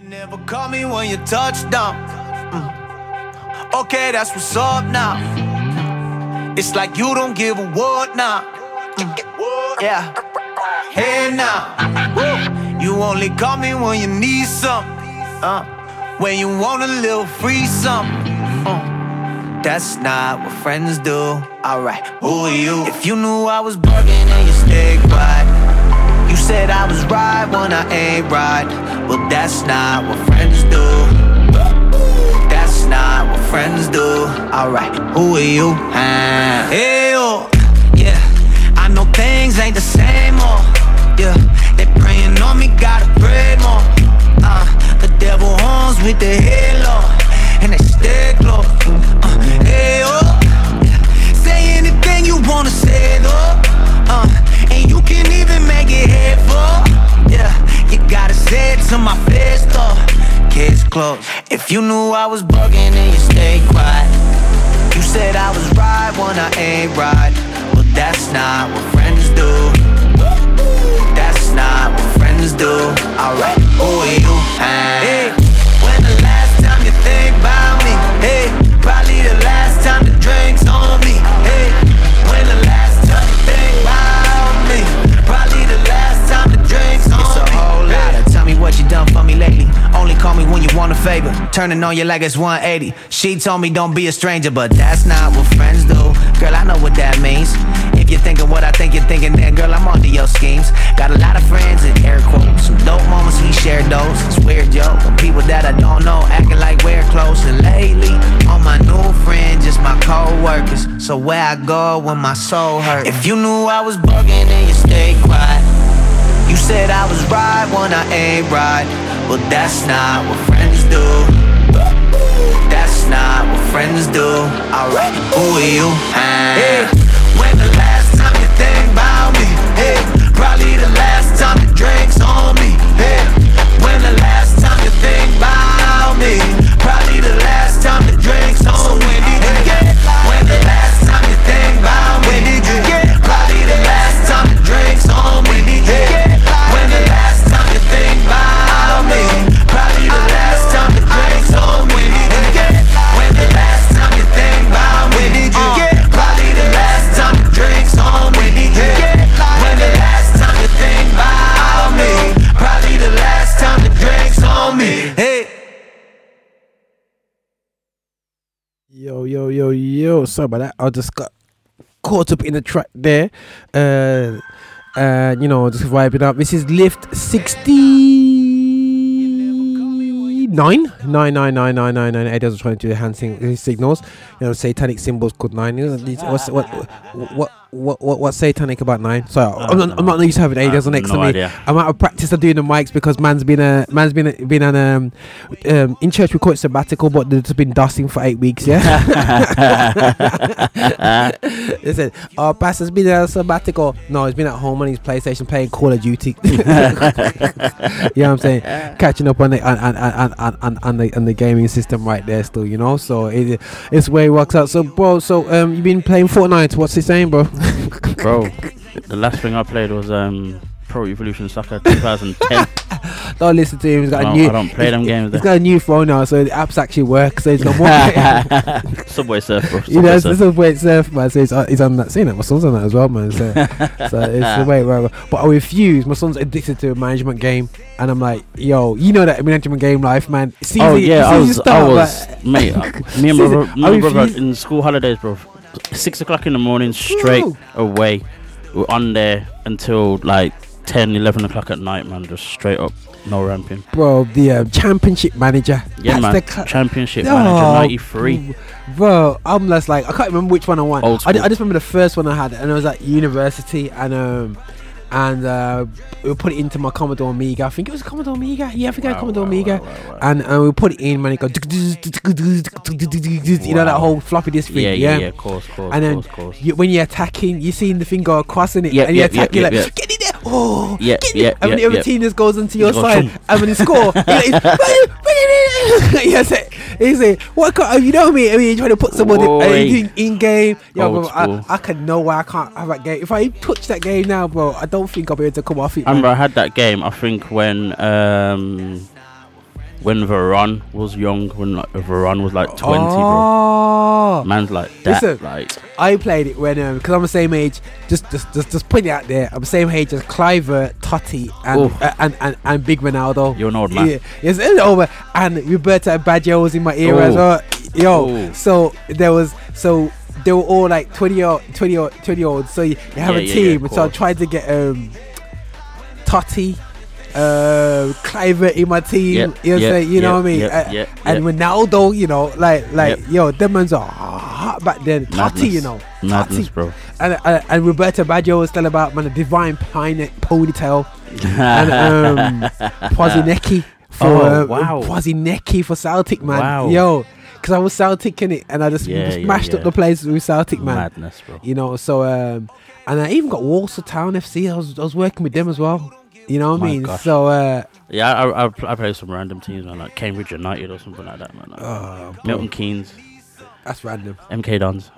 You never call me when you touchdown. Mm. Okay, that's what's up now. It's like you don't give a what now. Mm. Yeah. Hey now. Woo. You only call me when you need some. Uh. When you want a little free some. Uh. That's not what friends do. Alright, who are you? If you knew I was bugging and you stay quiet. Said I was right when I ain't right. Well, that's not what friends do. That's not what friends do. Alright, who are you? Hey, oh, yeah. I know things ain't the same, oh, yeah. They praying on me, gotta pray more. Uh, the devil horns with the halo, and they stay close. Uh, hey, oh, yeah. Say anything you wanna say, though. Even make it hateful. Yeah, you gotta say it to my face though. Kids close. If you knew I was bugging and you stayed quiet. You said I was right when I ain't right. Well, that's not what friends do. That's not what friends do. Alright, are you? Uh, favor. Turning on you like it's 180. She told me don't be a stranger, but that's not what friends do. Girl, I know what that means. If you're thinking what I think you're thinking, then girl, I'm onto your schemes. Got a lot of friends in air quotes. Some dope moments we shared those. It's weird, yo. When people that I don't know acting like we're close. And lately, all my new friends, just my co-workers. So where I go when my soul hurts. If you knew I was bugging, then you stay quiet. You said I was right when I ain't right. Well, that's not what friends do. That's not what friends do. Alright, who are you? Hey, when the last time you think about me? Hey, probably the last time the drinks on me. Hey, when the last time you think about me? Yo. Sorry about that. I just got caught up in the track there. Uh, uh, you know, just vibing up. This is Lift 69. 9 9 9 9 9 9 9 Eddie was trying to do the hand signals you know satanic symbols called nine what's, what, what what what what's satanic about nine? Sorry I'm, not, I'm not used to having Eddie have next no to me idea. I'm out of practice of doing the mics because man's been a man's been a, been on um, um in church we call it sabbatical but they've been dusting for eight weeks yeah? They said oh pastor's been on sabbatical. No he's been at home on his PlayStation playing Call of Duty. You know what I'm saying? Catching up on the on, on, on, on, the on the gaming system right there still you know? So it, it's where it works out. So bro so um you've been playing Fortnite? What's he saying bro Bro, the last thing I played was um Pro Evolution Soccer 2010. don't listen to him he's got I a new I don't play them games he's there. got a new phone now so the apps actually work so he's got more Subway Surf, bro. You Subway know, it's, Surf. it's a way it's surf, man. So he's, uh, he's on that. Seeing that, my son's on that as well, man. So, so it's the way. Right, but I refuse. My son's addicted to a management game, and I'm like, yo, you know that management game life, man. It's Oh yeah, it's I was, to I was, mate. Me and my, bro- me my brother in school holidays, bro. Six o'clock in the morning, straight away. We're on there until like 10, 11 o'clock at night, man. Just straight up, no ramping. bro, the um, championship manager. Yeah, man. the cla- Championship Oh, manager, 93. Bro, I'm just like I can't remember which one I won. I, d-. I just remember the first one I had, and I was at university, and um, and uh, we put it into my Commodore Amiga. I think it was Commodore Amiga. Yeah, I think I had Commodore wow, Amiga. wow, wow, wow. And uh, we put it in, man. It go, you know that whole floppy disk thing, Yeah, yeah. yeah, yeah, of course, of course, And then course, course. You, when you're attacking, you're seeing the thing go across in it, Yep, and you yep, attack, yep, you're yep, like, get in there, oh, yeah, get in there. yep, and when the other team just goes into your You side, and when you score, you're like, yes, he's like, what? Can, you know me? I mean, you're trying to put someone in, in game. Yo, bro, I. I can know why I can't have that game. If I touch that game now, bro, I don't think I'll be able to come off it. I remember I had that game. I think when um, when Varane was young, when like Varane was like 20, bro. oh, Man's like that. Listen. like, I played it when um because I'm the same age. Just just just just putting it out there. I'm the same age as Kluivert, Totti, and uh, and, and and Big Ronaldo. you're an old man. Yeah, it's over. And Roberto Baggio was in my era as well. Yo, Oh. so there was so they were all like 20 year 20 year 20 year olds. So you, you have Yeah, a team. yeah, of so I tried to get um Totti, uh, Kluivert in my team. Yep, you know, what I'm yep, saying? you know yep, what I mean? yep, Uh, yep, and yep. Ronaldo, you know, like like Yep. yo, them ones are hot back then. Totti, you know, Madness, Totti. bro. And, and and Roberto Baggio was telling about man a divine pine ponytail and um, Pozinecki for Oh, uh, wow. Pozinecki for Celtic man. Wow. Yo, because I was Celtic in it, and I just Yeah, yeah, smashed up the place with Celtic man. Madness, bro. You know, so um, and I even got Walsall Town FC. I was I was working with them as well. You know what I mean? gosh. So uh, Yeah, I, I, I play some random teams, man, like Cambridge United or something like that, man. Like oh, Milton Keynes, that's random. MK Dons.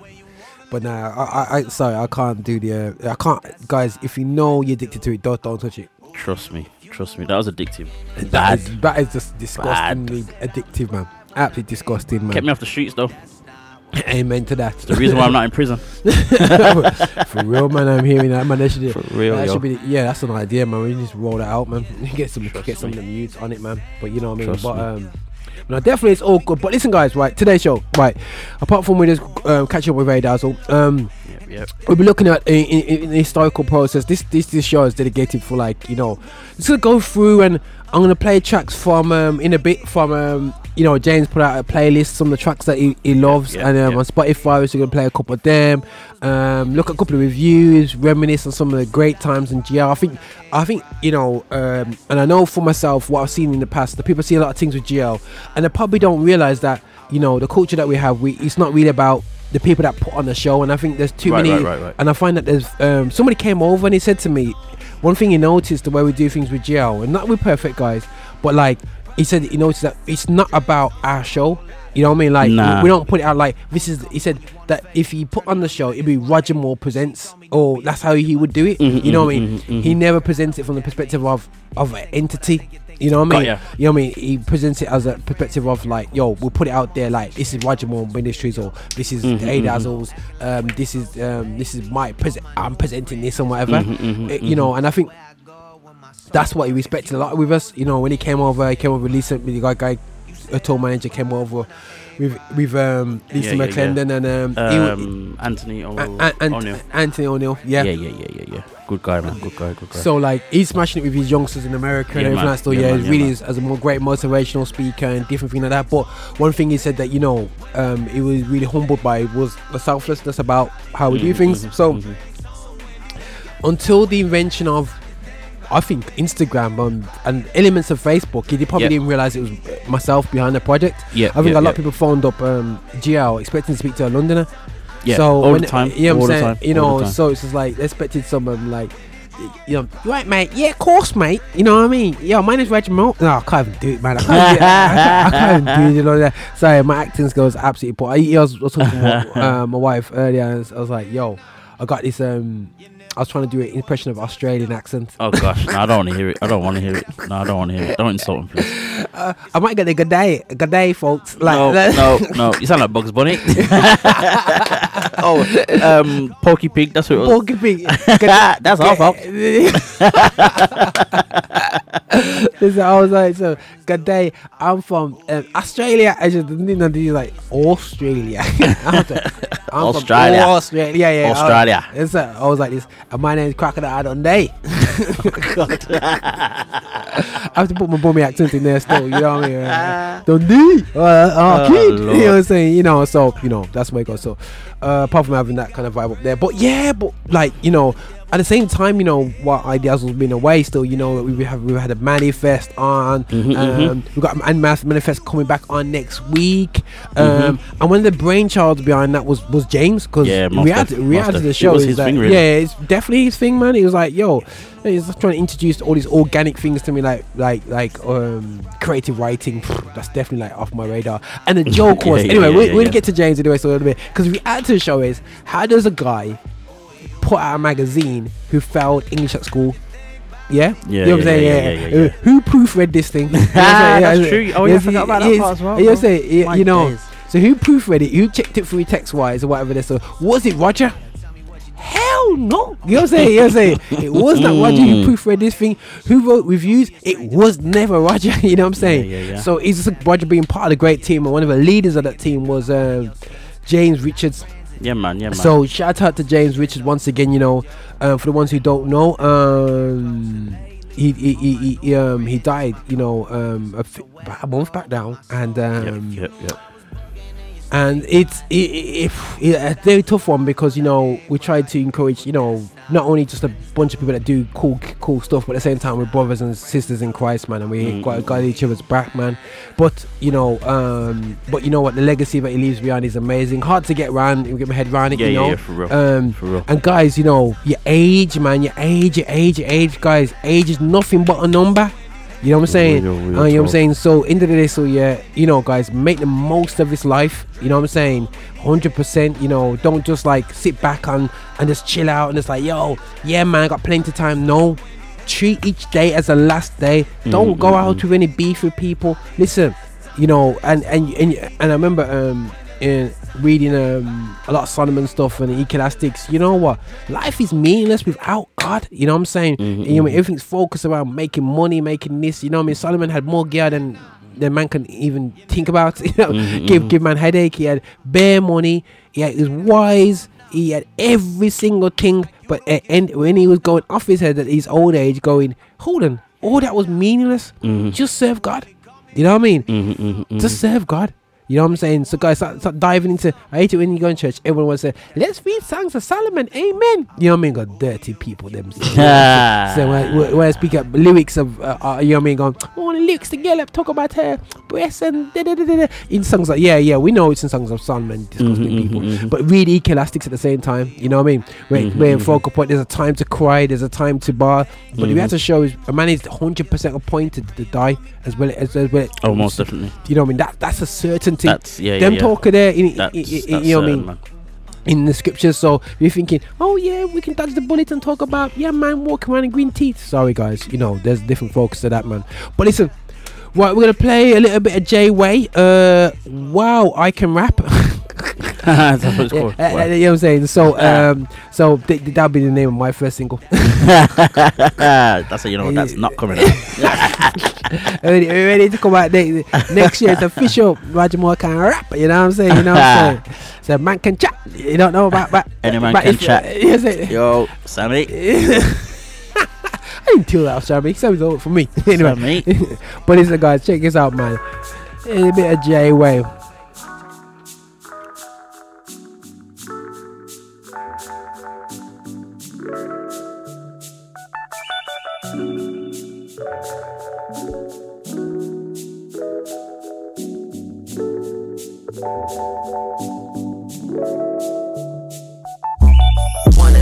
But nah, I, I, I sorry, I can't do the. Uh, I can't, guys. If you know you're addicted to it, don't don't touch it. Trust me, trust me, that was addictive. That Bad. is, that is just disgustingly addictive, man. Absolutely disgusting, man. Kept me off the streets though. Amen to that. The reason why I'm not in prison. For real, man. I'm hearing that, man. That should, For real, that yo. should be, yeah, that's an idea, man. We just roll that out, man. Get some, Trust get some of me. the mutes on it, man. But you know what I mean. Trust but me. um, no, definitely it's all good. But listen, guys, right? Today's show, right? Apart from we just um, catch up with Ray Dazzle, um, Yep, yep. we'll be looking at in, in, in the historical process. This this this show is dedicated for like you know, it's gonna go through and I'm gonna play tracks from um in a bit from um you know James put out a playlist some of the tracks that he, he loves yeah, and um, yeah. on Spotify we're gonna play a couple of them. Um, look at a couple of reviews, reminisce on some of the great times in GL. I think I think you know um, and I know for myself what I've seen in the past. The people see a lot of things with GL and they probably don't realize that you know the culture that we have. We it's not really about the people that put on the show and I think there's too Right, many right, right, right. and I find that there's um, somebody came over and he said to me, one thing he noticed the way we do things with GL, and not we're perfect guys, but like he said he noticed that it's not about our show. You know what I mean? Like we- Nah. we don't put it out like this is. He said that if he put on the show, it'd be Roger Moore presents, or that's how he would do it. Mhm, you know what I mhm, mean? mhm, He mhm. never presents it from the perspective of of an entity. You know what I mean? ya. You know what I mean? He presents it as a perspective of like, yo, we'll put it out there like this is Roger Moore Ministries or this is Mhm, the mhm. Dazzles, um, this is um, this is my. I'm presenting this and whatever. Mhm, mhm, Uh, you know, mhm. and I think that's what he respected a lot with us. You know, when he came over, he came over Lisa, the guy, guy a tour manager came over with with um, Lisa Yeah, yeah, McClendon and um, he Um, Anthony o- a- a- O'Neill. Anthony O'Neill. Yeah. Yeah, yeah, yeah, yeah, yeah. Good guy, man. Good guy, good guy. So like he's smashing it with his youngsters in America and Yeah, everything like that. So Yeah, yeah, man, he's yeah, really is as a more great motivational speaker and different thing like that. But one thing he said that you know um, he was really humbled by was the selflessness about how we do Mhm, things. mhm, So mhm. until the invention of I think Instagram and, and elements of Facebook, he probably Yep. didn't realize it was myself behind the project. yeah, I think yeah, a lot yeah. of people phoned up um, GL expecting to speak to a Londoner. Yeah, so all when- the time. You know what all I'm the saying? time, You know, so it's just like they expected someone like, you know, right, mate? Yeah, of course, mate. You know what I mean? Yeah, my name's Reggie Mo. No, I can't even do it, man. I can't, do it. I, can't, I can't even do it. You know that. Sorry, my acting skills are absolutely poor. I, I was, I was talking to my, uh, my wife earlier, and I was like, yo, I got this. Um, I was trying to do an impression of Australian accent. Oh gosh, no, I don't want to hear it. I don't want to hear it. No, I don't want to hear it. Don't insult him, please. Uh, I might get a good day, good day, folks. Like, no, no, no. You sound like Bugs Bunny. oh, um, Porky Pig. That's what it was. Porky Pig. That's our fault. Listen, I was like, so good day. I'm from um, Australia. I just didn't know these like Australia. Was I'm from Australia. Australia. Yeah, yeah. Australia. I, uh, I was like this. And my name's Crocodile Dundee. I have to put my bummy accent in there still. You know what I mean? Uh, Dundee. Uh, uh, Oh, kid. Lord. You know what I'm saying? You know, so you know that's where it goes. So, uh, apart from having that kind of vibe up there, but yeah, but like you know, at the same time, you know, what ideas was being away still. You know, we have we had a manifest on. Mhm, um, We've got a mass manifest coming back on next week. Um, and one of the brainchilds behind that was was James because Yeah, we had to, we had to def- the show. was is his that- thing, really. Yeah, it's definitely his thing, man. He was like, yo. He's trying to introduce all these organic things to me, like like like um creative writing. That's definitely like off my radar. And the joke was yeah, anyway. yeah, we're, yeah, yeah. get to James anyway, so a little bit because we add to the show is how does a guy put out a magazine who failed English at school Yeah, Yeah, you know what I'm yeah, saying? yeah, Yeah, yeah, yeah, Uh, Who proofread this thing? Ah, that's true. Oh, yeah, I forgot about that part as well, You know what I'm saying? You know, so who proofread it? Who checked it through text wise or whatever? This so was it Roger? Hell no. You know what I'm saying? You know what I'm saying? It was not Roger who Mm. proofread this thing. Who wrote reviews? It was never Roger. You know what I'm saying? yeah, yeah. So it's just Roger being part of the great team, and one of the leaders of that team was um, James Richards. Yeah, man. Yeah, man. So shout out to James Richards once again. You know, uh, for the ones who don't know, um, he, he, he, he, um, he died. You know, um, a, f- a month back down, and um, yep, yep, yep. And it's it, it, it, a very tough one because you know we tried to encourage you know not only just a bunch of people that do cool cool stuff but at the same time we're brothers and sisters in christ man and we Mm, got, got each other's back man. But you know um but you know what? The legacy that he leaves behind is amazing. Hard to get round get my head around it Yeah, you yeah, know? yeah, for real. um For real. and guys you know your age man your age your age your age guys age is nothing but a number you know what I'm saying? Real, real Uh, you know what I'm saying? So into the day, so yeah, you know, guys, make the most of this life. You know what I'm saying? Hundred percent. You know, don't just like sit back and and just chill out and just like, yo, yeah, man, I got plenty of time. No, treat each day as a last day. Don't go out with any beef with people. Listen, you know, and and and, and I remember um in reading um a lot of Solomon stuff and Ecclesiastes. You know what? Life is meaningless without God. You know what I'm saying? Mm-hmm, and, you know, mm-hmm. everything's focused around making money, making this. You know what I mean? Solomon had more gear than than man can even think about. You know, mm-hmm, give give man headache. He had bare money. He had, he was wise. He had every single thing. But at end, when he was going off his head at his old age, going, hold on, all that was meaningless. Just serve God. You know what I mean? Just serve God. You know what I'm saying? So guys, start, start diving into. I hate it when you go in church. Everyone wants to say, "Let's read songs of Solomon." Amen. You know what I mean? Got dirty people them. so when, when- when I speak up lyrics of, uh, uh, you know what I mean? Going, oh, the lyrics to get up, talk about her breasts and da da da da. da." In songs like, yeah, yeah, we know it's in songs of Solomon disgusting Mhm, people, mhm, mhm. but really Elastics at the same time. You know what I mean? Mhm, when mhm. focal point, there's a time to cry, there's a time to bar, but we Mhm. have to show is a man is 100 percent appointed to die as well as, as well. Oh, most definitely. You know what I mean? That that's a certainty. That's yeah, yeah, Them yeah. talker there in, in, That's, in- that's you know what I mean man. in the scriptures. So you're thinking, oh yeah, we can dodge the bullet and talk about yeah, man, walking around in green teeth. Sorry guys, you know there's different focus to that man. But listen, right, we're gonna play a little bit of Jay-Way. Uh, wow, I can rap. That's what it's Yeah, called. uh, uh, you know what I'm saying? So, um, so th- th- that'll be the name of my first single. that's how you know that's not coming out. ready, ready to come out ne- next year. It's official. Roger Moore can rap. You know what I'm saying? You know what I'm saying? So man can chat. You don't know about that. Any man can chat. Yes, it- Yo, Sammy. I didn't tell that, Sammy. Sammy's over for me. anyway, but listen, guys, check this out, man. A bit of Jay-Way.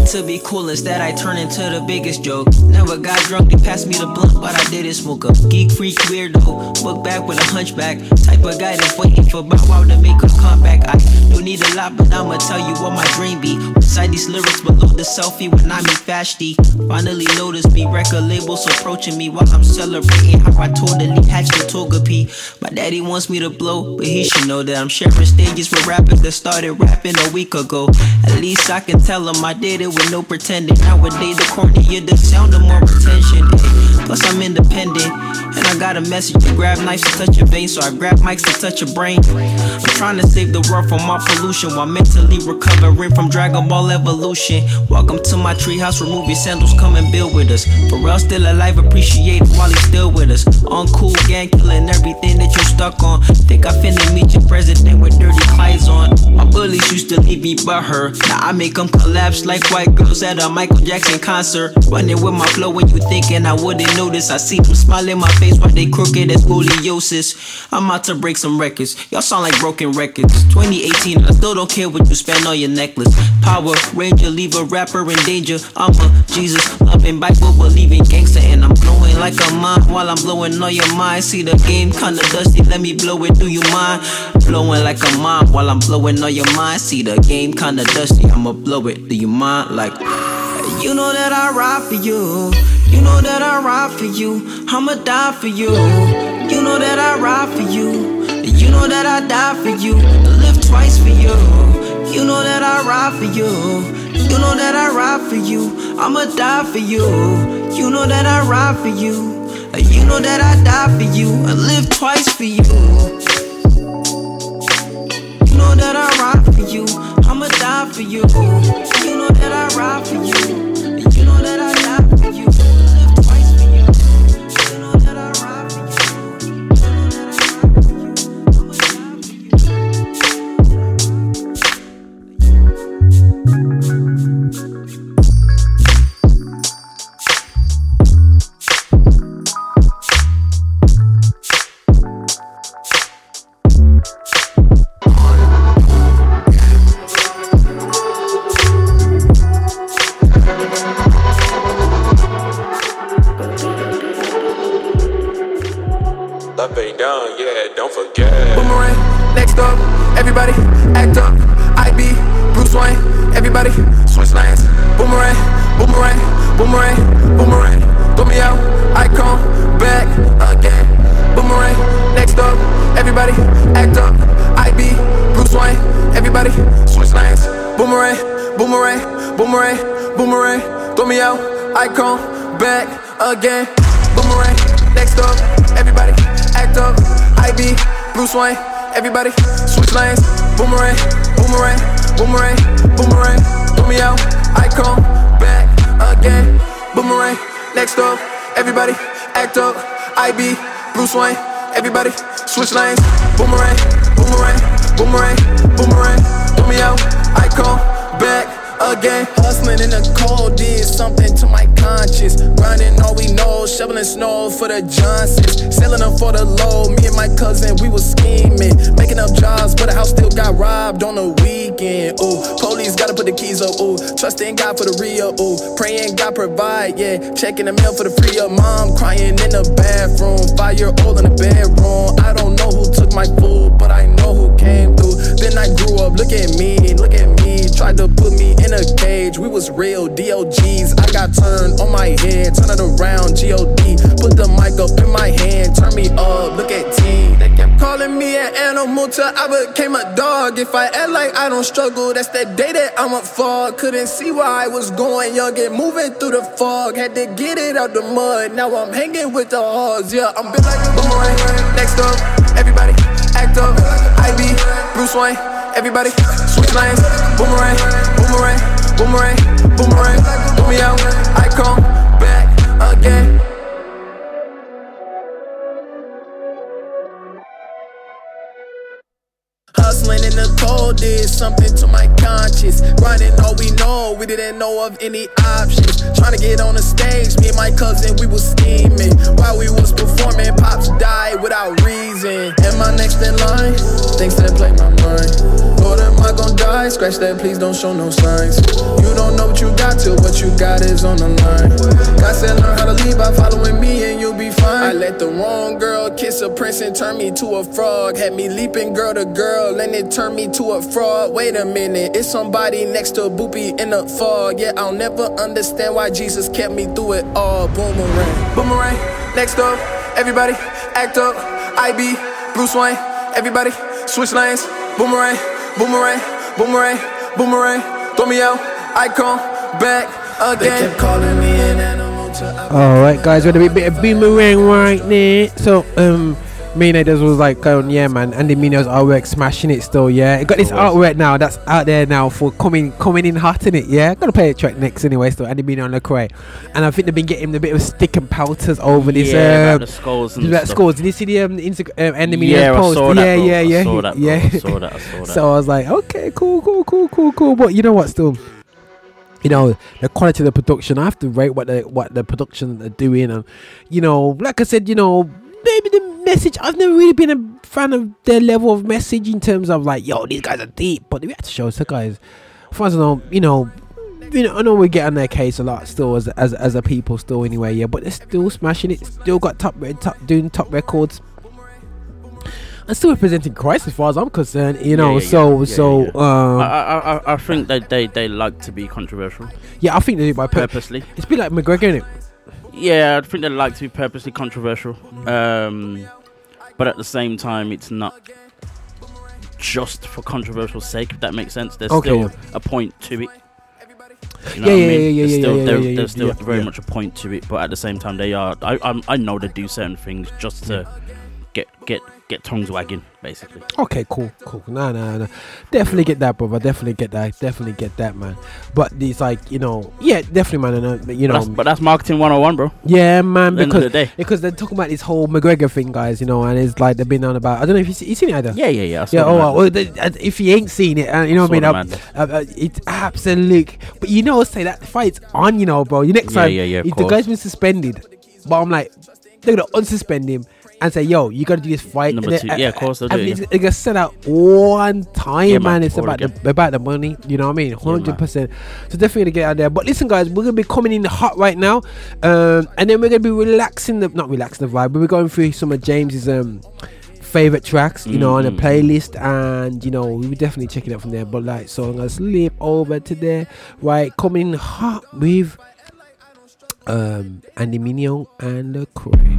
To be cool, instead I turn into the biggest joke. Never got drunk, they passed me the blunt, but I didn't smoke a geek freak weirdo. Book back with a hunchback, type of guy that's waiting for Bow Wow to make a comeback. I don't need a lot, but I'ma tell you what my dream be. Beside these lyrics below the selfie when I'm in Fashty. Finally noticed me, record labels approaching me while I'm celebrating how I totally hatched the toga P. My daddy wants me to blow, but he should know that I'm sharing stages with rappers that started rapping a week ago. At least I can tell him I did it with no pretending. Nowadays, the cornier the sound, the more attention. Ay, Plus, I'm independent, and I got a message to grab knives to touch your veins, so I grab mics to touch your brain. I'm trying to save the world from all pollution while mentally recovering from Dragon Ball evolution. Welcome to my treehouse, remove your sandals, come and build with us. Pharrell still alive, appreciate it while he's still with us. Uncool gang, killing everything that you stuck on. Think I finna meet your president with dirty clothes on. My bullies used to leave me but her. Now I make them collapse like white girls at a Michael Jackson concert. Running with my flow when you thinking I wouldn't notice. I see them smile in my face while they crooked as scoliosis. I'm out to break some records. Y'all sound like broken records. 2018, I still don't care what you spend on your necklace. Power Ranger, leave a rapper in danger. I'm a Jesus loving Bible believing gangster, and I'm blowing like a mine while I'm blowing all your mind. See the game kinda dusty, let me blow it. Do you mind? Blowing like a mine while I'm blowing all your mind. See the game kinda dusty, I'ma blow it. Do you mind? Like. You know that I ride for you. You know that I ride for you, I'ma die for you. You know that I ride for you. You know that I die for you, I live twice for you. You know that I ride for you. You know that I ride for you, I'ma die for you. You know that I ride for you. You know that I die for you, I live twice for you. You know that I ride for you, I'ma die for you. You know that I ride for you. Switch lanes. Trusting God for the real. Ooh, praying God provide. Yeah, checking the mail for the free up. Mom crying in the bathroom. Five year old in the bedroom. I don't know who took my food, but I know who came through. Then I grew up. Look at me, look at me. Tried to put me in a cage. We was real DOGs. I got turned on my head. Turn it around, God. Put the mic up in my hand. Turn me up. Look at T. Calling me an animal till I became a dog. If I act like I don't struggle, that's the day that I'm a fall. Couldn't see where I was going, young and moving through the fog. Had to get it out the mud. Now I'm hanging with the hogs. Yeah, I'm big like a boomerang. Next up, everybody act up. IB, Bruce Wayne, everybody switch lanes. Boomerang, boomerang, boomerang, boomerang. Throw me out, I come back again. Hustling in the cold did something to my conscience. Grinding all we know, we didn't know of any options. Trying to get on the stage, me and my cousin, we was scheming. While we was performing, pops died without reason. Am I next in line? Things that play my mind. Lord, am I gonna die? Scratch that, please don't show no signs. You don't know what you got till what you got is on the line. God said, learn how to lead by following me and you'll be fine. I let the wrong girl kiss a prince and turn me to a frog. Had me leaping girl to girl and it turned me to a fraud. Wait a minute, it's somebody next to a boopy in the fog. Yeah, I'll never understand why Jesus kept me through it all. Boomerang, boomerang. Next up, everybody act up. IB, Bruce Wayne, everybody switch lanes. Boomerang, boomerang, boomerang, boomerang. Throw me out, I come back again. They kept calling me an animal till All right, guys, we're a bit of boomerang right now. So, um, Just was like, going, yeah, man. Andy Mineo's artwork smashing it still, yeah. It got this artwork now that's out there now for coming coming in hot in it, yeah. Gonna play a track next anyway, still Andy Mineo on the Lecrae, and I think they've been getting a bit of stick and powders over this. yeah, um, about the skulls and stuff. scores. Did you see the um, Instagram um, Mineo's Yeah, I post? saw that, yeah, bro. yeah, I yeah, saw that, bro. yeah. I saw that, I saw that. so I was like, okay, cool, cool, cool, cool, cool. But you know what? Still, you know the quality of the production. I have to rate what the what the production are doing, and you know, like I said, you know, maybe the message. I've never really been a fan of their level of message in terms of like, yo, these guys are deep, but we have to show the guys. For us, know, you know. You know, I know we get on their case a lot still as as as a people still anyway, yeah. But they're still smashing it. Still got top red, top doing top records. And still representing Christ as far as I'm concerned, you know. yeah, yeah, so yeah, so um, I, I, I- think they, they, they like to be controversial yeah, I think they do it by purpose. purposely. It's a bit like McGregor, innit? Yeah, I think they like to be purposely controversial. Um, but at the same time, it's not just for controversial sake. If that makes sense, there's Okay, still yeah. a point to it. You Yeah, know what I yeah, mean? yeah, yeah, There's yeah, still, yeah, there- yeah, yeah, there's still yeah, very yeah. much a point to it, but at the same time, they are. I I'm, I know they do certain things just to get get get tongues wagging, basically. Okay, cool, cool. No, no, no. Definitely get that, brother. Definitely get that. Definitely get that, man. But it's like you know, yeah, definitely, man. And uh, you But know, that's, but that's marketing 101, bro. yeah, man. The Because the day. because they're talking about this whole McGregor thing, guys. You know, and it's like they've been on about. I don't know if you see, you seen it either. Yeah, yeah, yeah. Yeah, oh, madness. well, the- uh, if you ain't seen it, uh, you know what I mean. Uh, uh, uh, it's absolute. But you know, say that the fight's on, you know, bro. You next Yeah, time, yeah, yeah, the guy's been suspended, but I'm like, they're gonna unsuspend him and say, "Yo, you gotta do this fight." Number And two. then, Yeah, of course they'll do it, it's- yeah. They're gonna sell out one time, Yeah, man. man, It's about again. the about the money. You know what I mean? Hundred percent. So definitely to get out there. But listen, guys, we're gonna be coming in hot right now, um, and then we're gonna be relaxing the not relaxing the vibe, but we're going through some of James's um favorite tracks, you know, on a Mm, mm, playlist, and you know, we definitely check it out from there. But like, so I'm gonna slip over to there, right? Coming hot with um Andy Mineo and the Croy.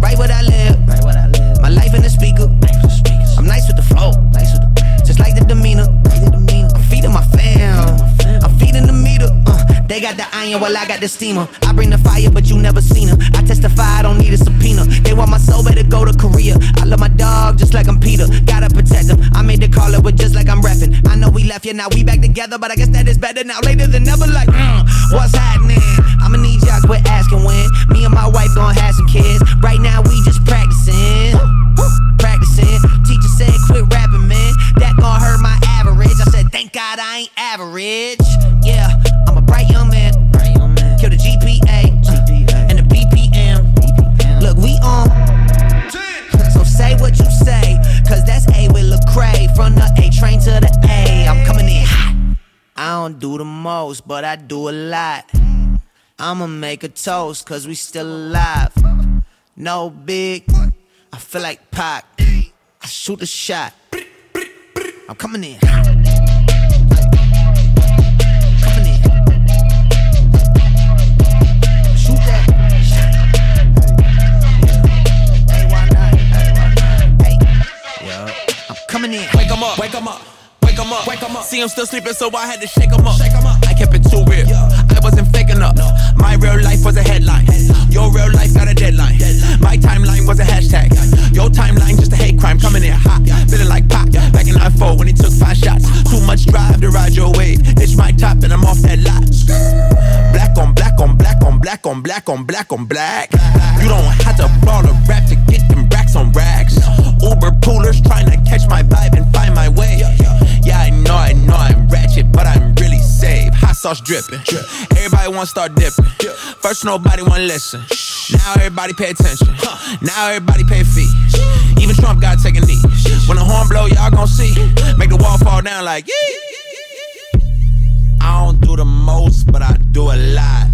Write what I live. Write what I live. My life in the speaker. I'm nice with the flow. Nice with the Just like the demeanor. Like the demeanor. I'm feeding my fam. I'm feeding the meter. Uh, they got the iron while I got the steamer. I bring the fire, but you never seen her. I testify, I don't need a subpoena. They want my soul, better go to Korea. I love my dog just like I'm Peter. Gotta protect him. I made the call it, but just like I'm repping. I know we left, yeah, now we back together, but I guess that is better now. Later than never, like, mm, what's happening? I'ma need y'all quit asking when. Me and my wife gonna have some kids. Right now, we just practicing. Practicing. Teacher said, quit rapping, man. That gon' hurt my average. I said, thank God I ain't average. Yeah, I'm a bright young man. Most, but I do a lot. I'ma make a toast, cause we still alive. No big, I feel like Pac. I shoot a shot. I'm coming in. Coming in. Wake 'em up, wake 'em up, wake 'em up, wake 'em up. See 'em still sleeping, so I had to shake 'em up. Shake 'em up. I kept it too real. I wasn't faking up. No. My real life was a headline. Your real life got a deadline. My timeline was a hashtag. Your timeline just a hate crime coming in hot. Feeling like pop. Back in 94 when he took five shots. Too much drive to ride your wave. Ditch my top and I'm off that lot. Black on black on black on black on black on black on black. You don't have to brawl a rap to get them racks on racks. Uber poolers trying to catch my vibe and find my way. Yeah, I know, I know I'm ratchet, but I'm really safe. Hot sauce dripping. Everybody wanna start dipping. First, nobody wanna listen. Now everybody pay attention. Now everybody pay fee. Even Trump gotta take a knee. When the horn blow, y'all gon' see. Make the wall fall down like yeah. I don't do the most, but I do a lot.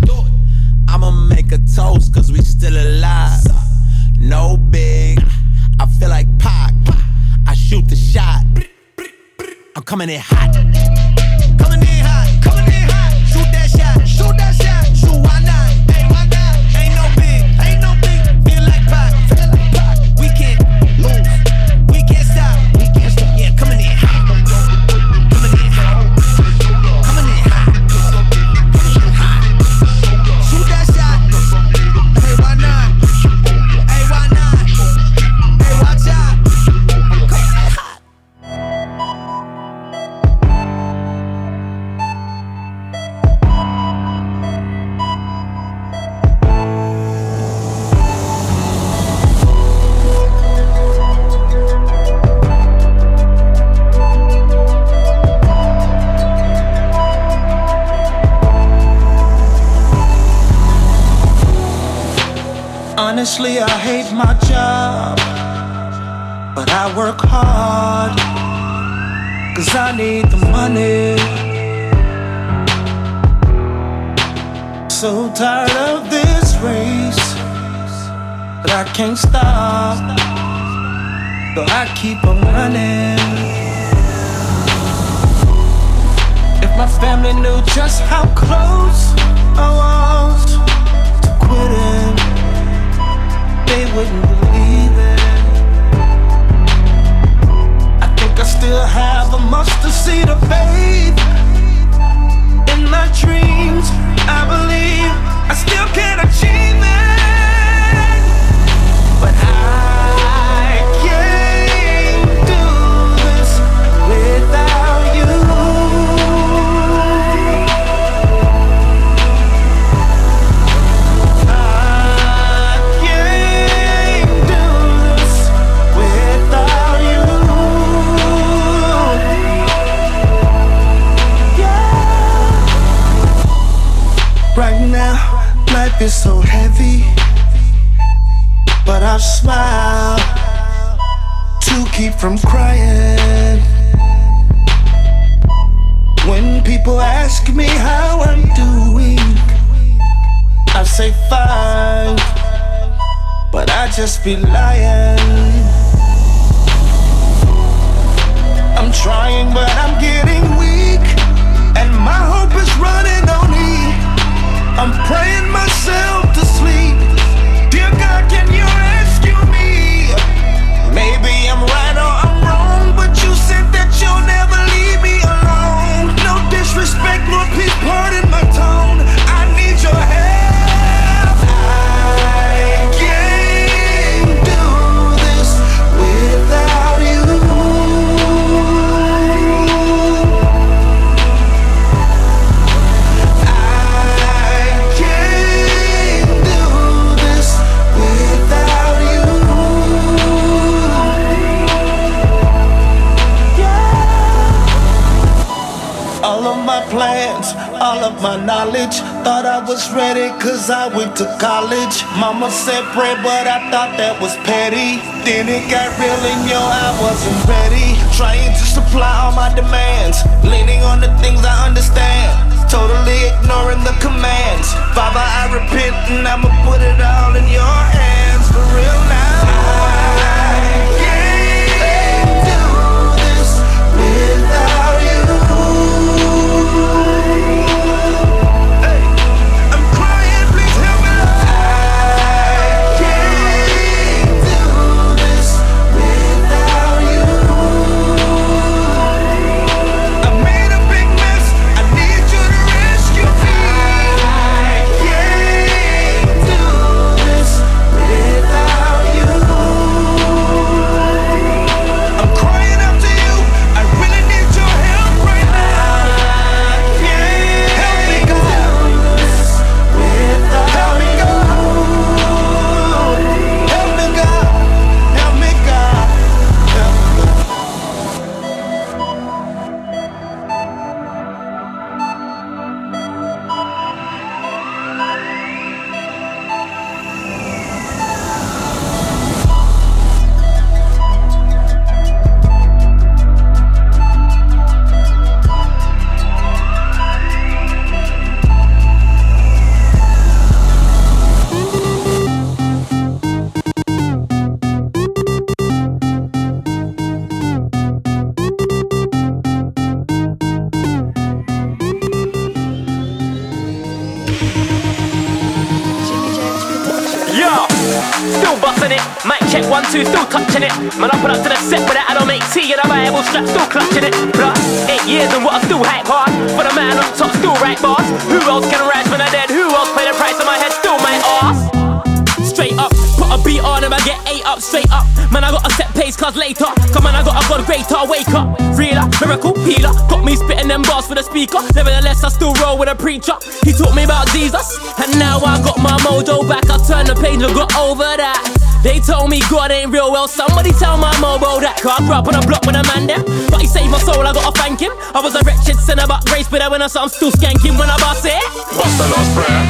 I'ma make a toast, cause we still alive. No big, I feel like Pac. I shoot the shot. I'm coming in hot. Honestly, I hate my job, but I work hard, cause I need the money. So tired of this race, but I can't stop, so I keep on running. If my family knew just how close I was to quitting they wouldn't believe it. I think I still have a mustard seed of faith in my dreams. I believe I still can achieve it, is so heavy, but I smile to keep from crying. When people ask me how I'm doing. I say fine, but I just be lying. I'm trying, but I'm getting weak, and my hope is running E. I'm praying myself to sleep. Dear God, can you rescue me? Maybe my knowledge. Thought I was ready cause I went to college. Mama said pray, but I thought that was petty. Then it got real and yo, I wasn't ready. Trying to supply all my demands. Leaning on the things I understand. Totally ignoring the commands. Father, I repent and I'ma put it all in your hands. For real Man, I put up to the set with that I don't make tea and I'm a Bible strap, still clutching it. Plus, eight years and what I still hype hard. For the man on top, still right bars. Who else can rise when I'm dead? Who else pay the price of my head? Still my ass. Straight up, put a beat on and I get eight up, straight up. Man, I got a set pace, cause later. Come on, I got a god greater, wake up. Reader, miracle, healer. Got me spitting them bars for the speaker. Nevertheless, I still roll with a preacher. He taught me about Jesus, and now I got my mojo back. I turn the page and got over that. They told me God ain't real, well, somebody tell my mobo that. Cause I grew up on a block with a man them. But he saved my soul, I gotta thank him. I was a wretched sinner, but grace, but I saw I'm still skanking when I bust it. What's the Lord's Prayer?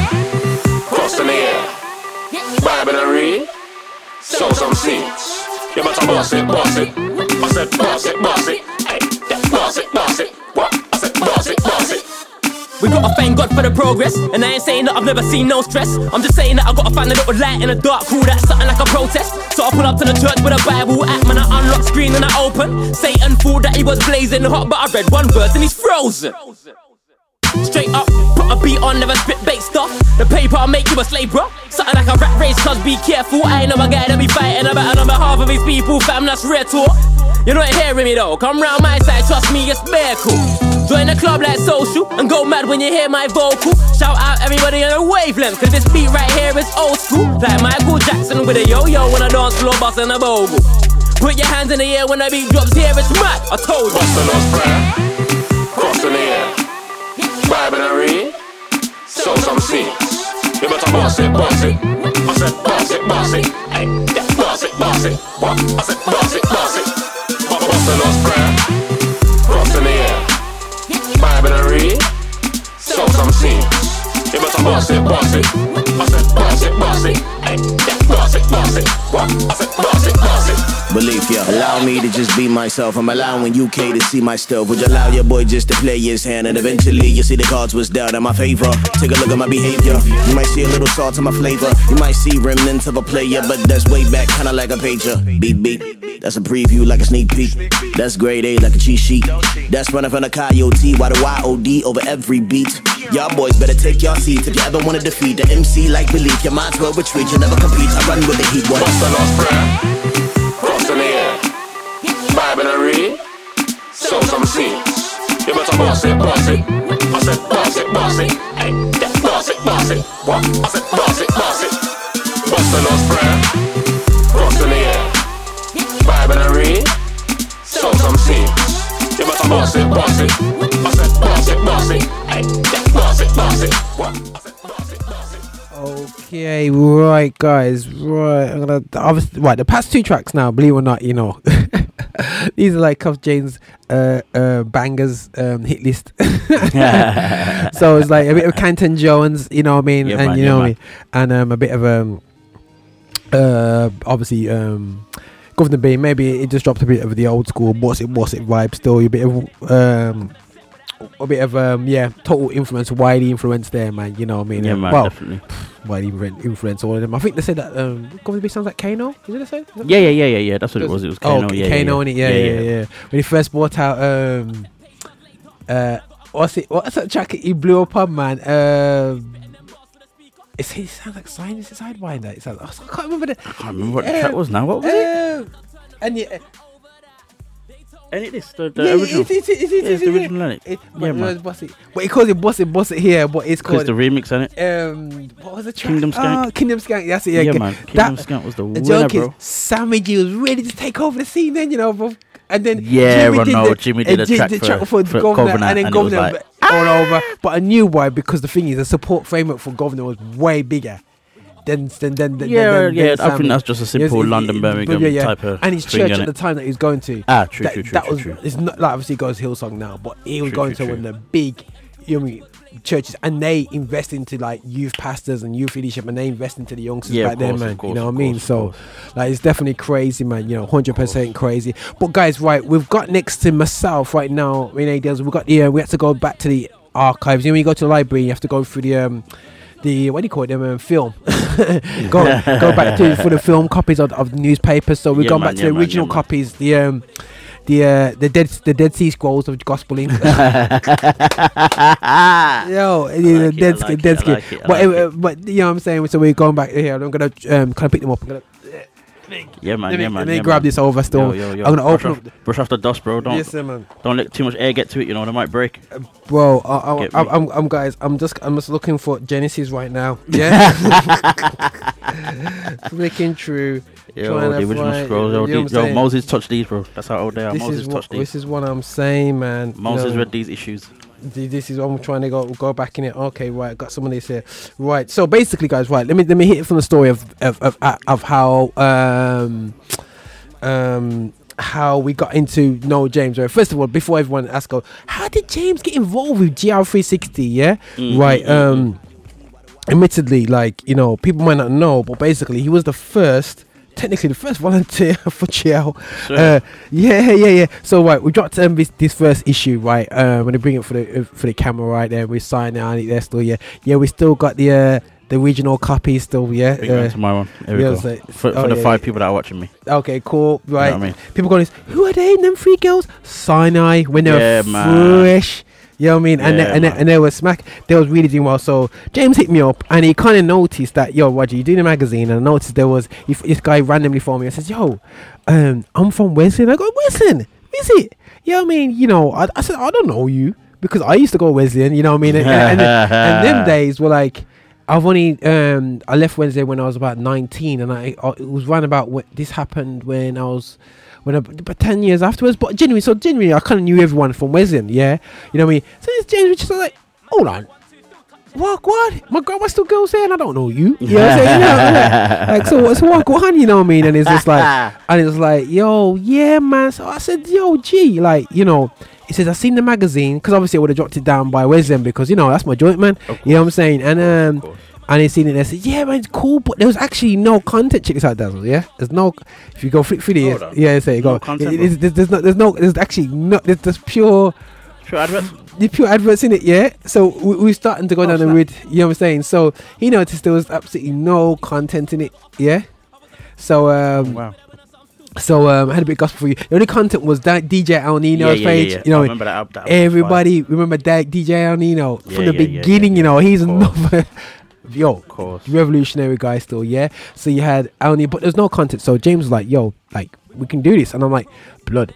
Cross in the air. Bible and read, sow some seeds. You better boss it, boss it. I said boss it, boss it. Hey, boss it, boss it. What? I said boss it, boss it. We gotta thank God for the progress. And I ain't saying that I've never seen no stress. I'm just saying that I gotta find a little light in the dark. Cool, that's something like a protest. So I pull up to the church with a Bible app, man. I unlock screen and I open. Satan thought that he was blazing hot, but I read one verse and he's frozen. Straight up, put a beat on, never spit bait stuff. The paper will make you a slave, bro. Something like a rat race, cause be careful. I ain't a guy that be fighting about on behalf of his people, fam. That's rare talk. You're not hearing me though. Come round my side, trust me, it's bare cool. Join the club like social and go mad when you hear my vocal. Shout out everybody on a wavelength, cause this beat right here is old school. Like Michael Jackson with a yo yo when I dance floor, bustin' a bogle. Put your hands in the air when the beat drops here, it's mad. I told you. What's the Lord's Prayer? Cross in the air. Bible and read, sow some seeds. You better boss it, boss it. I said boss it, boss it. Hey, yeah, boss it, boss it. What? I said boss it, boss it. What's the Lord's Prayer? Sow some seeds. You better boss it, boss it. I said boss it, boss it. Boss it, boss it. Boss it. Belief. Allow me to just be myself. I'm allowing UK to see my stuff. Would you allow your boy just to play his hand? And eventually you see the cards was dealt in my favor. Take a look at my behavior. You might see a little salt in my flavor. You might see remnants of a player, but that's way back, kinda like a pager. Beat, beat. That's a preview, like a sneak peek. That's grade A, like a cheat sheet. That's running from the coyote. Why the YOD over every beat? Y'all boys better take your seats if you ever wanna defeat the MC like belief. Your minds will retreat, You'll never compete. I run with the heat. What? What's the Lord's Prayer? Cross in the air. Bible and read, sow some seeds. You better boss it, boss it. I said boss it, boss it. Hey, yeah, boss it, boss it. What? I said boss it, boss it. What's the Lord's Prayer? Cross in the air. Bible and read, sow some seeds. You better boss it, boss it. I said boss it, boss it. Hey, yeah, boss it, boss it. What? I said boss it. Okay, right, guys, right. I'm gonna obviously right. The past two tracks now, believe it or not, you know, these are like Cuff James uh, uh, bangers um, hit list. so it's like a bit of Canton Jones, you know what I mean, Yeah, and man, you yeah, know what I man. mean, and um, a bit of um, uh, obviously um. Guvna B, maybe it just dropped a bit of the old school what's it what's it vibe still a bit of um a bit of um yeah total influence widely influence there man you know what I mean Yeah, Um, man, well, definitely. widely influence all of them I think they said that um Guvna B sounds like Kano is it they say? Is that- Yeah, yeah, yeah, yeah, yeah. That's what it was. It was oh Kano. yeah, Kano yeah, in it yeah yeah, yeah when he first brought out um uh what's it what's that track he blew up on man um it's, it sounds like Sinus Sidewinder. It sounds, I can't remember the. I can't remember what the track was now. What was it? Uh, and yeah, And it is the, the yeah, original. It's, it's, it's, it's, Yeah, it's, it's the original, innit? It, Yeah, but, man. boss it. but he calls it boss it, boss it here. But it's Because called the remix on it. um. What was the track? Kingdom Skank. Oh, Kingdom Skank. That's it. Yeah, Yeah, okay. man. That- Kingdom Skank was the The winner, joke bro. is Sammy G was ready to take over the scene. Then you know, bro. And then Yeah, Jimmy I did the, Jimmy did a Jim track did for- track for, for Guvna, Guvna, and then and Guvna like, all over. But I knew why because the thing is, the support framework for Guvna was way bigger. Than, than, than, than, Yeah, than, yeah, than I think that's just a simple it- London, Birmingham yeah, yeah. type of And his church at the time that he was going to. Ah, true, that, true, true, that true, was true. it's not like obviously goes Hillsong now, but he was True, going to one of the big, you know, I mean, churches, and they invest into like youth pastors and youth leadership, and they invest into the youngsters Yeah, back there, course, of man. course, you know what I mean? So, like, it's definitely crazy, man. You know, hundred percent crazy. But guys, right, we've got next to myself right now. Renee Dales, we got the uh, we have to go back to the archives. You know, when you go to the library, you have to go through the um. The what do you call it? The um, film. go go back to for the film copies of, of the newspapers. So we've Yeah, gone man, back to yeah, the man, original yeah, man. copies. The um, the uh, the dead the Dead Sea Scrolls of Gospel Link. Yo, the like Dead like Dead like it, But like uh, it. but you know what I'm saying. So we're going back here. I'm gonna um kind of pick them up. I'm gonna Yeah, man. let me, yeah, man. let me yeah, grab man. this over still. Yo, yo, yo. I'm gonna brush open off, up. brush off the dust, bro. Don't Yes, man. don't let too much air get to it. You know, they might break. Bro, I, I, Get I, me. I'm, I'm guys. I'm just, I'm just looking for Genesis right now. Yeah, flicking through. Yo, the original scrolls. Yo, you know what these- I'm yo. Moses touched these, bro. That's how old they are. This Moses is what, touched these. this is what I'm saying, man. Moses know, read these issues. This is what I'm trying to go go back in it. Okay, right, got some of this here. Right, so basically, guys, right. Let me let me hit it from the story of of of, uh, of how um um how we got into No James. Right, first of all, before everyone asks, go, how did James get involved with GL360? Yeah, Mm, right. mm, Um, admittedly, like you know, people might not know, but basically, he was the first. Technically, the first volunteer for Chiao. Sure. Uh, yeah, yeah, yeah. So, right, we dropped um, this, this first issue, right? Uh, when they bring it for the uh, for the camera, right there, we sign it on it there still, yeah, yeah. We still got the uh, the original copy still, yeah. Big Uh, to my one. Here we yeah, go. so- for for oh, the yeah, five yeah. people that are watching me. okay, cool, right. what I mean? People going, who are they? Them three girls? Sinai when they Yeah, were man. You know what I mean? and, Yeah, they, and, they, and they were smack. They was really doing well. So James hit me up and he kind of noticed that, yo, Roger, you doing a magazine. And I noticed there was if this guy randomly phoned me and says, yo, um, I'm from Wesleyan. I go, Wesleyan? Is it? You know what I mean? You know, I, I said, I don't know you because I used to go Wesleyan. You know what I mean? And, and, and, and them days were like, I've only um I left Wednesday when I was about 19 and I, I it was round about when this happened when I was when I, about 10 years afterwards but genuinely so genuinely I kind of knew everyone from Wesleyan yeah? You know what I mean? So it's James Richards I'm like hold on. What what my grandma still goes there and I don't know you. You know what I'm saying? You know, like, like, so so what go on you know what I mean? And it's just like and it's like yo yeah man. So I said yo gee like you know he says I seen the magazine because obviously I would have dropped it down by Wesleyan because you know that's my joint man. You know what I'm saying? And um and he seen it and I said, Yeah, man, it's cool, but there was actually no content. Check this out, Dazzle. Yeah, there's no. If you go flick through the, yeah, say No go. content, it- it's- there's, there's no, there's no, there's actually no, there's, there's pure, Sure, adverts. the pure adverts in it. Yeah, so we, we're starting to go Oh, down the road. You know what I'm saying? So he noticed there was absolutely no content in it. Yeah. So um, Wow. so um, I had a bit of gospel for you. The only content was that DJ El Nino's yeah, page. yeah, yeah. You know, remember that. that everybody remember that DJ El Nino Yeah, from the yeah, yeah, yeah, beginning. yeah. You know, he's another. Yo, Of course. revolutionary guy still, yeah. So you had only, but there's no content. So James was like, "Yo, like we can do this," and I'm like, "Blood,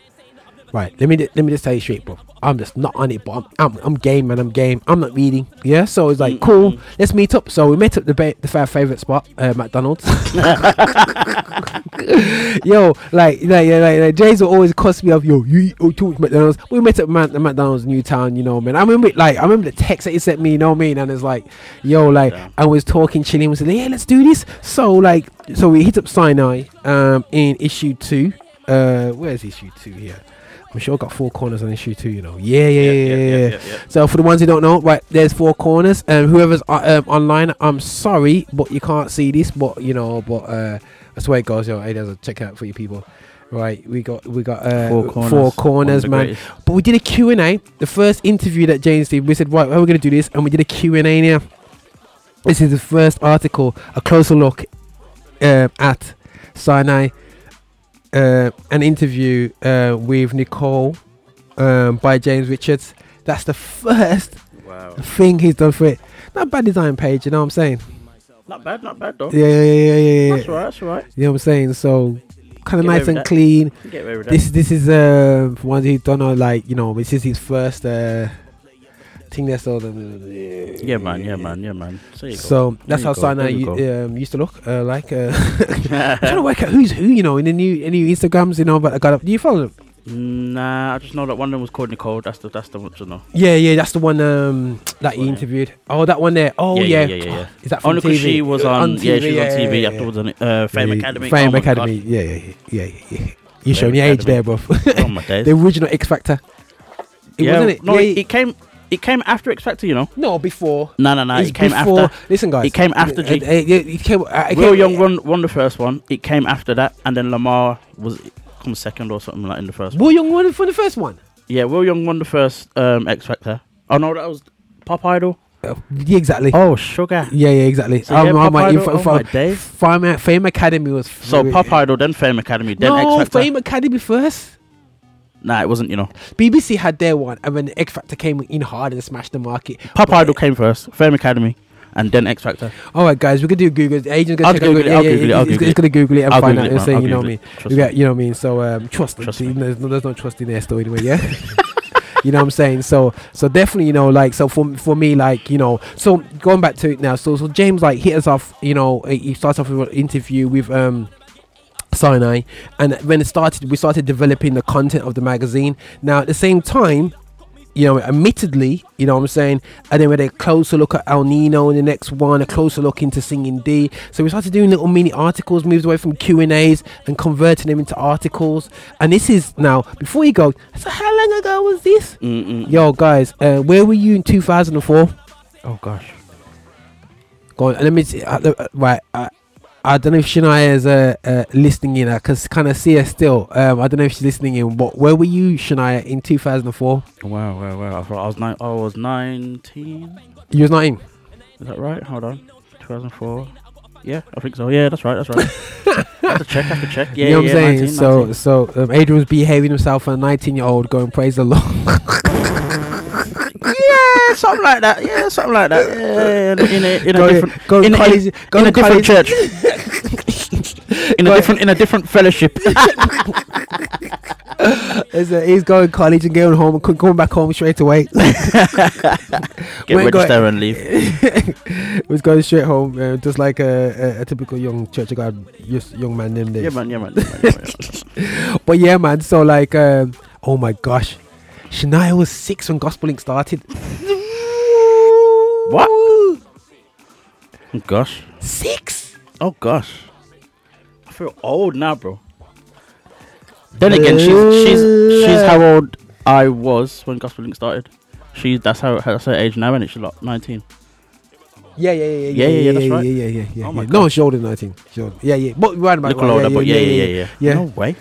right? Let me let me just tell you straight, bro. I'm just not on it, but I'm I'm, I'm game, man. I'm game. I'm not reading, yeah. So it's like, cool. Let's meet up. So we met up the ba- the five favorite spot, uh, McDonald's. yo, like, like, yeah, like, like James will always cuss me off. Yo, you eat oh, too much McDonald's. We met at Man- McDonald's Newtown, you know, man. I remember, like, I remember the text that he sent me, you know what I mean? And it's like, yo, like, Yeah. I was talking, chilling, we said, yeah, let's do this. So, like, so we hit up Sinai, um, in issue two. Uh, where's issue two here? I'm sure I got four corners on issue too, you know. Yeah, yeah, yeah, yeah. yeah, yeah. So for the ones who don't know, right, there's four corners. Um, whoever's uh, um, online, I'm sorry, but you can't see this. But you know, but uh, that's the way it goes. Yo, hey, there's a check out for you people. Right, we got we got uh, Four corners. four corners, man. greatest. But we did a Q and A. The first interview that James did, we said, right, how are we gonna do this? And we did a Q and A now. This is the first article, a closer look um, at Sinai, uh, an interview uh, with Nicole um, by James Richards. That's the first Wow. thing he's done for it. Not bad design page, you know what I'm saying? Not bad, not bad though. Yeah, yeah, yeah, yeah, yeah. That's alright, that's alright. You know what I'm saying? So kind of nice and that. clean. Get away with that. This this is uh for ones who don't like you know, this is his first uh thing that's all the yeah, man, yeah, man, yeah, man. You go. So that's how Sinai um, used to look uh, like. Uh, I'm trying to work out who's who, you know, in the new new Instagrams, you know. But I got up. Do you follow them? Nah, I just know that one of them was called Nicole. That's the that's the one to know. Yeah, yeah, that's the one um that he interviewed. Oh, that one there. Oh, Yeah, yeah, yeah, yeah, yeah, yeah. Is that from Only TV? because she was on, yeah, she was on yeah, TV yeah, afterwards on. Uh, Fame yeah. Academy. Fame oh Academy. Yeah, yeah, yeah, yeah, yeah. You're showing your age there, bro. Oh my days. the original X Factor. It yeah, wasn't it? no, yeah, it, it came. It came after X Factor, you know. no, before. No, no, no. It's It came before. after. Listen, guys. It came after G. uh, yeah, it came. Uh, it Will Young won, won the first one. It came after that, and then Lamar was come second or something like in the first one. Will Young won for the first one. Yeah, Will Young won the first um, X Factor. Oh no, that was Pop Idol. Uh, yeah, exactly. Oh, Sugar. Yeah, yeah, exactly. So yeah, Pop my- Idol, oh my days. Fame, Fame Academy was. So Pop Idol, then Fame Academy, then no, X Factor. Fame Academy first. Nah, it wasn't. You know, BBC had their one, and when X Factor came in hard and smashed the market. Pop Idol came first, Fame Academy, and then X Factor. All right, guys, we could do Google. The agent's gonna I'll Google it, yeah, I'll yeah, Google it, I'll he's- Google it. gonna Google it and I'll find Google out. it, and say, I'll you know what I Google mean? it. Trust You me. got, you know what I mean? So um, trust. Trust me. There's, no, there's no trust in there still anyway. Yeah. you know what I'm saying? So so definitely, you know, like so for for me, like you know, so going back to it now. So so James like hit us off. You know, he starts off with an interview with um. Sinai, and when it started, we started developing the content of the magazine. Now, at the same time, you know, admittedly, you know what I'm saying? And then we had a closer look at El Nino in the next one, a closer look into Singing D. So we started doing little mini articles, moved away from Q&As and converting them into articles. And this is now, before you go, so how long ago was this? Mm-mm. Yo, guys, uh, where were you in 2004? Oh, gosh. Go on. Let me see. Uh, uh, right. Uh, I don't know if Shania is uh, uh, listening in. I can kind of see her still. Um, I don't know if she's listening in. But where were you, Shania, in 2004? Wow, wow, wow. I thought I was nine. I was nineteen. You was not in. Is that right? Hold on. 2004. Yeah, I think so. Yeah, that's right. That's right. have to check. Have to check. Yeah, you know what yeah, I'm saying? 19, so, 19. so um, Adrian was behaving himself for a 19 year old, going praise the Lord. yeah, something like that. Yeah, something like that. Yeah, in, in a in a Go- different go in, a- college- in, go in a different church. in a different in a different fellowship. Is that he's going college and going home and co- going back home straight away. Get Went go- register and leave. was going straight home, uh, just like a, a, a typical young Church of God young man them days. Yeah, man. Yeah, man. Yeah, man, yeah, man. But yeah, man. So like, um, oh my gosh, Shania was six when Gospel Link started. What? Oh, gosh. Six. Oh gosh. I feel old now, bro. Then again, she's she's she's how old I was when Gospel Link started. She's that's how that's her age now, and she's like nineteen. Yeah, yeah, yeah, yeah, Yeah, yeah, yeah, that's yeah, right. Yeah, yeah, yeah, yeah. Oh my yeah. No, she's older than nineteen. She's older. Yeah, yeah. But right about Little right, older, but yeah, yeah, yeah, yeah. yeah. No way.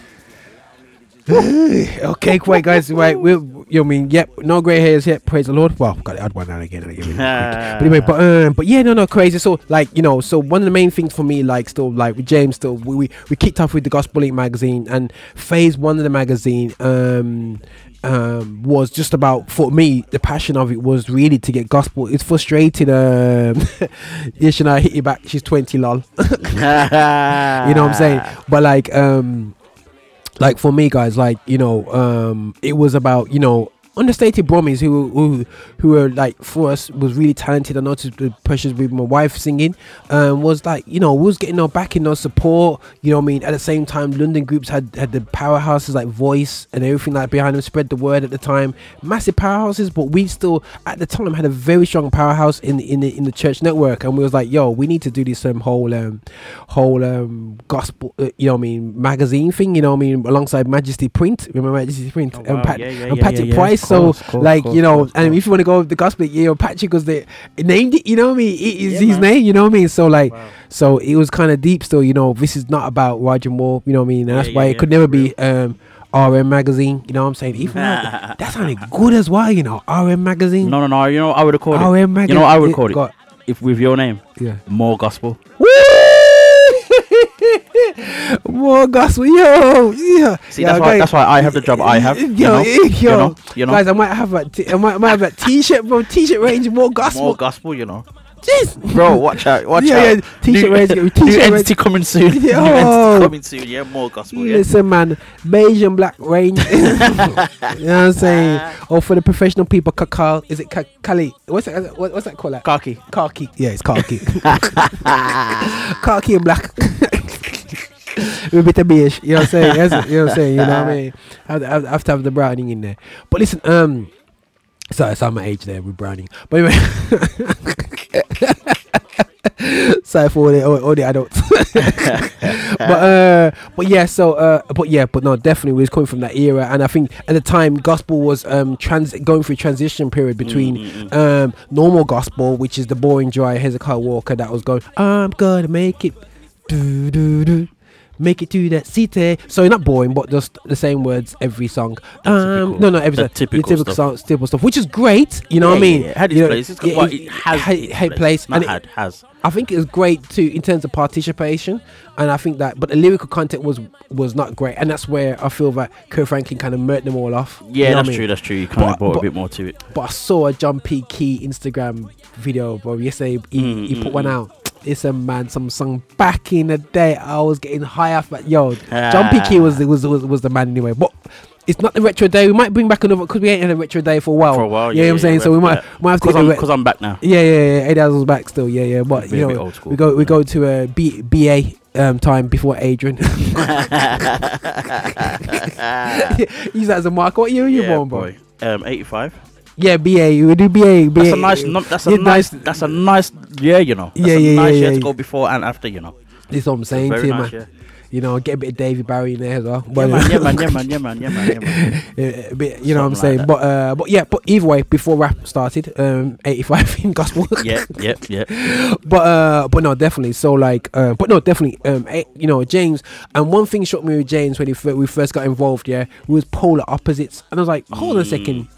Okay, wait, guys. Right, we, you know, I mean, yep, no grey hairs yet. Praise the Lord. Well, got to add one now again. And again but anyway, but um, but yeah, no, no, crazy. So like, you know, so one of the main things for me, like, still like with James, still we we, we kicked off with the Gospel Link magazine and phase one of the magazine. Um, um, was just about for me the passion of it was really to get gospel. It's frustrating. Um, yeah, should I hit you back? She's twenty, lol. you know what I'm saying? But like, um, like for me, guys, like you know, um, it was about you know understated Brummies who who who were like for us was really talented. I noticed the pressures with my wife singing, um, was like you know we was getting our backing, our support. You know what I mean. At the same time, London groups had had the powerhouses like Voice and everything like behind them, spread the word at the time. Massive powerhouses, but we still at the time had a very strong powerhouse in the in the in the church network, and we was like, yo, we need to do this um whole um whole um gospel, uh, you know what I mean, magazine thing. You know what I mean, alongside Majesty Print. Remember Majesty Print Oh, and. Pat Yeah, yeah, and yeah, Patrick. Price. Of so course, of course, like you know, course, and if you want to go with the gospel, you know, Patrick was the named it. You know what I mean? It is Yeah, his man. name. You know what I mean? So like, so it was kind of deep. Still, you know, this is not about Roger Moore. You know what I mean? And Yeah, that's why yeah, it could yeah, never for be um RM magazine. You know what I'm saying? Even though that sounded good as well. You know, RM magazine. No, no, no. You know, I would have called it. RM magazine. You know, I would call it got- if with your name, Yeah. more gospel. More gospel, yo, yeah. See, Yo, that's why guys- that's why I have the job I have. Yo, eh, You know, yo, you know, you know. guys, I might have a, t- I might, I might have a t-shirt, bro. T-shirt range, more gospel. more gospel, you know. Jeez. Bro, watch out, watch Yeah, out. yeah, t-shirt range, new t-shirt range. entity coming soon. New Yo. entity coming soon. Yeah, more gospel. Yeah. Listen, man, beige and black range. you know what I'm saying? Ah. Or for the professional people, cacao. Is it Kali? What's that? What, what's that called? Like? Khaki. Khaki. Yeah, it's khaki. khaki and black. A bit of beige. You know what I'm saying? You know what I'm saying? You know what I mean? I have, have- I have to have the browning in there. But listen, um, sorry, it's on my age there with browning. But anyway. Sorry for all the, all, all the adults. but uh, but yeah, so uh, but yeah, but no, definitely we was coming from that era, and I think at the time gospel was um trans going through a transition period between um normal gospel, which is the boring, dry Hezekiah Walker that was going, I'm gonna make it, do do do. Make it to that city. So not boring, but just the same words every song. Um, no, no, every the song. typical typical, stuff. song, typical stuff, which is great. You know Yeah, what I mean? Yeah, yeah. Had You its know, place. It's got, it- well, it- it has had- its place, Not and it- had, has. I think it was great too in terms of participation, and I think that, but the lyrical content was was not great, and that's where I feel that Kirk Franklin kind of murked them all off. You Yeah, know that's I mean? true. That's true. You kind But- of brought but- a bit more to it. But I saw a John P. Kee Instagram video, bro. Yesterday he, Mm, he mm, put one mm. out. It's a man, some song back in the day. I was getting high off, but yo, John P. Kee was, was was was the man anyway. But it's not the retro day. We might bring back another because we ain't had a retro day for a while. For a while, you know yeah, what I'm yeah, saying. So we might might have to Because I'm, I'm back now. yeah, yeah, yeah. Eight hours back still. Yeah, yeah. But you know, school, we go we go to a B, BA um, time before Adrian. Use that as a mark. What year you yeah, born, bro? boy. Um, 85. Yeah, BA. We do BA. BA. That's a nice. num- That's a Yeah, nice. That's a nice. Yeah, you know. That's Yeah, a yeah, nice yeah, year yeah. to go before and after. You know. This is what I'm saying to you, nice. man. You know, get a bit of Davy Barry in there as well. Yeah, But, man, yeah, man, yeah, man, yeah, man, yeah, man, yeah, man. bit, you know what I'm saying. like but uh, but yeah, but either way, before rap started, um, 85 in gospel. Yeah, yeah, yeah. but uh, but no, definitely. So like, uh, but no, definitely. Um, eh, you know, James. And one thing shocked me with James when he fir- we first got involved. Yeah, we was polar opposites, and I was like, hold on a second.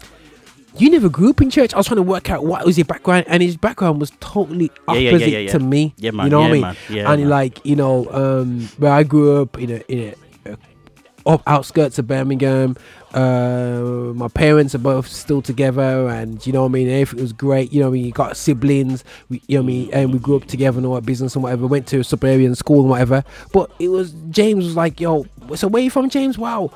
You never grew up in church. I was trying to work out what was your background, and his background was totally Yeah, yeah, yeah, opposite yeah, to me. Yeah, man, You know what I mean? man, yeah, and man. like, you know, um, where I grew up in a in a, a up outskirts of Birmingham. Uh, my parents are both still together, and you know what I mean. Everything was great. You know what I mean. You got siblings. We, you know what I mean. And we grew up together and all that business and whatever. Went to a suburban school and whatever. But it was James was like, yo, so where you from, James? Wow.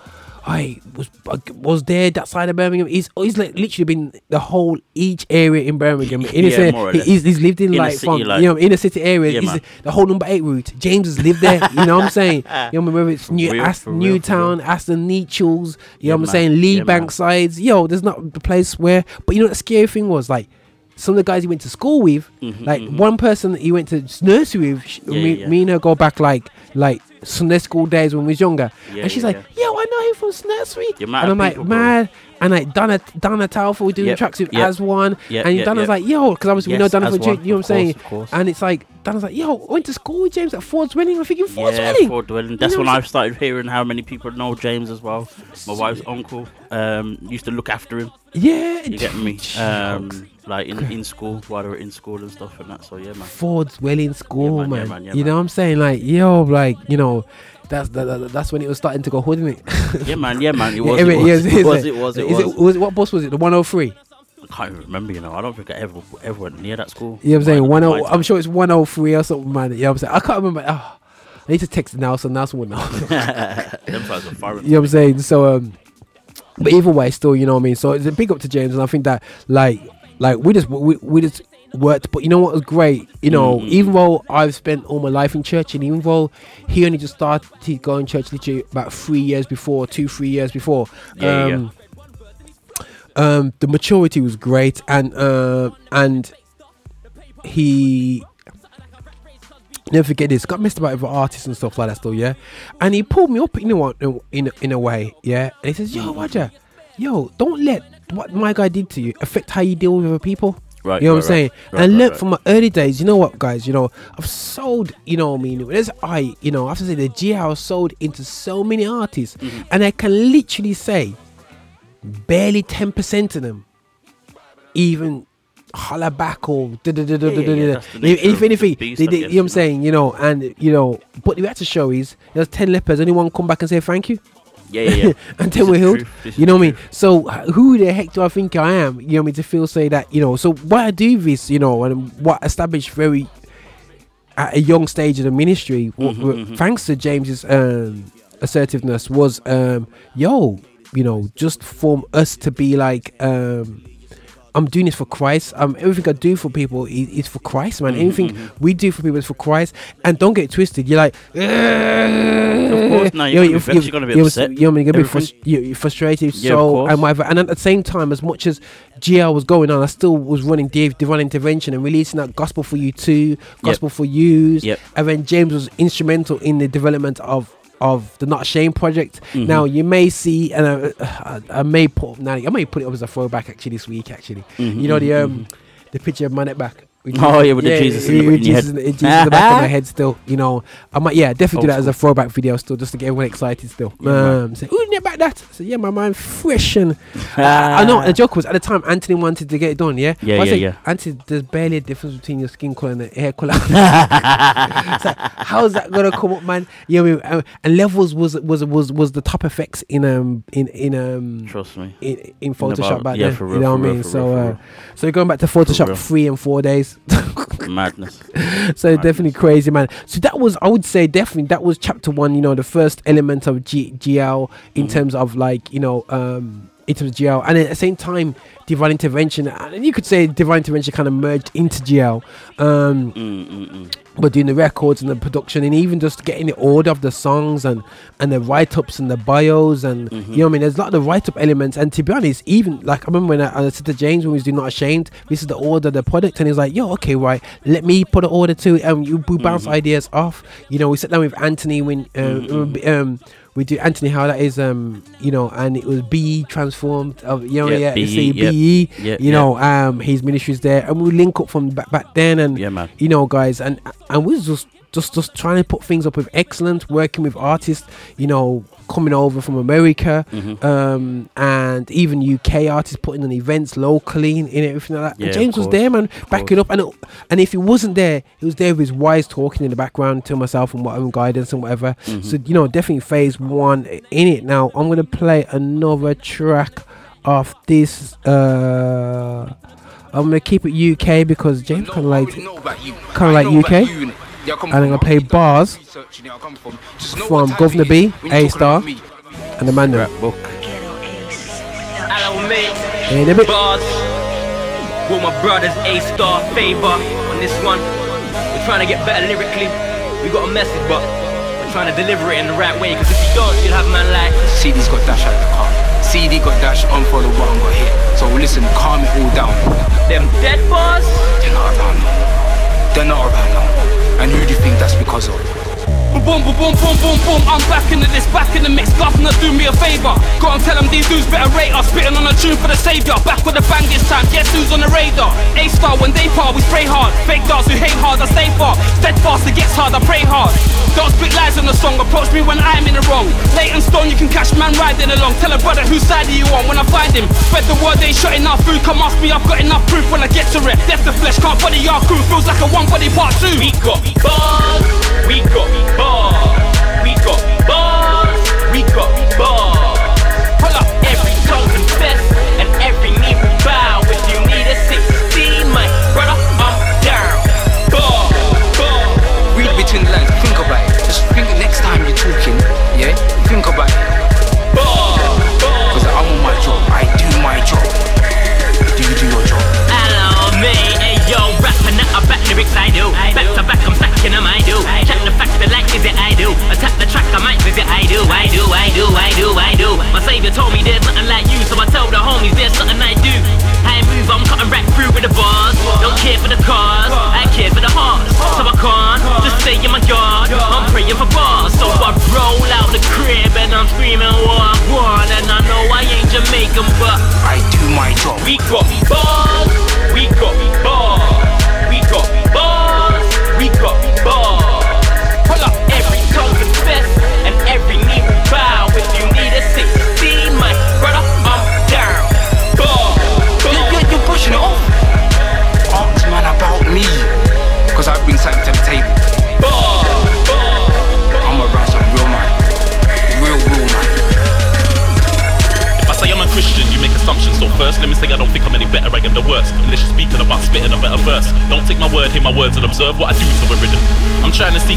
I was was there that side of Birmingham. He's he's like literally been the whole each area in Birmingham. In Yeah, more or he- less. he's, he's lived in Inner like city, from like- you know inner city area. Yeah, the, whole number eight route. James has lived there. You know what I'm saying? You know I? Whether it's New real, Ast- real, Newtown, Aston Nechells. You Yeah, know what I'm man. saying? Lee Yeah, Bank sides. Yo, there's not the place where. But you know what the scary thing was like. Some of the guys he went to school with, like one person that he went to nursery with, sh- Mm-hmm, Yeah, me, yeah. me and her go back like like Sunday school days when we was younger, Yeah, and she's yeah, like, "Yo, I know him from nursery," and I'm like, people, bro. "Man," and like Donna Donna Talfa, we doing Yep, tracks with yep. as one, Yep, and yep, Donna's like, "Yo," because obviously we know Yes, Donna from Ch- you know what I'm of saying, course. and it's like Donna's like, "Yo, I went to school with James at Four Dwellings." I'm thinking Ford's yeah, Wedding. Ford Dwelling. That's know when I started hearing how many people know James as well. My wife's uncle um, used to look after him. Yeah, You get me? Um, like in, in school, while they were in school and stuff and that. So yeah, man. Ford's well in School, Yeah, man, yeah, man. man, yeah, you know what I'm saying? Like, yo, like, you know, that's that, that- that's when it was starting to go hood, isn't it? Yeah, man. Yeah, man. It was. it It was. It was. it? Was. It was. was what bus was it? The 103. I can't even remember. You know, I don't think I ever ever went near that school. You know what I'm saying? One oh, I'm sure it's 103 or something, man. You know I'm saying? I can't remember. Oh, I need to text Nelson. Nelson would know. Them sides are foreign. you know what I'm saying? So, um, but either way, still, you know what I mean. So it's a big up to James, and I think that like, like we just we, we just worked. But you know what was great? You know, Mm. even though I've spent all my life in church, and even though he only just started going to church literally about three years before, two three years before. Yeah, yeah, um, um, the maturity was great, and uh, and he never forget this. Got messed about with artists and stuff like that. Still, yeah. And he pulled me up in a in a, in a way, yeah. And he says, "Yo, Roger, yo, don't let what my guy did to you affect how you deal with other people." Right, You know right, what I'm saying? right, and look, from my early days, you know what, guys? You know, I've sold. You know, what I mean, there's I. You know, I have to say the G House sold into so many artists, Mm-hmm. and I can literally say, barely ten percent of them even holler back or da da da da da da da. If, anything, they, they, you know what I'm saying, you know, and you know, but we had to show is there's ten lepers. Anyone come back and say thank you? Yeah, yeah, yeah. Until we're healed, you know what I mean. So who the heck do I think I am? You know what I mean to feel say that you know. So why I do this, you know, and what established very at a young stage of the ministry, w- Mhm, w- mhm. thanks to James's um, assertiveness, was um, yo, you know, just for us to be like. Um, I'm doing this for Christ. Um, everything I do for people is, is for Christ, man. Mhm, Anything mhm. we do for people is for Christ. And don't get it twisted. You're like, Of course, no, you're gonna be you're gonna be you're, upset, You're, gonna be frus- you're, you're frustrated, Yeah, so and whatever. And at the same time, as much as GL was going on, I still was running Div- divine intervention and releasing that gospel for you too, gospel for yous. Yep. And then James was instrumental in the development of of the Not Shame project. Mhm. Now you may see, and I, I, I may put now I may put it up as a throwback actually this week. Actually, Mhm, you know the mhm, um the picture of man at back. Oh, yeah, with the Jesus in the- with in your Jesus, in, Jesus in the back of my head still. You know, I might yeah definitely do Old that as a throwback video still, just to get everyone excited still. Yeah, um, say, who's about that? So yeah, my mind fresh and I, I know the joke was at the time Anthony wanted to get it done. Yeah, Yeah, yeah, say, yeah. Anthony, there's barely a difference between your skin color and the hair color. Like, how's that gonna come up, man? You know, I mean? Uh, and levels was was was was the top effects in um in in um Trust me. in, in In about- Photoshop back yeah, then. for you real, know what I real, mean? So uh, so you're going back to Photoshop three and four days. Madness. so definitely crazy, man. So that was, I would say, definitely that was chapter one. You know, the first element of G- GL in Mhm. terms of like, you know, um, in terms of GL, and at the same time, Divine Intervention, and you could say Divine Intervention kind of merged into GL. Um, Mm, but doing the records and the production, and even just getting the order of the songs and and the write ups and the bios, and Mm-hmm. you know I mean. There's a lot of the write up elements, and to be honest, even like I remember when I, I said to James when we was doing Not Ashamed, this is the order the product, and he's like, "Yo, okay, right, let me put an order to it," and you we bounce Mm-hmm. ideas off. You know, we sat down with Anthony when um, um we do Anthony how that is um you know, and it was BE transformed of you know Yeah, yeah, BE, yep. BE, Yeah, you know um his ministry's there, and we link up from back back then, and Yeah, man. you know, guys, and and we was just just just trying to put things up with excellence, working with artists, you know, coming over from America, Mm-hmm. um, and even UK artists putting on events locally and, and everything like that. Yeah, and James was there, man, backing up, and it, and if he wasn't there, he was there with his wise talking in the background to myself and whatever guidance and whatever. Mm-hmm. So you know, definitely phase one in it. Now I'm gonna play another track of this. Uh, I'm gonna keep it UK because James kind of like kind of like UK. And I'm gonna play bars from Guvna B, A Star, and the man. Rap book. Hello, me. In a bit. Bars. With my brothers, A star favor on this one. We're trying to get better lyrically. We got a message, but we're trying to deliver it in the right way. Cause if you don't, you'll have man like. CD's got dash out the car. CD got dash, unfollow button got hit. So listen, calm it all down. Them dead bars. They're not around now. They're not around now. And who do you think that's because of? Boom, boom, boom, boom, boom, boom. I'm back into this, back in the mix. Guvna, do me a favor. Go and tell them these dudes better rate us. Spitting on a tune for the savior. Back with a bang this time. Guess who's on the radar? A star when they part, we spray hard. Fake dogs who hate hard, I stay far. Steadfast, it gets hard, I pray hard. Don't speak lies on the song. Approach me when I'm in the wrong. Late and stone, you can catch man riding along. Tell a brother whose side are you on when I find him. Spread the word, they ain't shot enough food. Come ask me, I've got enough proof when I get to it. Death the flesh, can't body our crew. Feels like a one body part two. We got bars. We got. We got bars. We got bars. Hold up. Every tongue confess and every knee will bow. If you need a 16, my brother, I'm down. Bar, bar. Read between the lines, think about it. Just think next time you're talking, yeah? Think about it. Bar, bar. Cause I'm on my job. I do my job. Rapping at a back lyrics I do. Back to back, I'm stacking them, I do. Check the facts, the like, is it I do. Attack the track, I might visit, I do, I do, I do, I do, I do. My savior told me there's nothing like you, so I tell the homies there's something I do. I move, I'm cutting right through with the bars. Don't care for the cars, I care for the hearts. So I can't just stay in my yard. I'm praying for bars, so I roll out the crib and I'm screaming what I want. And I know I ain't Jamaican, but I do my job. we got bars, we got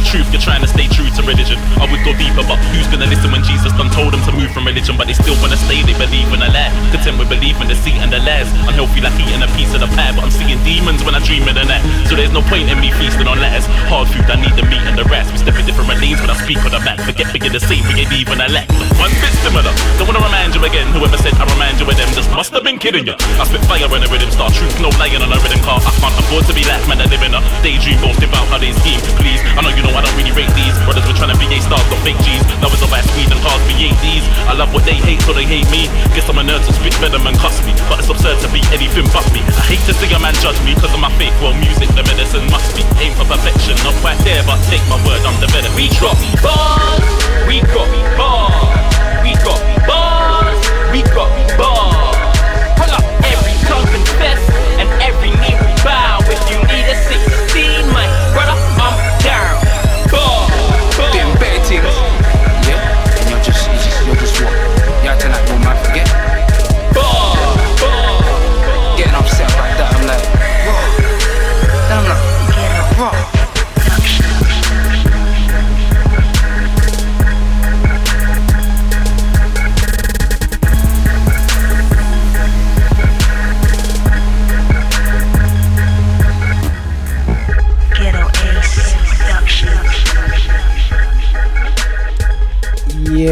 truth, you're trying to stay true to religion. I would go deeper, but who's gonna listen when Jesus done told them But they still wanna stay, they believe in a lie. Content with believing deceit and the lies. Unhealthy like eating a piece of the pie, but I'm seeing demons when I dream in the night. So there's no point in me feasting on letters. Hard food, I need the meat and the rest. We step in different lanes when I speak on the back. Forget bigger the same, we ain't even a lack. One bit similar. Don't wanna remind you again. Whoever said I remind you of them just must have been kidding you. I spit fire when the rhythm start truth, no lying on a rhythm car. I can't afford to be that man that live in a daydream, both devout how they scheme. Please, I know you know I don't really rate these. Brothers were trying to be A stars, not fake G's. Love is about speed and cars, we ain't these. I love what they hate, so they hate me. Guess I'm a nerd to spit venom and cuss me. But it's absurd to be anything but me. I hate to see a man judge me because of my faith. Well, music, the medicine must be. Aim for perfection, not quite there, but take my word, I'm the better. We drop bars, we got bars, we got bars, we got bars.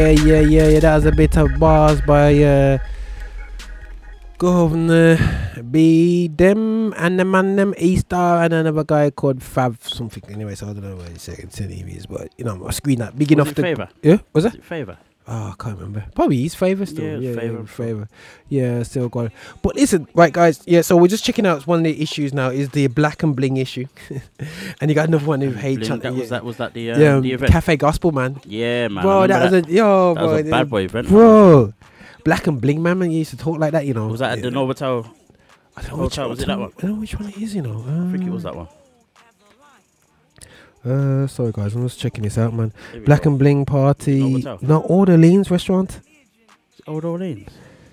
Yeah, yeah, yeah, yeah. That was a bit of bars by uh, Guvna B. Them and the man them E Star and another guy called Fab something. Anyway, so I don't know what his second name is, but you know, I screen that big Was enough to. Favour? Yeah, was that? Is it Favour? Oh, I can't remember. Probably his favour still. Yeah, Yeah, yeah, Favour. Yeah, still got it. But listen, right, guys. Yeah, so we're just checking out one of the issues now is the black and bling issue, and you got another one with H. That was that was that the uh, yeah, the event. Cafe Gospel man. Yeah, man. Bro, that was a yo, that bro, was a bad boy event. bro. Black and bling man, man used to talk like that, you know. Was that at the Novotel? I don't know which, Hotel, was it that one? I don't know which one it is, you know. I think it was that one. Uh, sorry guys, I'm just checking this out, man. Black and Bling party. Novotel? No, Orleans restaurant. Old Orleans.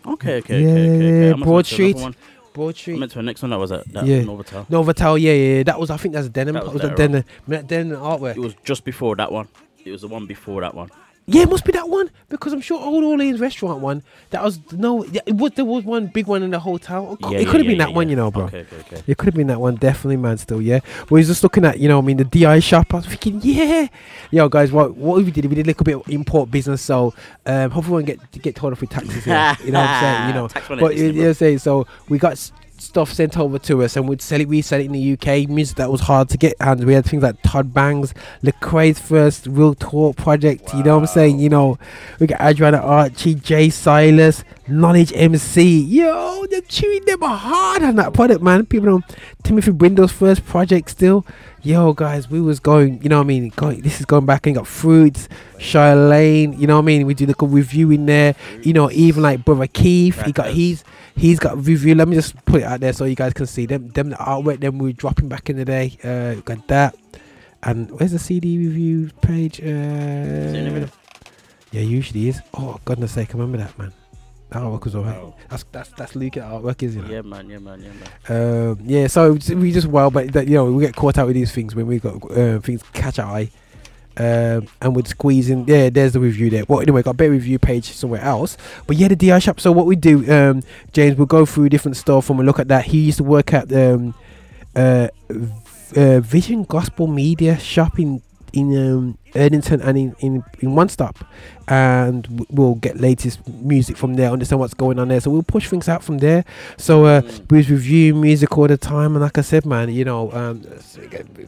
Okay, okay, Yeah, okay, okay. okay. yeah, I must Broad went to Street. I Street. went to the next one. That was at that yeah. Novotel. Novotel, yeah, yeah. That was, I think that's Denim. That was was that Denim, Denim artwork. It was just before that one. It was the one before that one. Yeah, it must be that one because I'm sure Old Orleans restaurant one. That was no, yeah, it was there was one big one in the hotel. It Yeah, could yeah, have yeah, been that one, you know, bro. Okay, okay, okay. It could have been that one, definitely, man. Still, yeah. Well, he's just looking at, you know, I mean, the DI shop. I was thinking, yeah, yo, guys, what what we did? We did a little bit of import business, so um, hopefully we won't get get told off with taxes. Here, you know what I'm saying? You know, Tax but you know, what I'm saying so we got. Stuff sent over to us, and we'd sell it. We sell it in the UK. Music that was hard to get, and we had things like Todd Bangs, Lecrae's first real talk project. You know what I'm saying? You know, we got Adriana Archie, Jay Silas, Knowledge MC. Yo, they're chewing them hard on that product, man. People know Timothy Brindle's first project still. Yo, guys, we was going, you know what I mean? Going, this is going back and got Fruits, Charlene, you know what I mean? We do the good review in there. You know, even like Brother Keith, he got he's he's got review. Let me just put it out there so you guys can see them them the artwork them we were dropping back in the day. Uh got that. And where's the CD review page? Uh, yeah, usually is. Oh goodness sake, I remember that man. That artwork was alright. That's that's that's Luke artwork, isn't it? Yeah, man. Yeah, man. Yeah, man. Um, yeah, so we just well, but that, you know, we get caught out with these things when we got uh, things catch our eye, um, and we're squeezing. Yeah, there's the review there. Well, anyway, got a better review page somewhere else. But yeah, the DI shop. So what we do, um, James, we'll go through different stuff and we'll look at that. He used to work at um, uh, uh, Vision Gospel Media shop in um, Erdington and in, in, in One Stop, and we'll get latest music from there, understand what's going on there. So we'll push things out from there. So uh, we was reviewing music all the time, and like I said, man, you know, um,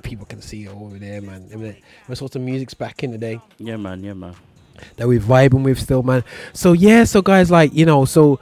people can see over there, man. I mean, what sorts of music's back in the day Yeah, man. Yeah, man. that we're vibing with still, man. So yeah, so guys, like you know, so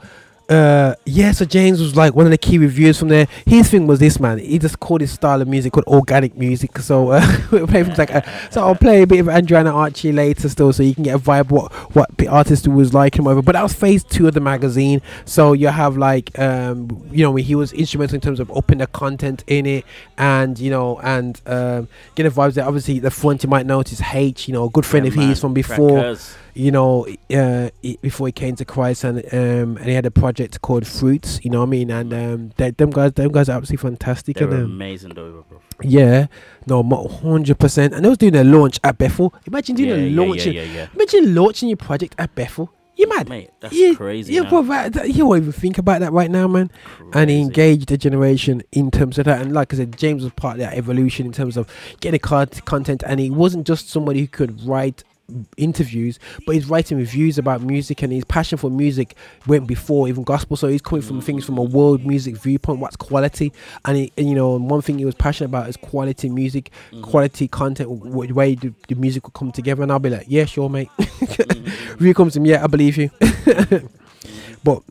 uh yeah, so James was like one of the key reviewers from there. His thing was this man. He just called his style of music called organic music. So uh, we play like uh, so I'll play a bit of Andriana Archie later still, so you can get a vibe what what the artist was like and whatever. But that was phase two of the magazine. So you have like um you know he was instrumental in terms of opening the content in it and you know and um getting vibes there. Obviously the front you might notice H, you know, a good friend Yeah, of man. his from before. You know, uh, before he came to Christ, and um, and he had a project called Fruits. You know what I mean? And um, they, them guys, them guys are absolutely fantastic. They and were amazing, though, bro. yeah, no, hundred percent. And they was doing a launch at Bethel. Imagine doing Yeah, a yeah, launch. yeah, yeah. Imagine launching your project at Bethel. You mad? Mate, that's yeah, crazy. Yeah, now. bro, that- you won't even think about that right now, man. Crazy. And he engaged the generation in terms of that. And like I said, James was part of that evolution in terms of getting the card content. And he wasn't just somebody who could write interviews, but he's writing reviews about music and his passion for music went before even gospel. So he's coming from things from a world music viewpoint, what's quality, and, he, and you know, one thing he was passionate about is quality music, mm. quality content, w- the way the, the music will come together. And I'll be like, yeah, sure, mate. Mm-hmm. Review comes to him, yeah, I believe you. Mm-hmm. but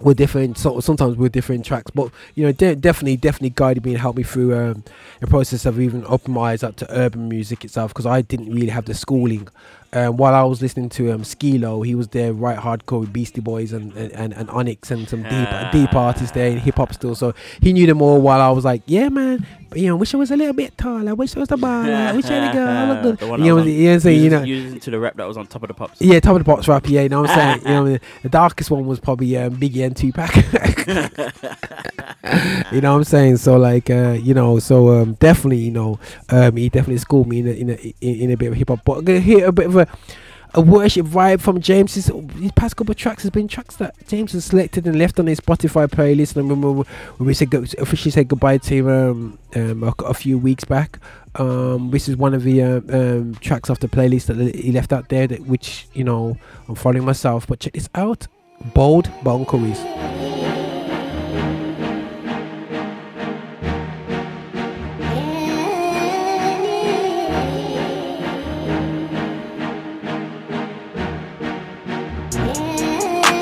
we're different. So sometimes we're different tracks, but you know, de- definitely, definitely guided me and helped me through um, the process of even opening my eyes up to urban music itself because I didn't really have the schooling. Um, while I was listening to um, Skilo, he was there right hardcore with Beastie Boys and and, and, and Onyx and some deep deep artists there in hip hop still. So he knew them all. While I was like, yeah, man, but, you know, wish I was a little bit taller. Wish I was a baller. Wish I had a girl. Look good. The one You know, on- you know, what I'm saying, you know, using to the rap that was on top of the pops. yeah, top of the box rap. Yeah, you know what I'm saying. you know, what I mean? the darkest one was probably um, Biggie and Tupac. you know what I'm saying? So like, uh, you know, so um, definitely, you know, um, he definitely schooled me in a, in a in, in a bit of hip hop. But I'm gonna hear a bit of a a worship vibe from James's his past couple of tracks has been tracks that James has selected and left on his Spotify playlist. And I remember when we said go, officially said goodbye to him um, um, a, a few weeks back. Um, this is one of the uh, um, tracks off the playlist that he left out there, that which you know I'm following myself. But check this out, Bold by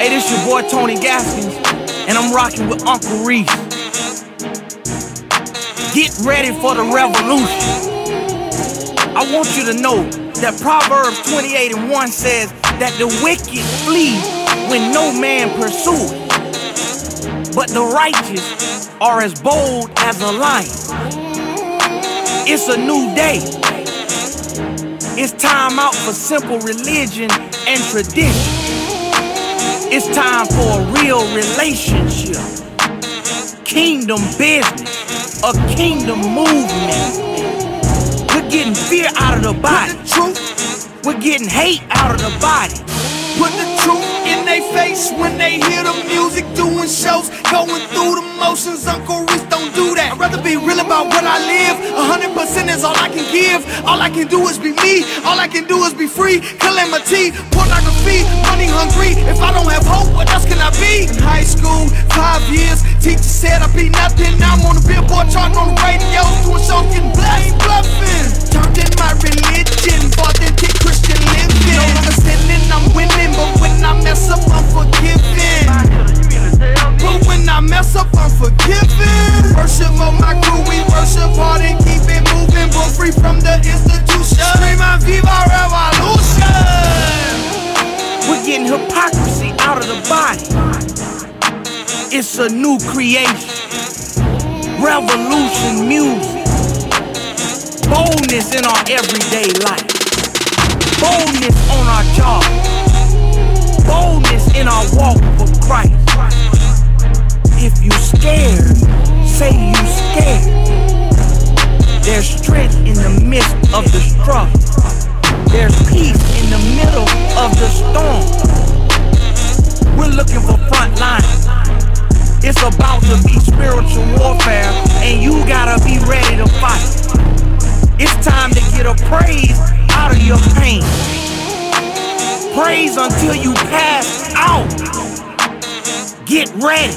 Hey, this your boy Tony Gaskins, and I'm rocking with Uncle Reece. Get ready for the revolution. I want you to know that Proverbs 28 and 1 says that the wicked flee when no man pursues, but the righteous are as bold as a lion. It's a new day. It's time out for simple religion and tradition. It's time for a real relationship. Kingdom business. A kingdom movement. We're getting fear out of the body. Put the truth. We're getting hate out of the body. Put the truth in their face when they hear the music, doing shows, going through the motions. Uncle don't do that. I'd rather be real about what I live. A hundred percent is all I can give. All I can do is be me. All I can do is be free. Calamity, pornography, money hungry. If I don't have hope, what else can I be? In high school, five years, teacher said I'd be nothing. Now I'm on the billboard chart on the radio, doing shows, getting blessed, bluffing. Turned in my religion, for authentic Christian living. No longer sinning, I'm winning, but when I mess up, I'm forgiven. But when I mess up, I'm forgiven. Worship for my crew, we worship hard and keep it moving. Broke free from the institution. Scream out, Viva Revolution! We're getting hypocrisy out of the body. It's a new creation. Revolution music. Boldness in our everyday life. Boldness on our job. Boldness in our walk for Christ. If you scared, say you scared. There's strength in the midst of the struggle. There's peace in the middle of the storm. We're looking for front lines. It's about to be spiritual warfare, and you gotta be ready to fight. It's time to get a praise out of your pain. Praise until you pass out. Get ready.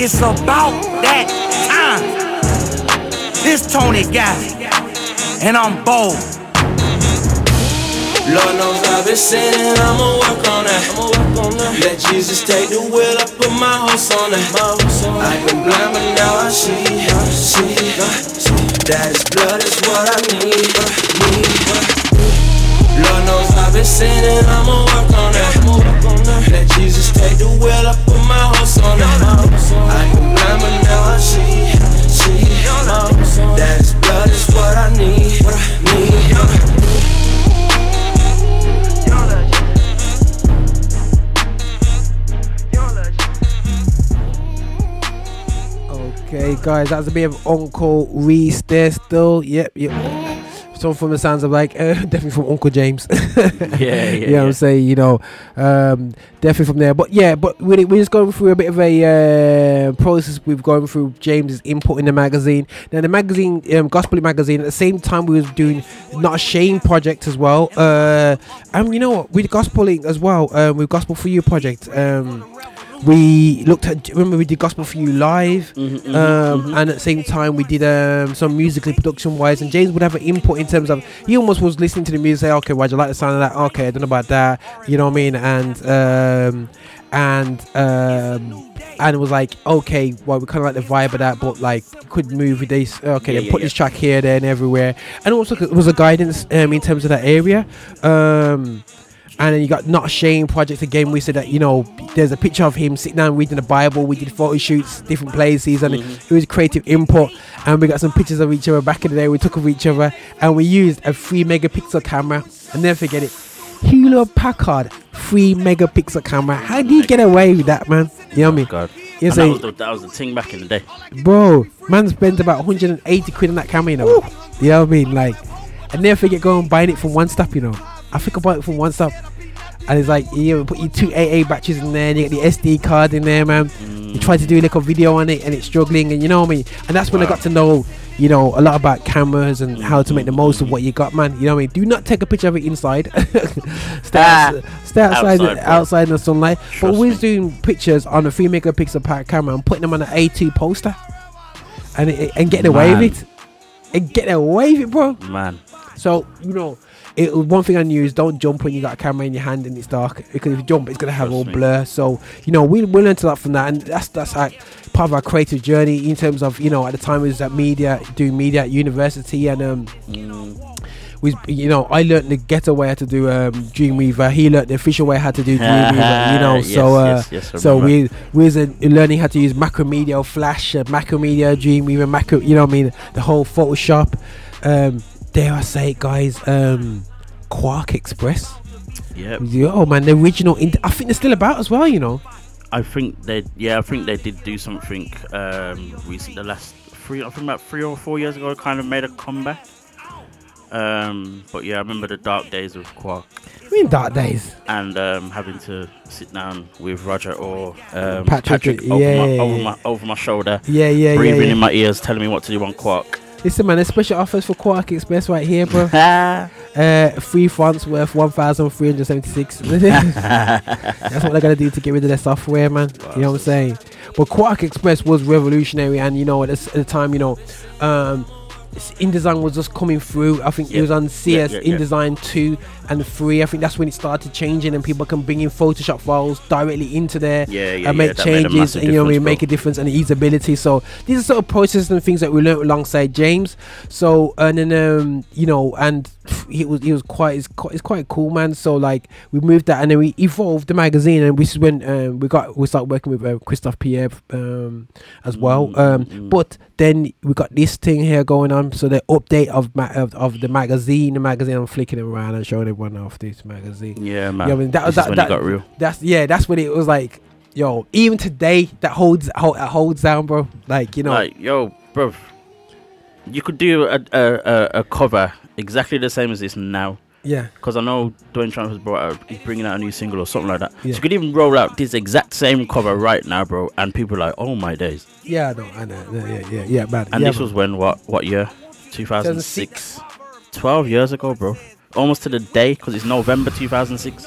It's about that time. This Tony Galley, and I'm bold. Lord knows I've been sinning, I'ma work on that. Let Jesus take the wheel, I put my horse on that. I've been blind, but now I see, see. That His blood is what I need. Lord knows I've been sinning, I'ma work on that. Jesus take the wheel, I put my horse on been blind, but now I see, see. That His blood is what I need, need. Okay, guys, that's a bit of Uncle Reece there still. Yep, yep. Some from the sounds of like uh, definitely from Uncle James. yeah, you know yeah. I'm saying? You know, um, definitely from there. But yeah, but really, we're just going through a bit of a uh, process. We've gone through James's input in the magazine. Now, the magazine, um, Gospel magazine, at the same time, we was doing Not a Shame project as well. Uh, and you know what? With Gospel Link as well, um, with Gospel for You project. Um, we looked at remember we did gospel for you live? Mhm, mhm, um, mhm. and at the same time we did um, some musically production wise and james would have an input in terms of he almost was listening to the music say okay why'd you like the sound of that? Okay i don't know about that you know what i mean? And um, and um, and it was like okay well we kind of like the vibe of that but like could move with this okay Yeah, yeah, put yeah. this track here there and everywhere. And also it was a guidance um, in terms of that area. Um, and then you got Not Shame Project again. We said that, you know, there's a picture of him sitting down reading the Bible. We did photo shoots, different places, and Mhm. it was creative input. And we got some pictures of each other back in the day. We took of each other and we used a 3 megapixel camera. And never forget it. Hewlett Packard 3 megapixel camera. How do you get away with that, man? You know what I mean? God. You say, that, was the, that was the thing back in the day. bro, man spent about 180 quid on that camera, you know? You know what I mean? Like, I never forget going buying it from one stop, you know? I think about it from one stop. And it's like you put your two AA batteries in there, and you get the SD card in there, man. You try to do like a video on it, and it's struggling, and you know what I mean. And that's when I got to know, you know, a lot about cameras and how to make the most of what you got, man. You know what I mean. Do not take a picture of it inside. stay, ah. outside, stay outside, Outside, outside, in the sunlight. but Trust we're doing pictures on a three megapixel pack camera and putting them on an A2 poster, and it, and getting away Man. with it, and getting away with it, bro. Man. So you know, it one thing I knew is don't jump when you got a camera in your hand and it's dark because if you jump, it's gonna have all blur. So you know, we we learned a lot from that, and that's that's like part of our creative journey in terms of you know at the time it was at media doing media at university and um. We, you know, I learned the ghetto way how to do um, Dreamweaver. He learned the official way how to do Dreamweaver. You know, Yes, so uh, yes, yes, so we we was uh, learning how to use Macromedia, Flash, uh, Macromedia, Dreamweaver, Macro. You know what I mean? The whole Photoshop. Um, dare I say it, guys? Um, QuarkXPress. Yep. Oh man, the original. In- I think they're still about as well. You know. I think they, yeah, I think they did do something um, recent. The last three, I think about three or four years ago, kind of made a comeback. Um, but yeah, I remember the dark days of Quark I mean, dark days. and um, having to sit down with Roger or um, Patrick, Patrick, yeah, over, my, yeah, over yeah. my over my shoulder, Yeah, yeah, yeah, breathing yeah. in my ears, telling me what to do on Quark. Listen, man, there's special offers for QuarkXPress right here, bro. uh, free fonts worth one thousand three hundred seventy-six. That's what they're gonna do to get rid of their software, man. You know what I'm saying? But QuarkXPress was revolutionary, and you know, at the, time, you know, um, InDesign was just coming through. I think it was on CS yeah, yeah. InDesign two and three. I think that's when it started changing, and people can bring in Photoshop files directly into there Yeah, yeah, and make yeah, that made a changes, and you know, I make a difference and usability. So these are sort of processes and things that we learned alongside James. So and then um, you know, and he was he was quite it's quite, it's quite cool, man. So like we moved that and then we evolved the magazine, and this is when um, we got we started working with uh, Christophe Pierre um, as well. Um, but then we got this thing here going on. So the update of ma- of, of the magazine, the magazine. I'm flicking it around and showing everyone off this magazine. Yeah, man. what I mean, that was This is that, when that it got real. That's yeah. That's when it was like, yo. Even today, that holds hold, that holds down, bro. Like you know, Like, yo, bro, you could do a, a, a, cover exactly the same as this now. Yeah. Because I know Dwayne Tryumf has brought out, he's bringing out a new single or something like that. Yeah. So you could even roll out this exact same cover right now, bro, and people are like, oh my days. yeah, I know, I know, yeah, yeah, yeah, yeah, man. And yeah, this man. was when, what what year? 2006. 12 years ago, bro. Almost to the day, because it's November 2006.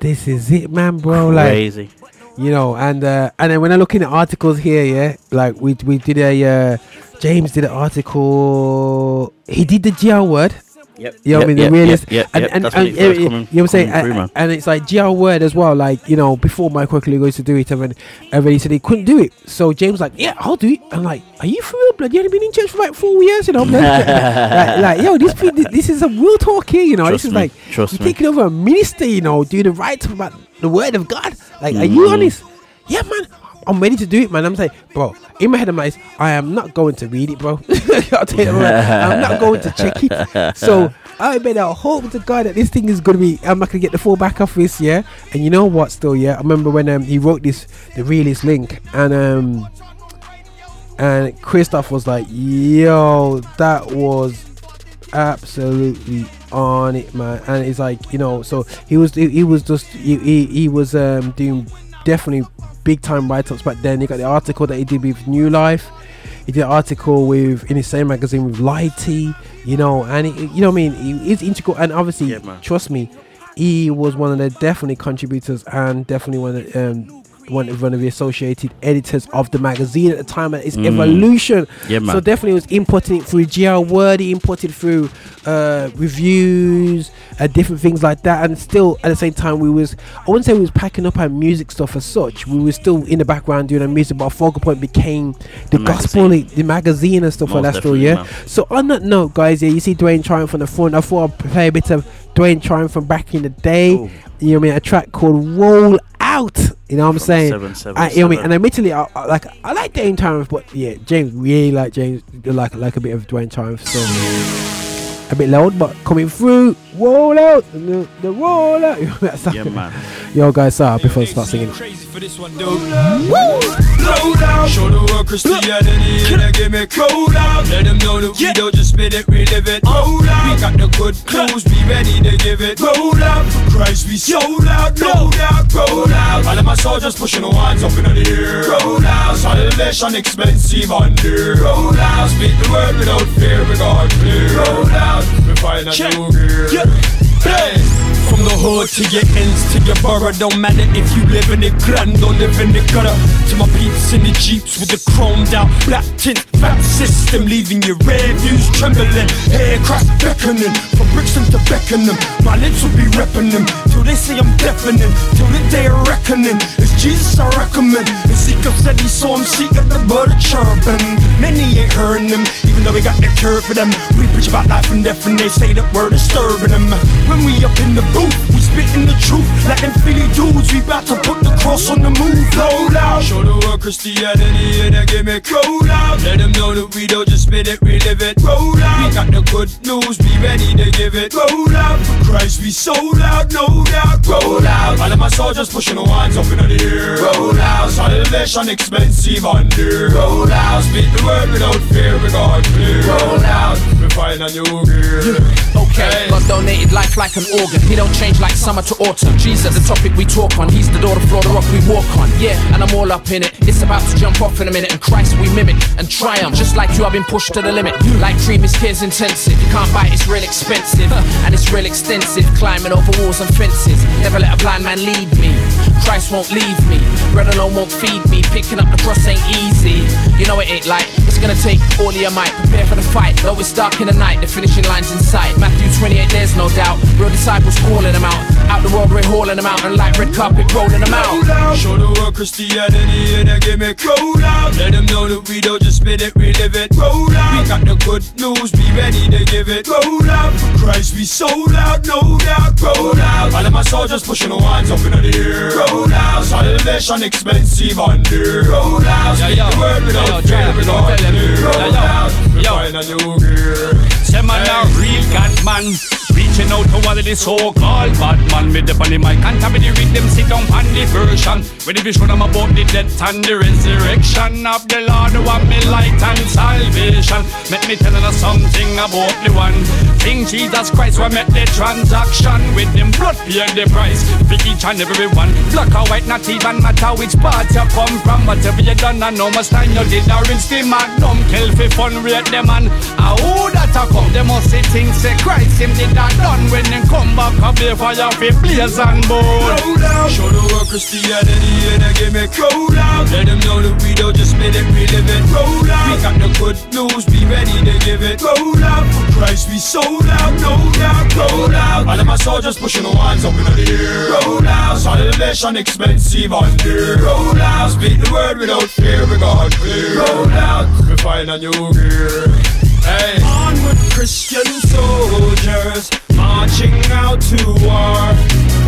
this is it, man, bro. Like Crazy. you know, and uh, and then when I look in the articles here, yeah, like we we did a uh, James did an article. He did the GL word. Yep. You know what I Yep, mean? The yep, realist. yep, yep, and, yep. and, That's when and, it you know what I'm saying? through, and, and it's like GL word as well. Like, you know, before Michael Quickly used to do it, and then, and then he said he couldn't do it. So James like, yeah, I'll do it. I'm like, are you for real, blood? You only been in church for like four years, you know? like, like, yo, this this is a real talk here, you know? Trust this is me, like, trust you're me. taking over a ministry, you know, doing the right about the word of God. Like, are you Mhm. honest? Yeah, man. I'm ready to do it, man. I'm saying, bro, in my head, I'm like, I am not going to read it, bro. I'll tell you, that, I'm not going to check it. So I better hope to God that this thing is gonna be. I'm not gonna get the full back off this, yeah. And you know what? Still, yeah. I remember when um, he wrote this, the realist link, and um, and Christoph was like, "Yo, that was absolutely on it, man." And it's like, you know, so he was he, he was just he, he, he was um doing definitely big time write ups back then. He got the article that he did with New Life. He did an article with in his same magazine with Lighty, you know, and you know what I mean. He is integral, and obviously, trust me, he was one of the definitely contributors and definitely one of the, um, one of one of the associated editors of the magazine at the time and its Mm. evolution. Yeah, man. So definitely was inputting it through GL Word, he inputted through uh, reviews, uh, different things like that, and still at the same time we was I wouldn't say we was packing up our music stuff as such. We were still in the background doing our music, but focal point became the, The gospel, the magazine and stuff like Most that. Still, yeah. man. So on that note, guys, yeah, you see Dwayne Tryumf on the front. I thought I'd play a bit of Dwayne Tryumf from back in the day. You know what I mean? A track called Roll Out. You know what I'm saying? seven, seven, I, you know what I mean? And admittedly, I, I like I like Dwayne Tryumf, but yeah, James really like James like like a bit of Dwayne Tryumf. So a bit loud, but coming through. Roll out the, the roll out. That's Yeah, man. Yo, guys, sorry before I start singing. for this one, dude. Woo! Slow down. Show the work Christianity and they give me crowd out. Let them know that we don't just spit it, we live it. Roll out. We got the good news, be ready to give it. Roll out. For Christ, we sold out, no doubt. Roll out. All of my soldiers pushing the ones up in the air. Roll out. Salvation expensive under. Roll out. Speak the word without fear, we got clear. Roll out. We find a new gear. Hey. From the hood to your ends to your borough. Don't matter if you live in the grand or live in the gutter To my peeps in the jeeps with the chromed out black tint Fat system leaving your rear views trembling Hair crack beckoning From Brixton to Beckenham My lips will be repping them Till they say I'm deafening Till the day of reckoning. It's Jesus I recommend Ezekiel said he saw him seek at the bird cherubim. Many ain't hearing them Even though we got the cure for them. We preach about life and death and they say that we're disturbing them When we up in the booth we spitting the truth like them Philly dudes. We bout to put the cross on the move. Roll out. Show the world Christianity and they give me crowd out. Let them know that we don't just spit it, we live it. Roll out. We got the good news, be ready to give it. Roll out. For Christ, we sold out, no doubt. Roll out. All of my soldiers pushing the ones up in the air. Roll out. Salvation expensive under. Roll out. Speak the word without fear, we got clear. Roll out. We find a new gear. Okay, God donated life like an organ. He don't change like summer to autumn. Jesus, the topic we talk on. He's the door, the floor, the rock we walk on. Yeah, and I'm all up in it. It's about to jump off in a minute, and Christ we mimic and triumph. Just like you, I've been pushed to the limit. Like is tears intensive. You can't buy it, it's real expensive. And it's real extensive. Climbing over walls and fences. Never let a blind man lead me. Christ won't leave me. Bread alone won't feed me. Picking up the cross ain't easy. You know it ain't light. It's gonna take all of your might. Prepare for the fight. Though it's dark in the night, the finishing line's in sight. Matthew 28, there's no doubt. Real disciples calling them out. Out the road, we're hauling them out. And like red carpet, rolling them out. Show the world Christianity and they give me crowd out. Let them know that we don't just spit it, we live it. Roll out. We got the good news, be ready to give it. Roll out. For Christ, we sold out, no doubt. Roll out. All of my soldiers pushing the ones up in the air. Roll out. Salvation expensive under. Roll out. Speak the word without fear, we clear. Roll out. We find a new gear. Say man a real God man Reaching out to all of the so-called bad man With the mic and me the rhythm sit down on the version. With the vision I'm about the death and the resurrection Of the Lord who want me light and salvation. Make me tell you something about the one King Jesus Christ will make the transaction With him. Blood pay the price For each and every one. Black or white not even matter which part you come from. Whatever you done and no much time you did Or rinse the magnum. Kill for fun rate them and who that a come They must see things say Christ him did that done When them come back up there fire fi blaze and burn. Show the world Christianity and they give me crowd out. Let them know that we don't just spit it, we live it. Roll out. We got the good news, be ready to give it. Roll out. For Christ, we sold out, no doubt. Roll out. All of my soldiers pushing the ones up in the air. Roll out. Salvation expensive under. Roll out. Speak the word without fear, we got clear. Roll out. We find a new gear. Hey. Onward, Christian soldiers, marching out to war.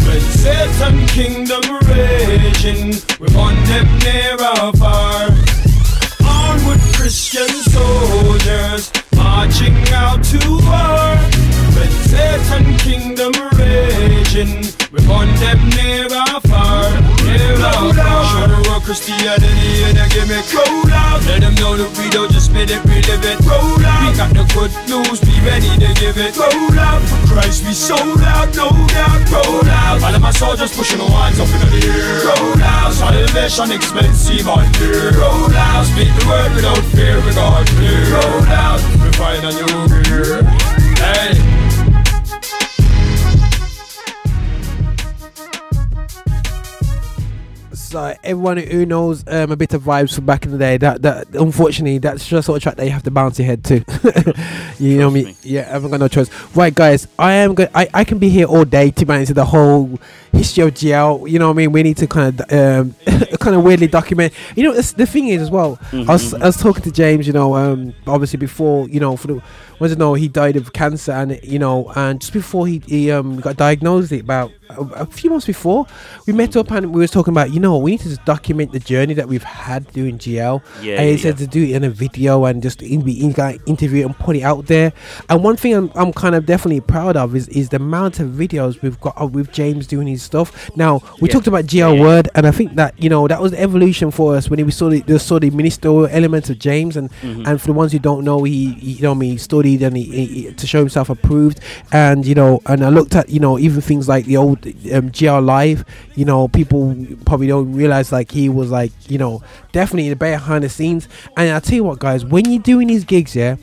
With Satan kingdom raging, we want them near or far. Onward, Christian soldiers, marching out to war. With Satan kingdom raging, we want them near or far. Near or far. Show the world Christianity and give me crowd out. Let them know that we don't just spit it, we live it. Roll out. We got the good news, be ready to give it. Roll out. For Christ, we sold out, no doubt. Roll out. All of my soldiers pushing the ones up in the air. Roll out. Salvation expensive under. Roll out. Speak the word without fear, we got clear. Roll out. We find a new gear. Hey. So everyone who knows um, a bit of vibes from back in the day, that that unfortunately that's just sort of track that you have to bounce your head to. you know me? Yeah, I haven't got no choice. Right, guys, I am good. I, I can be here all day to man into the whole history of GL. You know what I mean? We need to kind of um, kind of weirdly document. You know, the thing is as well. I was I was talking to James. You know, um, obviously before you know for the was it no he died of cancer and you know and just before he, he um got diagnosed it about a, a few months before we met up and we was talking about you know we need to just document the journey that we've had doing GL. Yeah, and he yeah, said to do it in a video and just in, be in, like, interview and put it out there. And one thing I'm, I'm kind of definitely proud of is is the amount of videos we've got of with James doing his stuff. Now we Yeah. talked about GL word, and I think that you know that was the evolution for us when we saw the, the saw the ministerial elements of James, and Mhm. and for the ones who don't know, he, he you know me studied and he, he, to show himself approved, and you know, and I looked at you know even things like the old um, GL live, you know, people probably don't realize like he was like you know definitely the behind the scenes, and I tell you what, guys, when you're doing these gigs, yeah.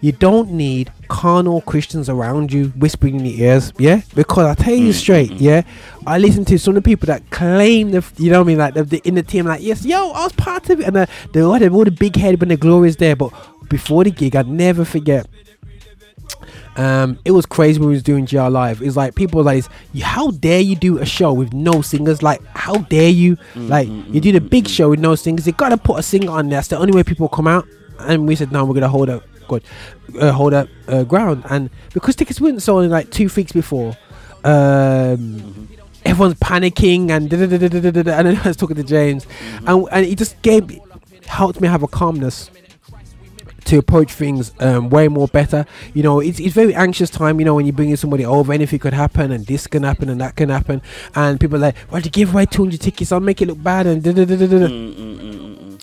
You don't need carnal Christians around you whispering in your ears, yeah. Because I tell you straight, yeah. I listen to some of the people that claim the, you know what I mean, like the, the in the team, like yes, yo, I was part of it, and uh, they all have all the big head when the glory is there. But before the gig, I'd never forget. Um, it was crazy when we was doing GL live. It's like people were like, "How dare you do a show with no singers? Like, how dare you? Like, you do the big show with no singers. You gotta put a singer on there. That's the only way people come out." And we said, "No, we're gonna hold up, good, uh, hold up uh, ground." And because tickets weren't sold in like two weeks before, um, everyone's panicking and da, da, da, da, da, da, da, and then I was talking to James, and and he just gave helped me have a calmness to approach things um, way more better. You know, it's, it's very anxious time. You know, when you're bringing somebody over, anything could happen, and this can happen, and that can happen, and people are like, "Why to give away 200 tickets? I'll make it look bad." And da da da da da.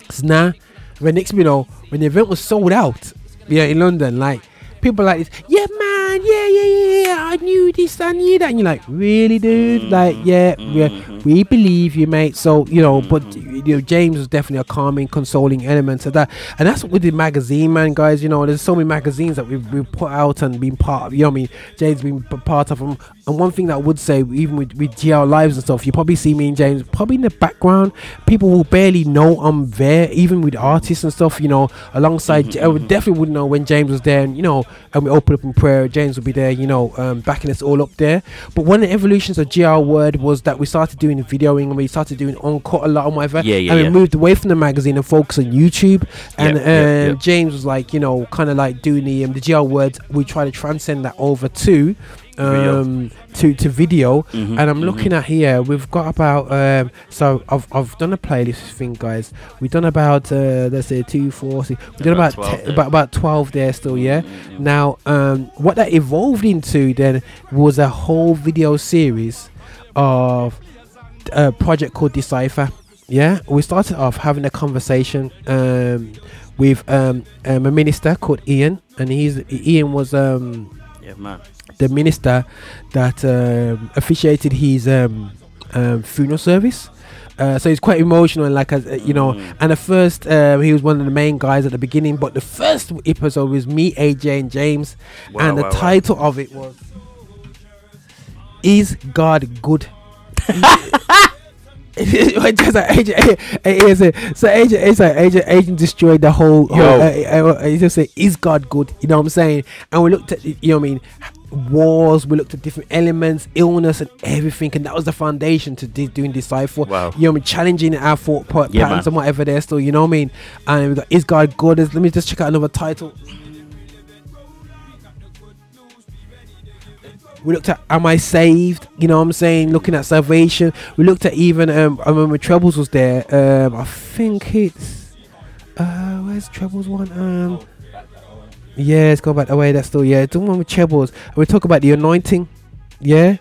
So now, the next, you know, when the event was sold out, yeah, in London, like people like this, yeah, man, yeah, yeah, yeah, yeah, I knew this, I knew that, and you're like, really, dude, mm-hmm. like, yeah, yeah, mm-hmm. we believe you, mate. So you know, but mm-hmm. you know, James was definitely a calming, consoling element to that, and that's what we did magazine, man, guys. You know, there's so many magazines that we've, we've put out and been part of. You know, I mean, James been part of them. And one thing that I would say, even with, with GL lives and stuff, you probably see me and James probably in the background. People will barely know I'm there, even with artists and stuff. You know, alongside, J- I would definitely wouldn't know when James was there. And you know, and we open up in prayer, James would be there. You know, um, backing us all up there. But one of the evolutions of GL word was that we started doing videoing and we started doing on encore a lot and whatever. Yeah, yeah, and we moved away from the magazine and focus on YouTube. And Yep, yep, um, yep. James was like, you know, kind of like doing the um, the GL words. We try to transcend that over to. Um, to to video, Mhm, and I'm mhm. looking at here. We've got about um, so I've I've done a playlist thing, guys. We've done about uh, let's say two, four, six. We've done About about 12 te- there. about about twelve there still. Yeah. Now, um, what that evolved into then was a whole video series of a project called Decipher. Yeah, we started off having a conversation um, with um, um, a minister called Ian, and he's Ian was um, Yeah, man. The minister that um, officiated his um, um, funeral service. Uh, so he's quite emotional, and like as uh, you know. Mm. And at first, um, he was one of the main guys at the beginning. But the first episode was me, AJ, and James, Wow, and the wow, wow. title of it was "Is God Good?" Just like AJ, AJ, so AJ, it's like AJ, AJ destroyed the whole. whole uh, uh, uh, he just said, "Is God good?" You know what I'm saying? And we looked at, you know what I mean, wars. We looked at different elements, illness, and everything, and that was the foundation to de- doing decipher. Wow. You know I mean? Challenging our thought Yeah, patterns man. and whatever there still. You know what I mean? And we got, "Is God good?" Let me just check out another title. We looked at Am I Saved? You know what I'm saying? Looking at salvation. We looked at even um I remember Trebles was there. Um I think it's uh where's Trebles one? Um Yeah, let's go back away, that's still yeah, it's the one with Trebles. We talk about the anointing. Yeah?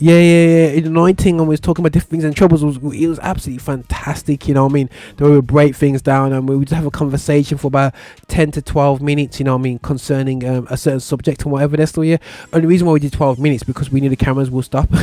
Yeah, yeah, yeah. The anointing and we was talking about different things and troubles was it was absolutely fantastic, you know what I mean? They would break things down and we would have a conversation for about ten to twelve minutes, you know what I mean, concerning um, a certain subject and whatever that's still yeah. And the reason why we did twelve minutes because we knew the cameras will stop. you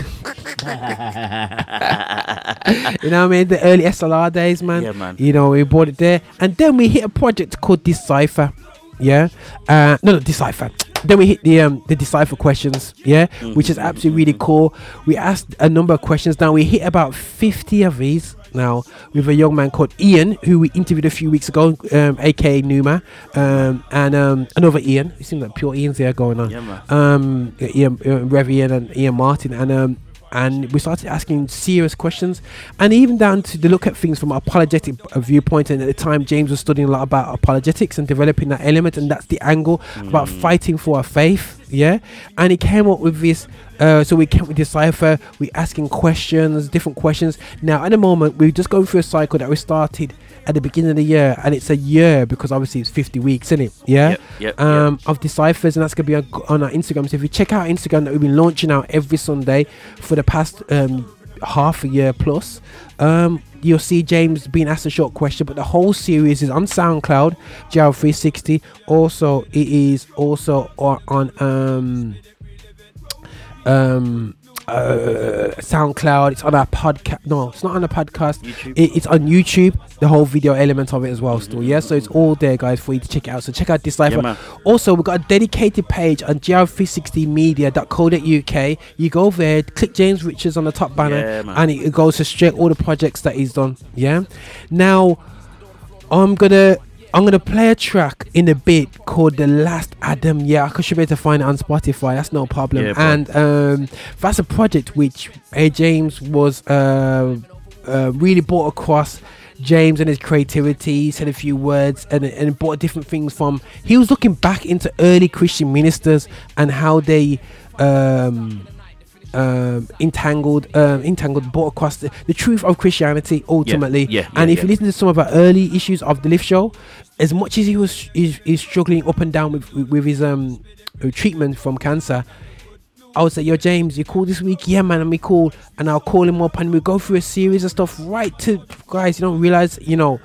know what I mean? The early SLR days, man. Yeah, man. You know, we bought it there. And then we hit a project called Decipher. Yeah. Uh no no Decipher. Then we hit the um the decipher questions, yeah, which is absolutely really cool. We asked a number of questions now. We hit about 50 of these now with a young man called Ian, who we interviewed a few weeks ago, um, aka Numa, um, and um, another Ian. It seems like pure Ian's there going on. Yeah, man. Um, Ian, uh, Rev Ian and Ian Martin, and um, and we started asking serious questions, and even down to the look at things from an apologetic viewpoint. And at the time, James was studying a lot about apologetics and developing that element, and that's the angle about fighting for our faith. Yeah, and he came up with this. Uh, so we came with decipher. We asking questions, different questions. Now at the moment, we're just going through a cycle that we started at the beginning of the year, and it's a year because obviously it's 50 weeks, isn't it? Yeah. Yep, yep, um, Of deciphers, and that's gonna be on, our Instagram. So if you check out Instagram, that we've been launching out every Sunday for the past um, half a year plus. Um, you'll see James being asked a short question, but the whole series is on SoundCloud, GL360. Also, it is also on, on um, um, uh, SoundCloud. It's on our podcast. No, it's not on the podcast. It, it's on YouTube. The whole video element of it as well. Still, yeah. So it's all there, guys, for you to check it out. So check out Decipher. Yeah, also, we've got a dedicated page on gl360media.co.uk. You go there, click James Richards on the top banner, Yeah, and it, it goes to straight all the projects that he's done. Yeah. Now, I'm gonna I'm gonna play a track in a bit called "The Last Adam." Yeah, I should be able to find it on Spotify. That's no problem. Yeah, and um, that's a project which A. James was uh, uh, really brought across. James and his creativity, said a few words and and brought different things from. He was looking back into early Christian ministers and how they. Um, um, entangled, um, entangled, brought across the, the truth of Christianity ultimately. yeah, and yeah, if you listen to some of our early issues of the Lift Show, as much as he was is, is struggling up and down with with, his um uh, treatment from cancer, I would say, "Yo, James, you cool this week? Yeah, man, I'm me cool." And I'll call him up and we go through a series of stuff right to guys. You don't realize, you know,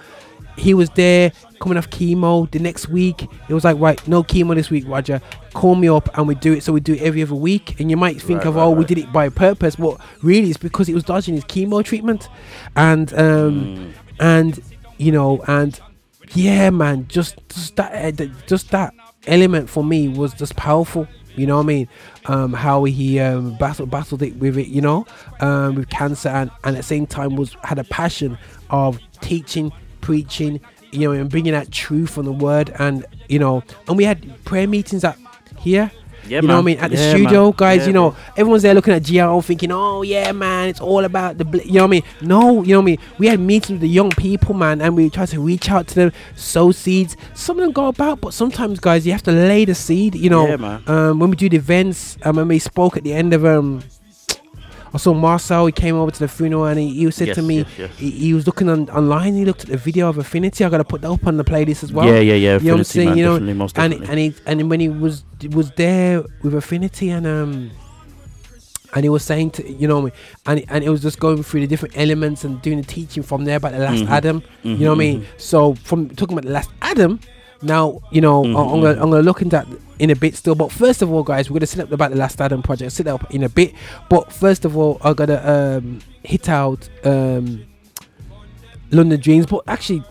he was there coming off chemo. The next week, it was like, right, no chemo this week, Roger. Call me up and we do it. So we do it every other week. And you might think Right, of, right, oh, we did it by purpose, but really, it's because he was dodging his chemo treatment, and um, and you know, and yeah, man, just just that uh, just that element for me was just powerful. You know what I mean? Um, how he um, battled battled it with it, you know, um, with cancer, and, and at the same time was had a passion of teaching, preaching, you know, and bringing that truth from the word, and you know, and we had prayer meetings at here. Yeah, you know what I mean? At the Yeah, studio, man. guys, Yeah, you know, bro. everyone's there looking at GRO thinking, oh, yeah, man, it's all about the, bl-, you know what I mean? No, you know what I mean? We had meetings with the young people, man, and we tried to reach out to them, sow seeds. Some of them go about, but sometimes, guys, you have to lay the seed, you know. Yeah, man. Um, when we do the events, um, when we spoke at the end of, um, I saw Marcel, he came over to the funeral and he, he said to me, yes, yes. He, he was looking on, online, he looked at the video of Affinity. I got to put that up on the playlist as well. Yeah, yeah, yeah, You know what I'm saying? man, you know, definitely, most and, definitely. and he and when he was was there with Affinity and um and he was saying to you know and and it was just going through the different elements and doing the teaching from there about the last Mhm. Adam. You know what I mean? Mhm, So from talking about the last Adam, now you know Mhm, I- I'm gonna. I'm gonna look into that in a bit still. But first of all, guys, we're gonna sit up about the last Adam project. Sit up in a bit. But first of all, I gotta um hit out um London Dreams. But actually,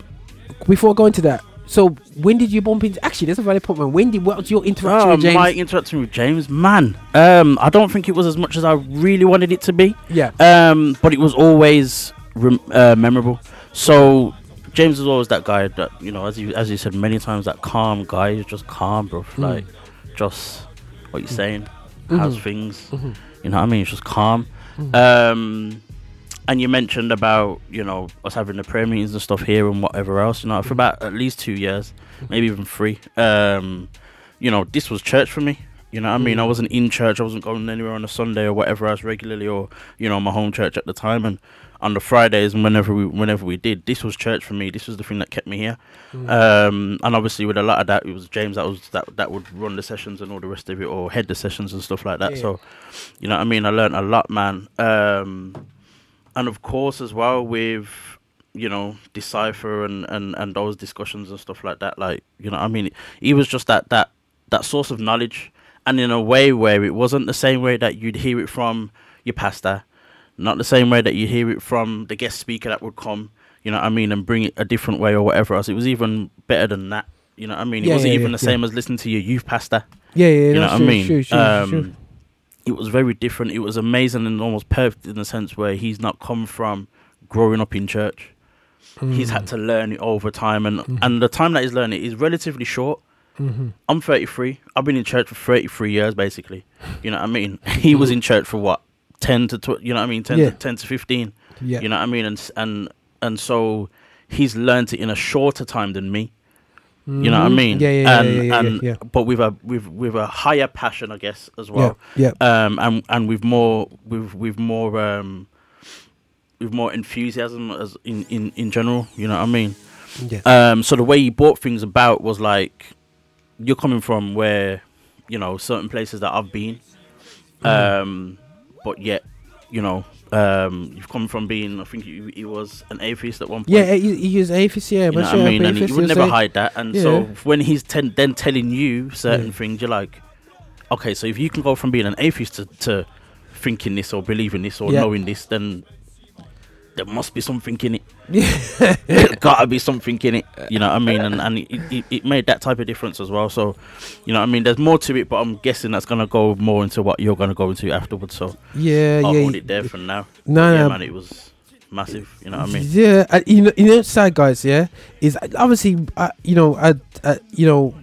before going to that. So when did you bump into? Actually, that's a valid point. Man. When did what was your interaction Oh, with James? my interaction with James, man. Um, I don't think it was as much as I really wanted it to be. Yeah. Um, but it was always rem- uh, memorable. So James was always that guy that you know, as you as you said many times, that calm guy. He's just calm, bro. Mm. Like, just what you saying, how's Mhm. things. Mhm. You know what I mean? It's just calm. Mhm. Um, and you mentioned about you know us having the prayer meetings and stuff here and whatever else. You know, for about at least two years, maybe even three. Um, you know, this was church for me. You know what I mean? I Mm. wasn't in church. I wasn't going anywhere on a Sunday or whatever else regularly, or you know, my home church at the time. And on the Fridays and whenever we whenever we did, this was church for me. This was the thing that kept me here. Mm. Um, and obviously with a lot of that, it was James that was that that would run the sessions and all the rest of it, or head the sessions and stuff like that. Yeah. So, you know what I mean? I learned a lot, man. Um, and of course as well with you know decipher and and and those discussions and stuff like that like you know i mean he was just that that that source of knowledge and in a way where it wasn't the same way that you'd hear it from your pastor not the same way that you hear it from the guest speaker that would come you know what i mean and bring it a different way or whatever else it was even better than that you know what i mean Yeah, it wasn't yeah, even yeah, the same as listening to your youth pastor Yeah, yeah, you no, know what sure, i mean sure, sure, um, it was very different. It was amazing and almost perfect in the sense where he's not come from growing up in church. He's Mm. had to learn it over time, and Mhm. and the time that he's learning is relatively short. Mhm. I'm 33. I've been in church for 33 years, basically. You know what I mean? He was in church for what ten to tw- you know what I mean, ten Yeah. to ten to fifteen. Yeah. You know what I mean, and and and so he's learned it in a shorter time than me. You know what I Mhm. mean? Yeah, yeah, yeah, and, yeah, yeah, and yeah. but with a with with a higher passion, I guess, as well. Yeah, Um, and and with more with with more um, with more enthusiasm as in in in general. You know what I mean? Yeah. Um, so the way he brought things about was like, you're coming from where, you know, certain places that I've been, Mhm. um, but yet, you know, um, you've come from being, I think he, he was an atheist at one point. Yeah, he, he was atheist. Yeah, You know what I mean? And he atheist, would never hide that. And Yeah. so when he's ten, then telling you certain Yeah. things, you're like, okay, so if you can go from being an atheist to, to thinking this or believing this or Yeah. knowing this, then there must be something in it. There gotta be something in it. You know what I mean? And and it, it, it made that type of difference as well. So, you know what I mean? There's more to it, but I'm guessing that's gonna go more into what you're gonna go into afterwards. So Yeah, I'll yeah, hold it there for now. No, yeah, no. man, it was massive. You know what I mean? Yeah, and you know, you know, sad guys. Yeah, is uh, obviously, uh, you know, I, uh, you know,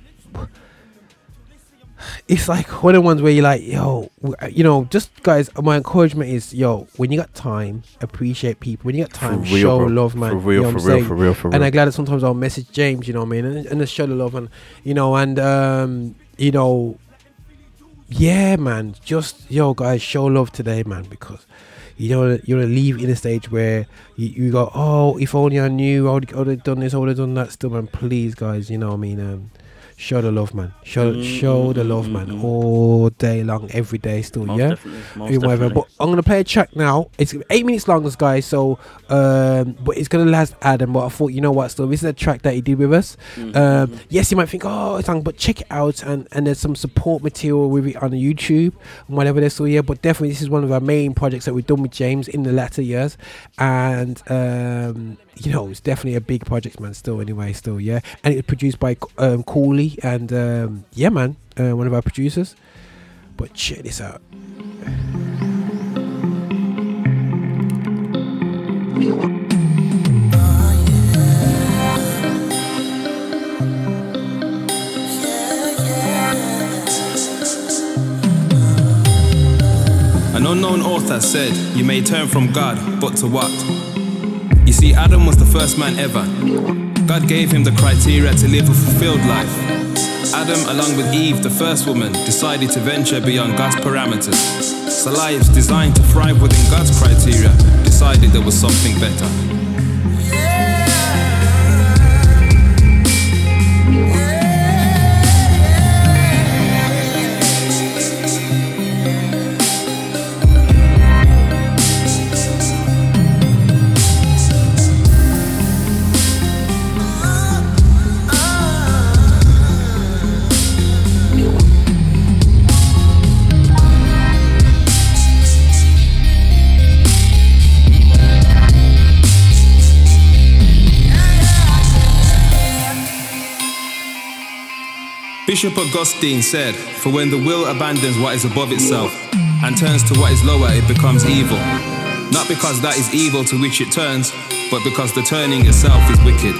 it's like one of the ones where you're like, yo, uh, you know, just guys. My encouragement is, yo, when you got time, appreciate people. When you got time, real, show bro. love, man. For real, you know for I'm real, for real, And. I'm glad that sometimes I'll message James, you know what I mean, and, and just show the love, and you know, and um, you know, yeah, man, just yo, guys, show love today, man, because you don't you want to leave in a stage where you, you go, oh, if only I knew, I would, I would have done this, I would have done that. Still, man, please, guys, you know, what I mean, um, show the love, man, show Mm, show the mm, love, mm, man, mm. all day long, every day, still, Most yeah, whatever. But I'm gonna play a track now. It's eight minutes long, guys. So, um, but it's gonna last Adam. But I thought, you know what? Still, this is a track that he did with us. Mhm, Um, mhm. yes, you might think, oh, it's long, but check it out, and and there's some support material with it on YouTube and whatever there's still yeah. But definitely, this is one of our main projects that we've done with James in the latter years, and um, you know, it's definitely a big project, man. Still, anyway, still, yeah. And it was produced by um, Cooley, and um, yeah, man, uh, one of our producers. But check this out. An unknown author said, You may turn from God, but to what? See, Adam was the first man ever. God gave him the criteria to live a fulfilled life. Adam, along with Eve, the first woman, decided to venture beyond God's parameters. So lives designed to thrive within God's criteria decided there was something better. Bishop Augustine said, For when the will abandons what is above itself and turns to what is lower, it becomes evil. Not because that is evil to which it turns, but because the turning itself is wicked.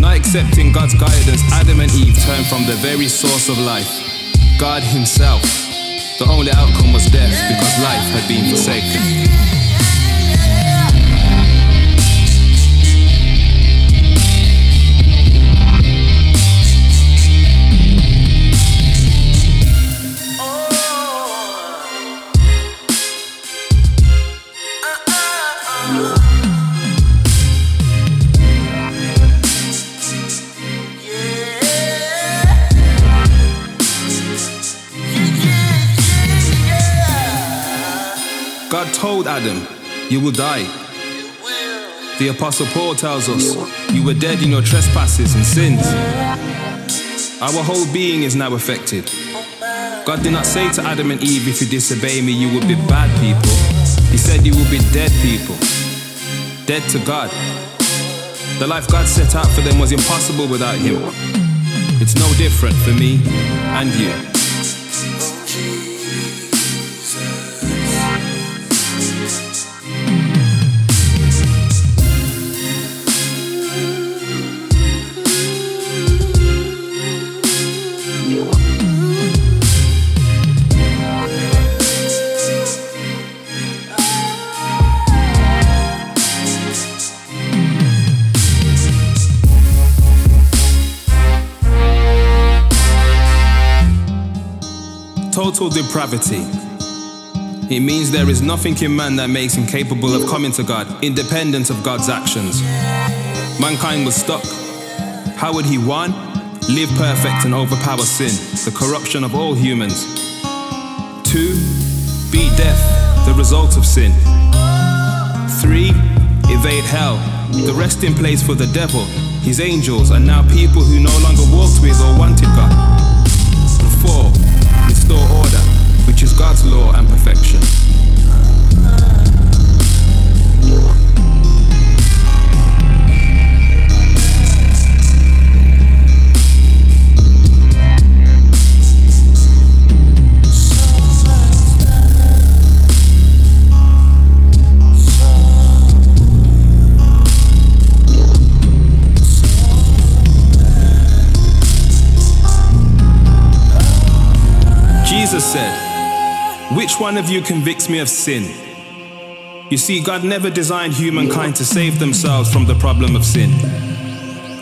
Not accepting God's guidance, Adam and Eve turned from the very source of life, God Himself. The only outcome was death because life had been forsaken. Told Adam, You will die. The Apostle Paul tells us, You were dead in your trespasses and sins. Our whole being is now affected. God did not say to Adam and Eve, If you disobey me, you will be bad people. He said, You will be dead people. Dead to God. The life God set out for them was impossible without Him. It's no different for me and you. Depravity. It means there is nothing in man that makes him capable of coming to God, independent of God's actions. Mankind was stuck. How would he, one, live perfect and overpower sin, the corruption of all humans? Two, beat death, the result of sin. Three, evade hell, the resting place for the devil, his angels, and now people who no longer walked with or wanted God. Four, restore order, which is God's law and perfection. Jesus said, Which one of you convicts me of sin? You see, God never designed humankind to save themselves from the problem of sin.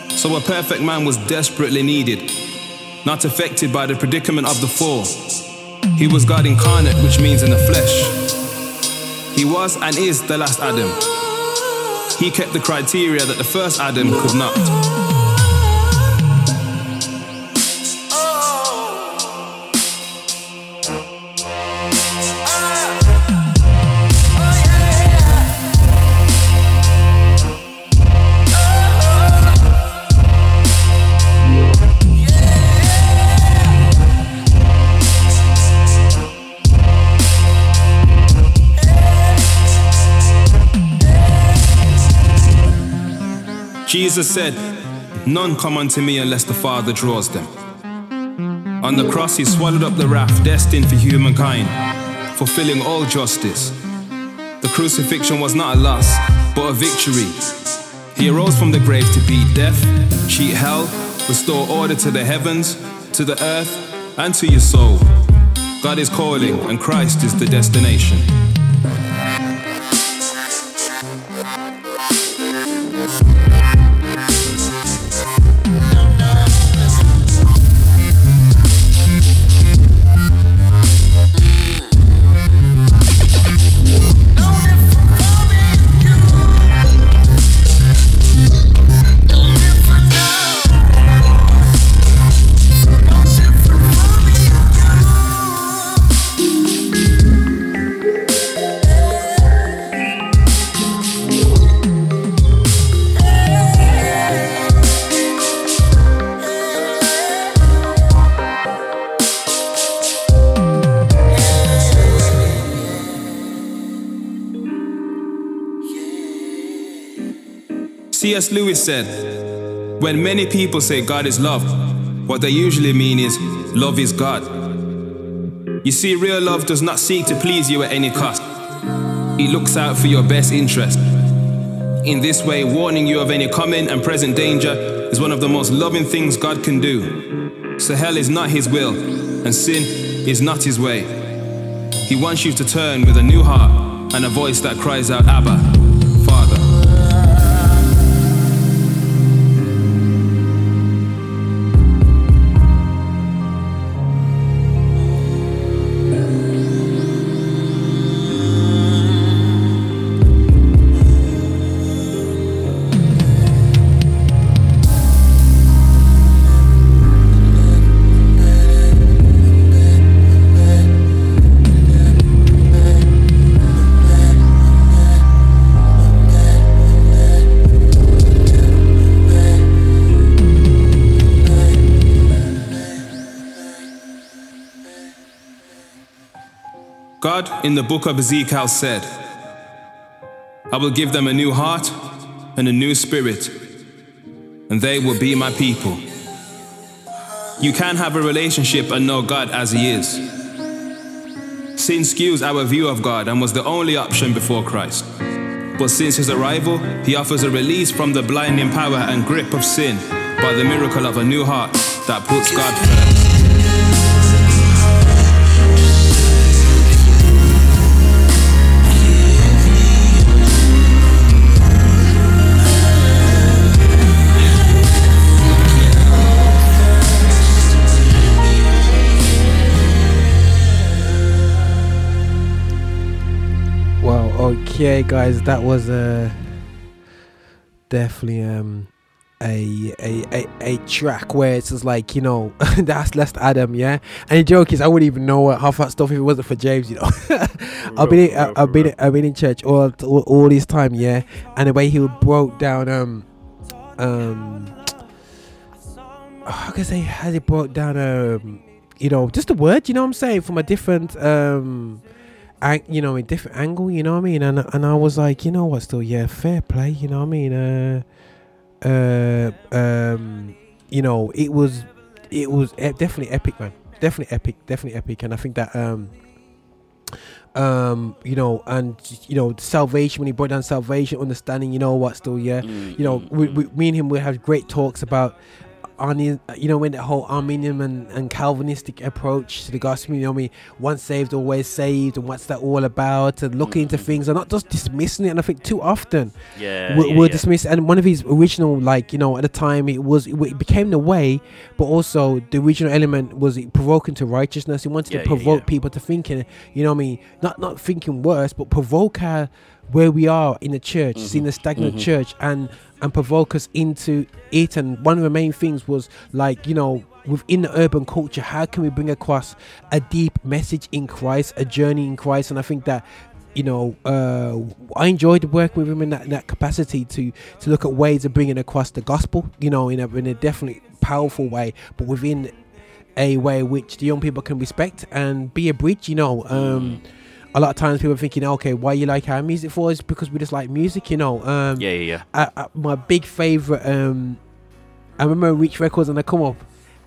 So a perfect man was desperately needed, not affected by the predicament of the fall. He was God incarnate, which means in the flesh. He was and is the last Adam. He kept the criteria that the first Adam could not. Jesus said, None come unto me unless the Father draws them. On the cross, he swallowed up the wrath destined for humankind, fulfilling all justice. The crucifixion was not a loss, but a victory. He arose from the grave to beat death, cheat hell, restore order to the heavens, to the earth, and to your soul. God is calling, and Christ is the destination. C.S. Lewis said, When many people say God is love, what they usually mean is love is God. You see, real love does not seek to please you at any cost, it looks out for your best interest. In this way, warning you of any coming and present danger is one of the most loving things God can do. So, hell is not His will, and sin is not His way. He wants you to turn with a new heart and a voice that cries out, Abba, in the book of Ezekiel said, I will give them a new heart and a new spirit, and they will be my people. You can have a relationship and know God as He is. Sin skews our view of God and was the only option before Christ. But since His arrival, He offers a release from the blinding power and grip of sin by the miracle of a new heart that puts God first. Okay, guys, that was uh, definitely um, a, a a a track where it's just like you know that's Last Adam, yeah. And the joke is, I wouldn't even know what half that stuff if it wasn't for James, you know. I've been in, I've been I've been in church all, all all this time, yeah. And the way he broke down um um how can I say how he broke down um you know just the word, you know what I'm saying, from a different um ang- you know, a different angle, you know what I mean? And and I was like, you know what, still, yeah, fair play, you know what I mean? Uh, uh, um, you know, it was, it was definitely epic, man. Definitely epic, definitely epic. And I think that, um, um, you know, and you know, salvation when he brought down salvation, understanding, you know what, still, yeah, you know, we, we, me and him we have great talks about. Arni, you know, when the whole Arminian and, and Calvinistic approach to the gospel, you know, I mean, once saved, always saved, and what's that all about, and looking into mm-hmm. things and not just dismissing it. And I think too often, Yeah, we're, yeah, we're yeah. dismissed. And one of his original, like you know, at the time it was it became the way, but also the original element was it provoking to righteousness. He wanted to provoke people to thinking, you know, what I mean, not not thinking worse, but provoke our where we are in the church, seeing the stagnant mhm. church, and and provoke us into it. And one of the main things was like you know within the urban culture, how can we bring across a deep message in Christ, a journey in Christ? And I think that you know, uh, I enjoyed working with him in that, in that capacity to to look at ways of bringing across the gospel, you know, in a, in a definitely powerful way, but within a way which the young people can respect and be a bridge, you know. Um, a lot of times people are thinking, okay, why you like our music for? Is because we just like music, you know. Um, Yeah, yeah, yeah. I, I, my big favorite. Um, I remember Reach Records and they come up,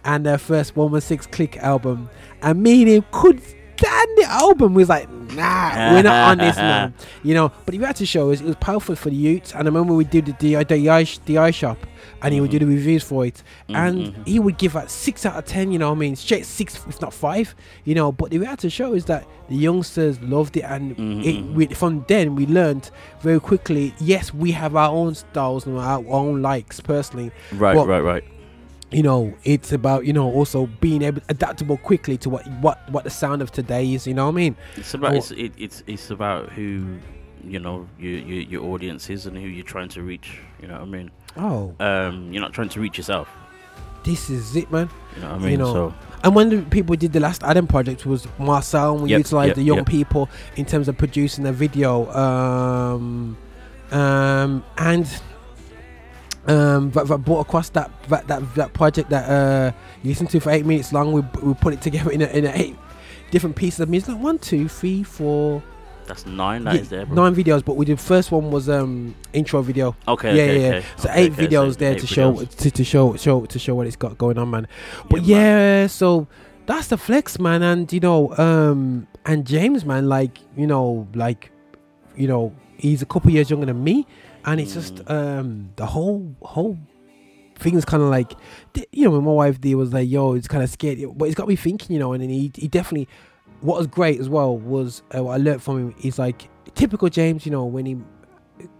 and their first One One Six Clique album, and me and him could stand the album. We was like, nah, we're not on this, man. You know. But the reality show is it was powerful for the youths. And I remember we did the eye, the eye shop, and he would do the reviews for it, mm, and Mhm. he would give like six out of ten. You know, what I mean, straight six, if not five. You know. But the reality show is that the youngsters loved it, and mm, it, we, from then we learned very quickly. Yes, we have our own styles and our own likes personally. Right, right, right. You know, it's about you know also being able adaptable quickly to what what what the sound of today is. You know what I mean? It's about Or- it's, it, it's it's about who you know your, your your audience is and who you're trying to reach. You know what I mean? Oh. Um, you're not trying to reach yourself. this is it, man. You know what I mean? So- and when the people did the last Adam project was Marcel, and we Yep, utilized yep, the young yep. people in terms of producing the video, um, um, and um, that, that brought across that that that, that project that uh, you listened to for eight minutes long. We, we put it together in a, in a eight different pieces of music, like one, two, three, four. That's nine. That Yeah, is there, bro. nine videos, but we did first one was um intro video. Okay, yeah, okay, yeah. okay. So Okay, eight videos so there eight to show to, to show show to show what it's got going on, man. But yeah, so that's the flex, man, and you know, um, and James, man, like you know, like you know, he's a couple years younger than me, and it's just Mm. um the whole whole thing is kind of like you know when my wife did was like yo it's kind of scared but it's got me thinking you know and then he, he definitely what was great as well was uh, what I learned from him is like typical James you know when he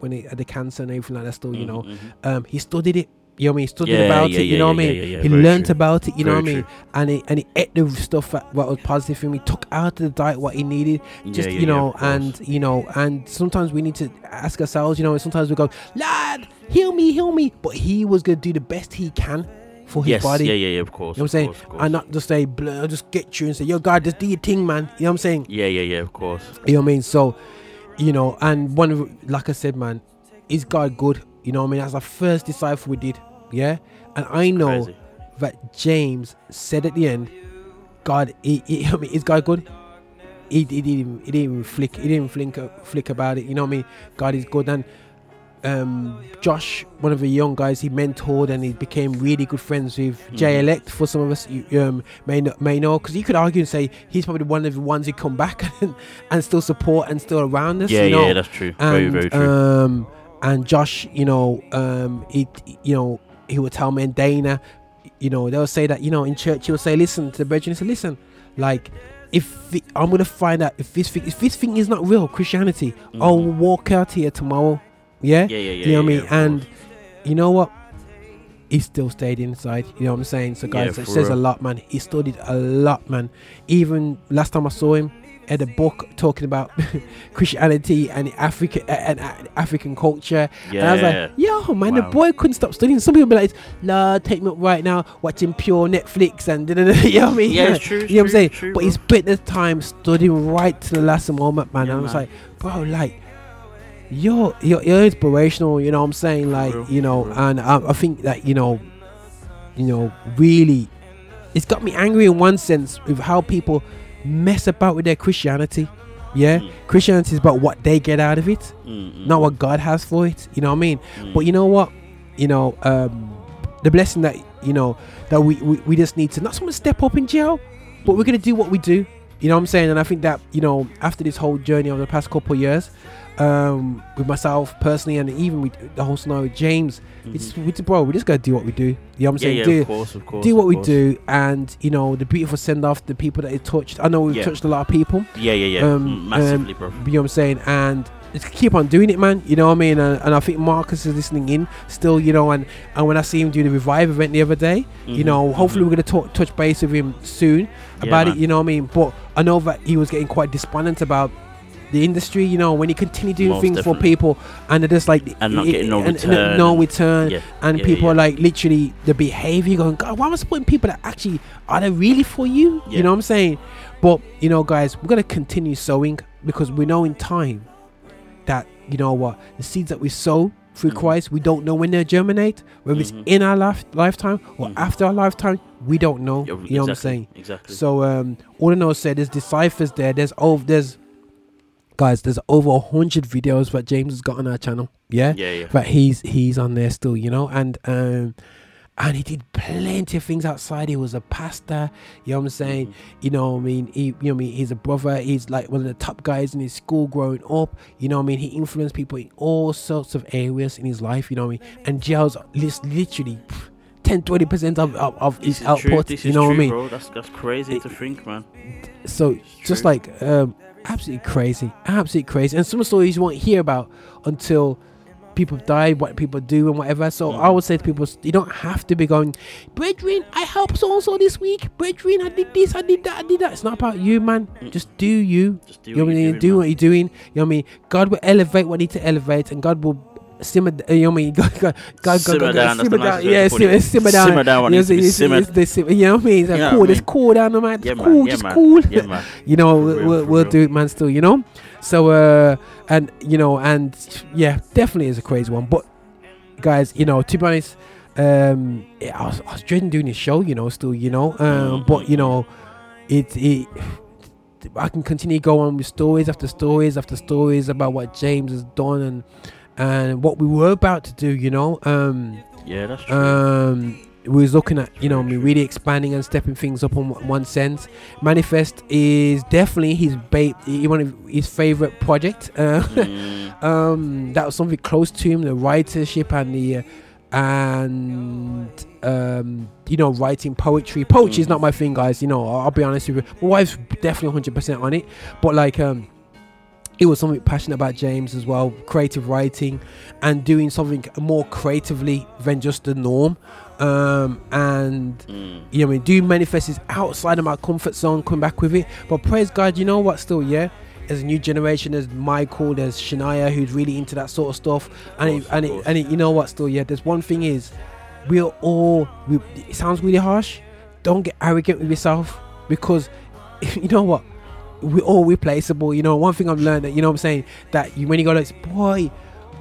when he had the cancer and everything like that still you know. um he studied it. You know what I mean? He studied Mm-hmm, Yeah, about yeah, it you yeah, know what I mean? he very learned true. about it you know what I mean? and he and he ate the stuff that what was positive for him. He took out of the diet what he needed just you know and you know and sometimes we need to ask ourselves you know sometimes we go lad heal me heal me. But he was gonna do the best he can for his Yes, body yeah, yeah, yeah, of course, you know what I'm saying course, and not just say "Blah," just get you and say yo God just do your thing man you know what I'm saying Yeah, yeah, yeah. Of course. you know what I mean? So, you know, and one like I said, man, is God good? You know what I mean? That's the first disciple we did, yeah. And I know Crazy. that James said at the end, God, he, he, I mean, is God good? He, he didn't he didn't even flick, he didn't flick, flick about it. You know what I mean? God is good. And um, Josh, one of the young guys, he mentored and he became really good friends with Jay Mhm. Elect. For some of us, you um, may know, may know, because you could argue and say he's probably one of the ones who come back and, and still support and still around us. Yeah, you know? yeah, that's true. Very, And, very true. Um, and Josh, you know, um, he, you know, he would tell me and Dana, you know, they'll say that, you know, in church, he would say, listen to the brethren, he said, listen, like, if the- I'm gonna find out if this thing, if this thing is not real Christianity, I'll walk out here tomorrow. Yeah. Yeah, yeah, yeah, You know what I yeah, mean? yeah, of and you know what? He still stayed inside. You know what I'm saying? So Yeah, guys, it for says a real. lot, man. He studied a lot, man. Even last time I saw him, had a book talking about Christianity and African and, and African culture. And I was Yeah. like, yo, man, the Wow. boy couldn't stop studying. Some people be like, Lord, take me up right now, watching pure Netflix and da-da-da," you know what I mean? Yeah, it's true, it's you know what I'm true, saying? true, but bro. he spent the time studying right to the last moment, man. Yeah, and I was man. like, bro, like you're you're, you're inspirational. You know what I'm saying? Like you know, and I, I think that you know, you know, really, it's got me angry in one sense with how people mess about with their Christianity. Yeah, Christianity is about what they get out of it, Mm, not what God has for it. You know what I mean? Mm. But you know what? You know, um, the blessing that you know that we, we we just need to not someone step up in jail, but we're gonna do what we do. You know what I'm saying? And I think that you know after this whole journey over the past couple of years, um, with myself personally, and even with the whole scenario with James, it's we, bro, we just gotta do what we do. You know what I'm Mm-hmm. Yeah, saying? yeah, do, of course, of course, do what we course. do, and you know the beautiful send off, the people that it touched. I know we've Yeah. touched a lot of people. Yeah, yeah, yeah. Mm, massively, bro. You know what I'm saying? And just keep on doing it, man. You know what I mean? And, and I think Marcus is listening in still, you know. And, and when I see him do the revive event the other day, you Mhm, know, hopefully we're gonna talk, touch base with him soon Yeah, about it. You know what I mean? But I know that he was getting quite despondent about the industry. You know, when you continue doing Most things definitely. for people and they're just like And not it- getting no and- and return no and- return, Yeah, and yeah, people yeah. are like literally the behavior going, God, why am I supporting people that actually are they really for you? You know what I'm saying? But you know, guys, we're gonna continue sowing because we know in time that you know what the seeds that we sow through Mm-hmm. Christ, we don't know when they germinate, whether it's in our life lifetime or after our lifetime, we don't know. Mm-hmm. You know what I'm saying? exactly. So um, all I know is that there's deciphers there. There's over there's guys. There's over a hundred videos that James has got on our channel. Yeah, Yeah, yeah. But he's he's on there still, you know, and um. And he did plenty of things outside. He was a pastor, you know what I'm saying? Mm-hmm. You know what I mean? He, you know what I mean? He's a brother. He's like one of the top guys in his school growing up. You know what I mean? He influenced people in all sorts of areas in his life, you know what I mean? And jails literally 10 20% of, of, of his true. output, you know what I mean? bro. That's that's crazy to think, man. So just like um, absolutely crazy, absolutely crazy, and some stories you won't hear about until people die, what people do, and whatever. So Mm. I would say to people, you don't have to be going, brethren, I helped so and so this week, brethren, I did this, I did that, I did that. It's not about you, man. Just do you. Mm. do you know what I you're mean? doing, Do man. what you're doing. You know what I mean? God will elevate what need to elevate, and God will. Simmer, you know what I mean? God, God, God, Simmer down, simmer down, yeah, simmer, simmer down, Simmer down You know needs to be it's- it's- it's- You know what I mean? It's like, what cool, it's cool down, the man. Yeah, It's cool, Yeah, just cool. Yeah, you know, we'll, we'll, do it, man. Still, you know. So, uh, and you know, and yeah, definitely is a crazy one. But guys, you know, to be honest, um, yeah, I was, I was dreading doing this show. You know, still, you know, um, but you know, it it. I can continue going with stories after stories after stories about what James has done and and what we were about to do. You know, um, Yeah, that's true. um, we was looking at you know I mean really expanding and stepping things up on one- sense. Manifest is definitely his ba- one of his favorite project. Uh, Mm. um, that was something close to him, the writership and the uh, and um, you know writing poetry. Poetry is not my thing, guys. You know I'll, I'll be honest with you. My wife's definitely hundred percent on it, but like um it was something passionate about James as well, creative writing and doing something more creatively than just the norm. Um, and Mm. you know, I mean, doing manifest is outside of my comfort zone, come back with it. But praise God, you know what? Still, yeah, there's a new generation. There's Michael, there's Shania, who's really into that sort of stuff. And it, and it, and it, you know what? Still, yeah, there's one thing is, we're all. We, it sounds really harsh. Don't get arrogant with yourself because, you know what? We're all replaceable. You know, one thing I've learned that you know what I'm saying that you, when you go like, boy,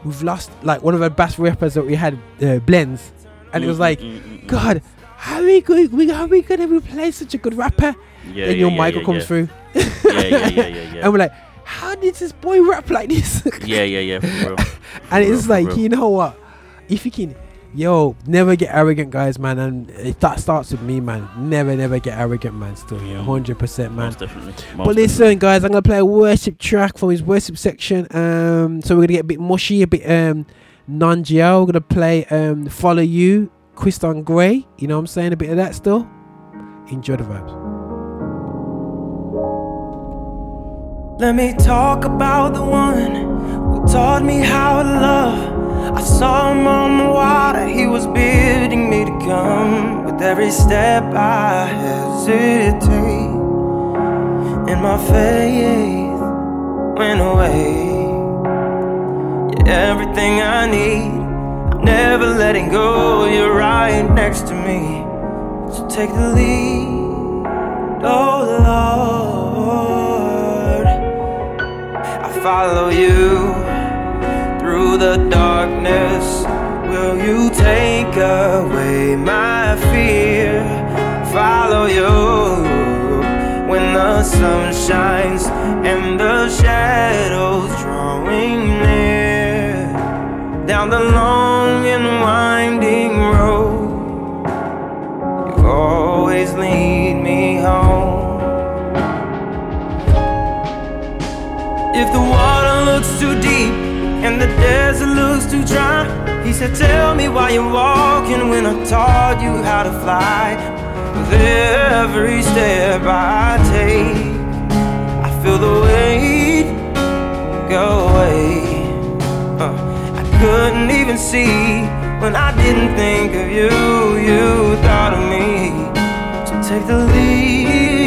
we've lost like one of the best rappers that we had, uh, Blends, and it was Mm, like, mm, mm. God, how are we going? We how are we gonna replace such a good rapper? Yeah, then your yeah, Michael yeah, comes through. Yeah, yeah, yeah, yeah, yeah. and we're like, how did this boy rap like this? Yeah, yeah, yeah, for real. and it's like, you know what? If you can, yo, never get arrogant, guys, man. And it, that starts with me, man. Never, never get arrogant, man. Still, yeah, hundred percent, man. Most definitely. But Most listen, guys, I'm gonna play a worship track from his worship section. Um, so we're gonna get a bit mushy, a bit um, non-gel. We're gonna play um, "Follow You," Christon Gray. You know what I'm saying? A bit of that still. Enjoy the vibes. Let me talk about the one who taught me how to love. I saw him on the water, he was bidding me to come. With every step I hesitate, and my faith went away. Yeah, everything I need, I'm never letting go. You're right next to me, so take the lead, oh Lord. I follow you through the darkness. Will you take away my fear? Follow you when the sun shines and the shadows drawing near. Down the long and winding road, you always lead me home. If the water looks too deep and the desert looks too dry, he said, Tell me why you're walking when I taught you how to fly. With every step I take, I feel the weight go away. Uh, I couldn't even see when I didn't think of you. You thought of me. So take the lead.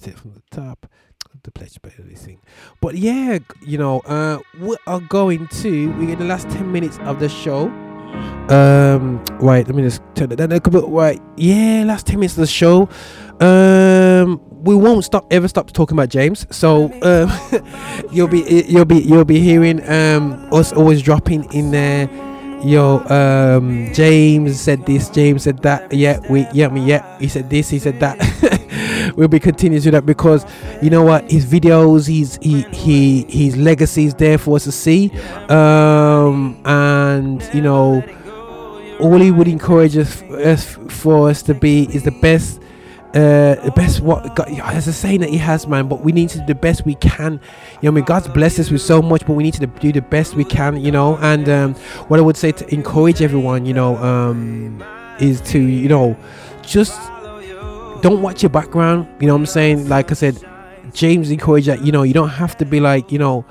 Top let me just hit from the top. The pleasure better listening. But yeah, you know, uh we are going to we get the last ten minutes of the show. Um right, let me just turn it down a couple right. Yeah, last ten minutes of the show. Um we won't stop ever stop talking about James. So um you'll be you'll be you'll be hearing um us always dropping in there yo um james said this james said that yeah we yeah me yeah he said this he said that we'll be continuing to that because you know what his videos he's he he his legacy is there for us to see. Um and you know all he would encourage us, us for us to be is the best uh the best what God, there's a saying that he has man but we need to do the best we can. You know I mean God's blessed us with so much but we need to do the best we can you know? And um what I would say to encourage everyone you know um is to you know just don't watch your background you know what I'm saying? Like I said James encouraged that you know you don't have to be like you know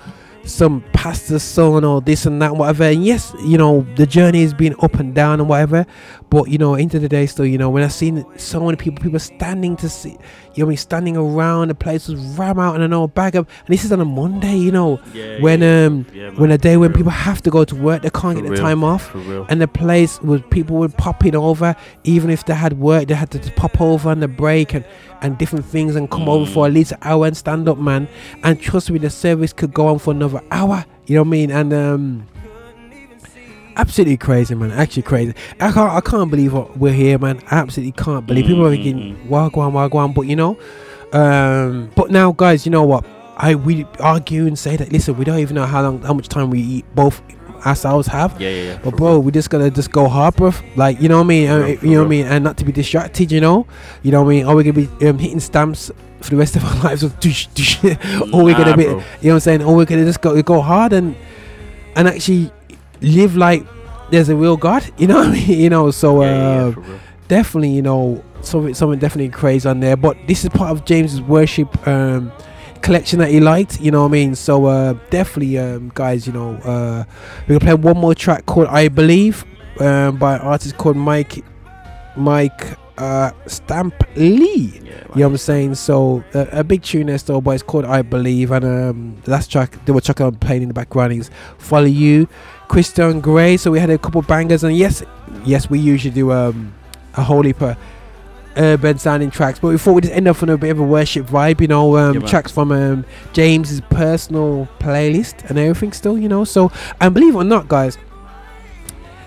some pastor's son or this and that and whatever. And yes you know the journey has been up and down and whatever but you know into the day still you know when i seen so many people people standing to see you know me standing around the place was ram out and I know a bag of and this is on a monday you know Yeah, when yeah, um yeah, when a day when real. people have to go to work they can't For get the real, time off. and the place was people would pop in over even if they had work they had to just pop over on the break and and different things and come over for at least an hour and stand up man. And trust me the service could go on for another hour you know what i mean? And um absolutely crazy man. Actually crazy. I can't i can't believe what we're here man. I absolutely can't believe. People are thinking wagwan wagwan but you know um but now guys you know what? I we argue and say that listen we don't even know how long how much time we eat both ourselves have. Yeah, yeah, yeah, but bro we just gotta just go hard bro like you know what i mean? Uh, real, you know what i mean? And not to be distracted you know? You know what i mean? Are we gonna be um, hitting stamps for the rest of our lives of douche, douche. or we're gonna be, bro. you know what I'm saying, or we're gonna just go go hard and and actually live like there's a real God. You know what I mean? You know, so uh, definitely, you know, something something definitely crazy on there. But this is part of James's worship um, collection that he liked. You know what I mean? So uh, definitely, um, guys, you know, uh, we're gonna play one more track called "I Believe" um, by an artist called Mike Mike uh, Stamp Lee. you know what I'm saying? So uh, a big tune there still, but it's called "I Believe," and um, the last track they were chucking on playing in the background is "Follow You," Christon Gray. So we had a couple bangers, and yes, yes, we usually do um, a whole heap of urban sounding tracks, but we thought we'd just end up on a bit of a worship vibe, you know, um, Yeah, tracks from um, James's personal playlist and everything still, you know. So, and believe it or not, guys,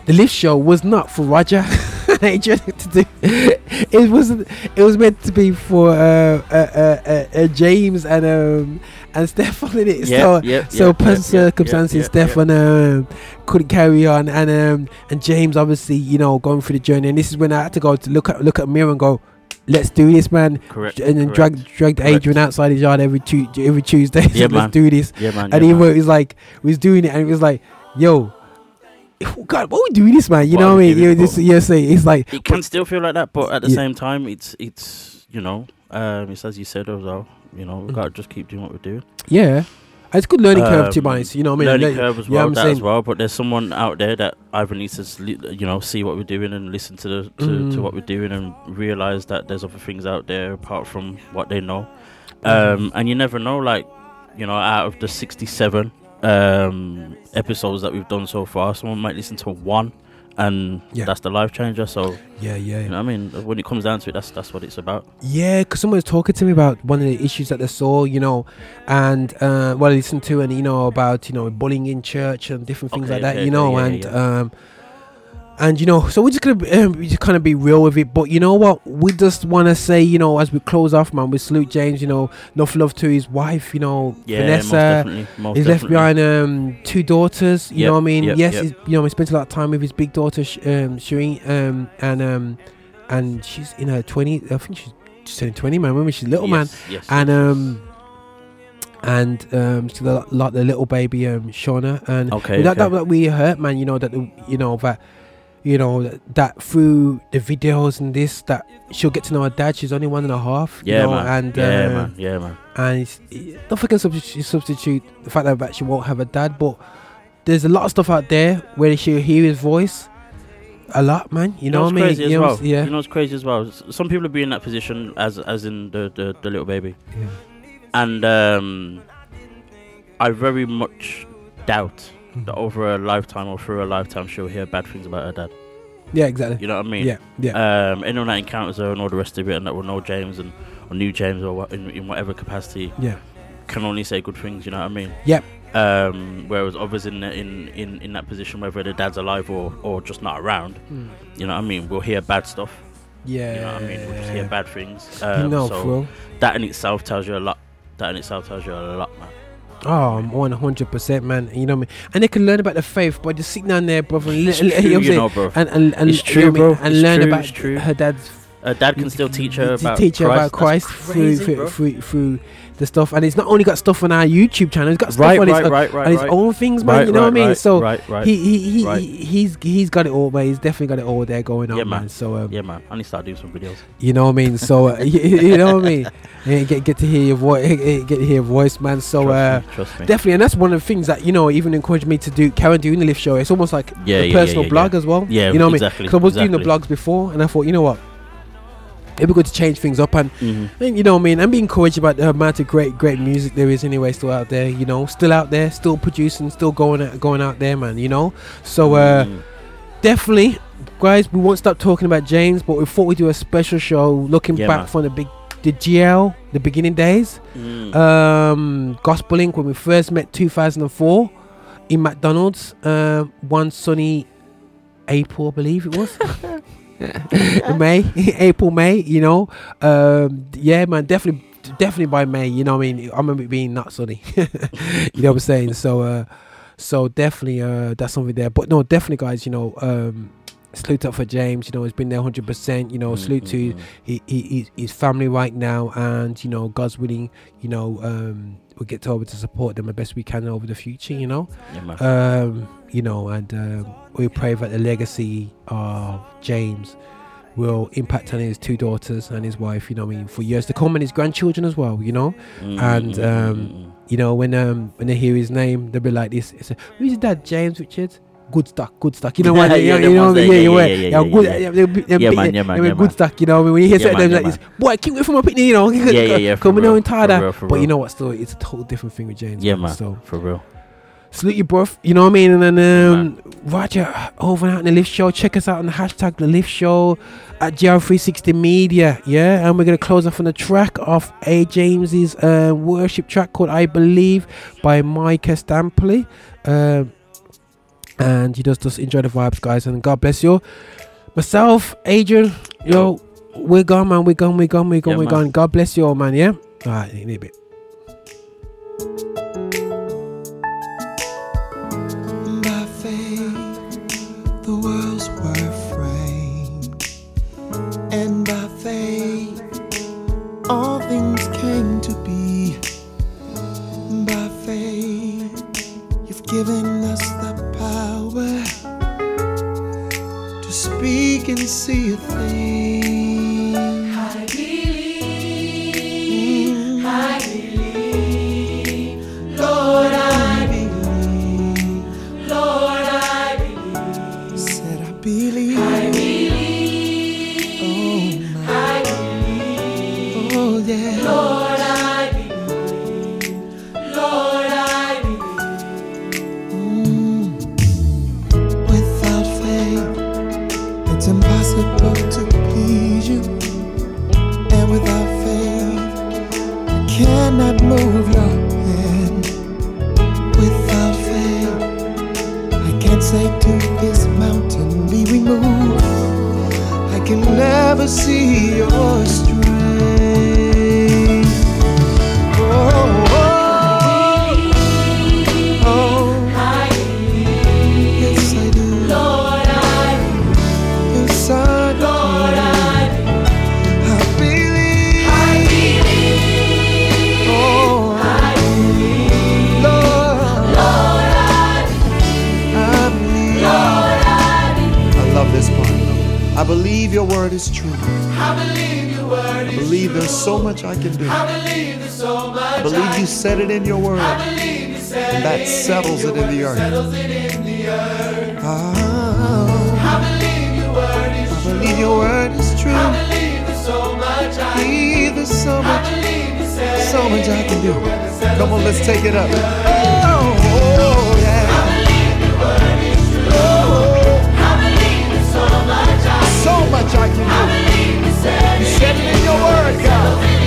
the lift show was not for Roger to do. It wasn't. It was meant to be for uh, uh, uh, uh, uh, James and um and Stefan in it. Yeah, so yeah, so yeah, personal yeah, yeah, circumstances, yeah, yeah. Stefan um, couldn't carry on, and um and James obviously you know going through the journey. And this is when I had to go to look at look at mirror and go. Let's do this, man. Correct, And then correct, drag dragged Adrian outside his yard every tu- every Tuesday. Yeah, man. Let's do this. Yeah, man, And yeah, he man. was like, was doing it, and he was like, "Yo, God, what we doing this, man? You What know what I mean? You doing this, for? say it's like it can still feel like that, but at the Yeah. same time, it's it's you know, um, it's as you said as well. You know, we Mm. gotta just keep doing what we're doing. Yeah, it's good learning curve to be Um, honest. You know what I mean? Learning curve as yeah, well, I'm that as well. But there's someone out there that either needs to, you know, see what we're doing and listen to the to, Mm. to what we're doing and realize that there's other things out there apart from what they know. Mhm. Um, and you never know, like, you know, out of the 67 um episodes that we've done so far, someone might listen to one. And Yeah. that's the life changer. So Yeah, yeah. You know I mean, when it comes down to it, that's that's what it's about. Yeah, because someone was talking to me about one of the issues that they saw, you know, and uh, what I listened to, and you know about you know bullying in church and different things Okay, like that, okay, you know, yeah, and um, and you know, so we're just gonna be, um, we just kind of be real with it. But you know what, we just want to say, you know, as we close off, man, we salute James. You know, enough love to his wife. You know, Yeah, Vanessa. most definitely, most he's left behind um two daughters. You Yep, know what I mean? yep, yes, yep. he's, you know, he spent a lot of time with his big daughter, Sh- um, Shireen, um, and um, and she's in her twenty. I think she's just turning twenty, man. Remember, she's little man, Yes, yes, and um. And um, so the, like the little baby um, Shauna, and Okay, that, that okay. that we hurt, man. You know that the, you know that you know that, through the videos and this that she'll get to know her dad. She's only one and a half. you Yeah, know, man. And Yeah, uh, man. Yeah, man. And it's, nothing can substitute, substitute the fact that she won't have a dad, but there's a lot of stuff out there where she'll hear his voice a lot, man. You, know what I mean? Crazy You as know well. yeah. You know what's crazy as well. Some people will be in that position as as in the the, the little baby, Yeah. and um, I very much doubt. That over a lifetime or through a lifetime she'll hear bad things about her dad. Yeah, exactly. You know what I mean? Yeah, yeah. Um, anyone that encounters her and all the rest of it, and that will know James and or knew James or what, in, in whatever capacity, Yeah. can only say good things. You know what I mean? Yep. Um, whereas others in the- in in in that position, whether the dad's alive or or just not around, Mm. you know what I mean, we'll hear bad stuff. Yeah. You know what I mean? We'll just hear bad things. You Um, know, so bro. that in itself tells you a lot. That in itself tells you a lot, man. Oh, one hundred percent, man. You know what I mean? And they can learn about the faith by just sitting down there, brother. And, It's li- true, I'm you know, bro. And and, and It's you know true, what I mean? bro. And It's learn true, about it's true. her dad's. A dad can still teach her about teach her about Christ. Christ through, crazy, through, through through the stuff, and it's not only got stuff on our YouTube channel. It's got stuff Right, on his, right, uh, right, on his own things, man. You know what I mean? so he he, he, he he's he's got it all, man. He's definitely got it all there going on, Yeah, man. man. So um, yeah, man. I need to start doing some videos. you know what I mean? So uh, you, you know what I mean? Yeah, get get to hear your voice, get to hear your voice, man. So Trust uh, me, trust me. definitely, and that's one of the things that you know even encouraged me to do Karen doing the lift show. It's almost like Yeah, a yeah, personal blog as well. Yeah, you know what I mean? Because I was doing the blogs before, and I thought, you know what? It'd be good to change things up and, Mhm. and you know what I mean, and be encouraged about the amount of great, great music there is anyway, still out there. You know, still out there, still producing, still going, out, going out there, man. You know, so uh, Mm. definitely, guys, we won't stop talking about James, but we thought we'd do a special show looking Yeah, back man. from the big, the GL, the beginning days, Mm. um, Gospel Link when we first met, 2004, in McDonald's, um, one sunny April, I believe it was. May, April, May, you know. Um, yeah, man, definitely, definitely by May. You know, what I mean, I remember it being not sunny. you know what I'm saying? So, uh, so definitely, uh, that's something there. But no, definitely, guys. You know, um, salute up for James. You know, he's been there 100. percent You know, salute to he, he, his- his family right now, and you know, God's willing. You know, um, we'll get to over to support them the best we can over the future. You know, Yeah, um, you know, and um, we pray that the legacy of James will impact on his two daughters and his wife, you know I mean, for years to come and his grandchildren as well, you know. Mm-hmm. And um, you know, when um when they hear his name, they'll be like this, it's a, who's that James Richards? Good stuff, good stuff. You know what? yeah, you know, yeah, yeah, yeah, yeah, yeah, good, yeah, yeah, man, yeah, man, yeah, good stuff. You know, when you hear certain names like this, boy, keep away from my picnic. You know, yeah, yeah, yeah, coming on that But you know what? Still, it's a total different thing with James. Yeah, man. So for real salute you, bruv. You know what I mean? And then um, Roger over and out in the Lift Show. Check us out on the hashtag the Lift Show at GL360 Media. Yeah, and we're gonna close off on the track of A James's uh, worship track called "I Believe" by Micah Stampley. Um, and you just just enjoy the vibes, guys, and God bless you. Myself, Adrian, yo, we're gone, man. We're gone. We're gone. We're gone. Yeah, we're man. gone. God bless you all, man. Yeah. All right, in a bit. All things came to be. By faith, you've given us the power to speak and see a thing. Is true. I believe your word I believe there's so much I can do. I believe there's so much I believe you said it in your word. I believe you said And that it settles it in the earth. Settles it in the earth. Ah, I believe your word is I believe your word is true. I believe there's so much I Believe there's so much, believe so much I can do. Come on, let's take it up. like we do. You said it in your word, God.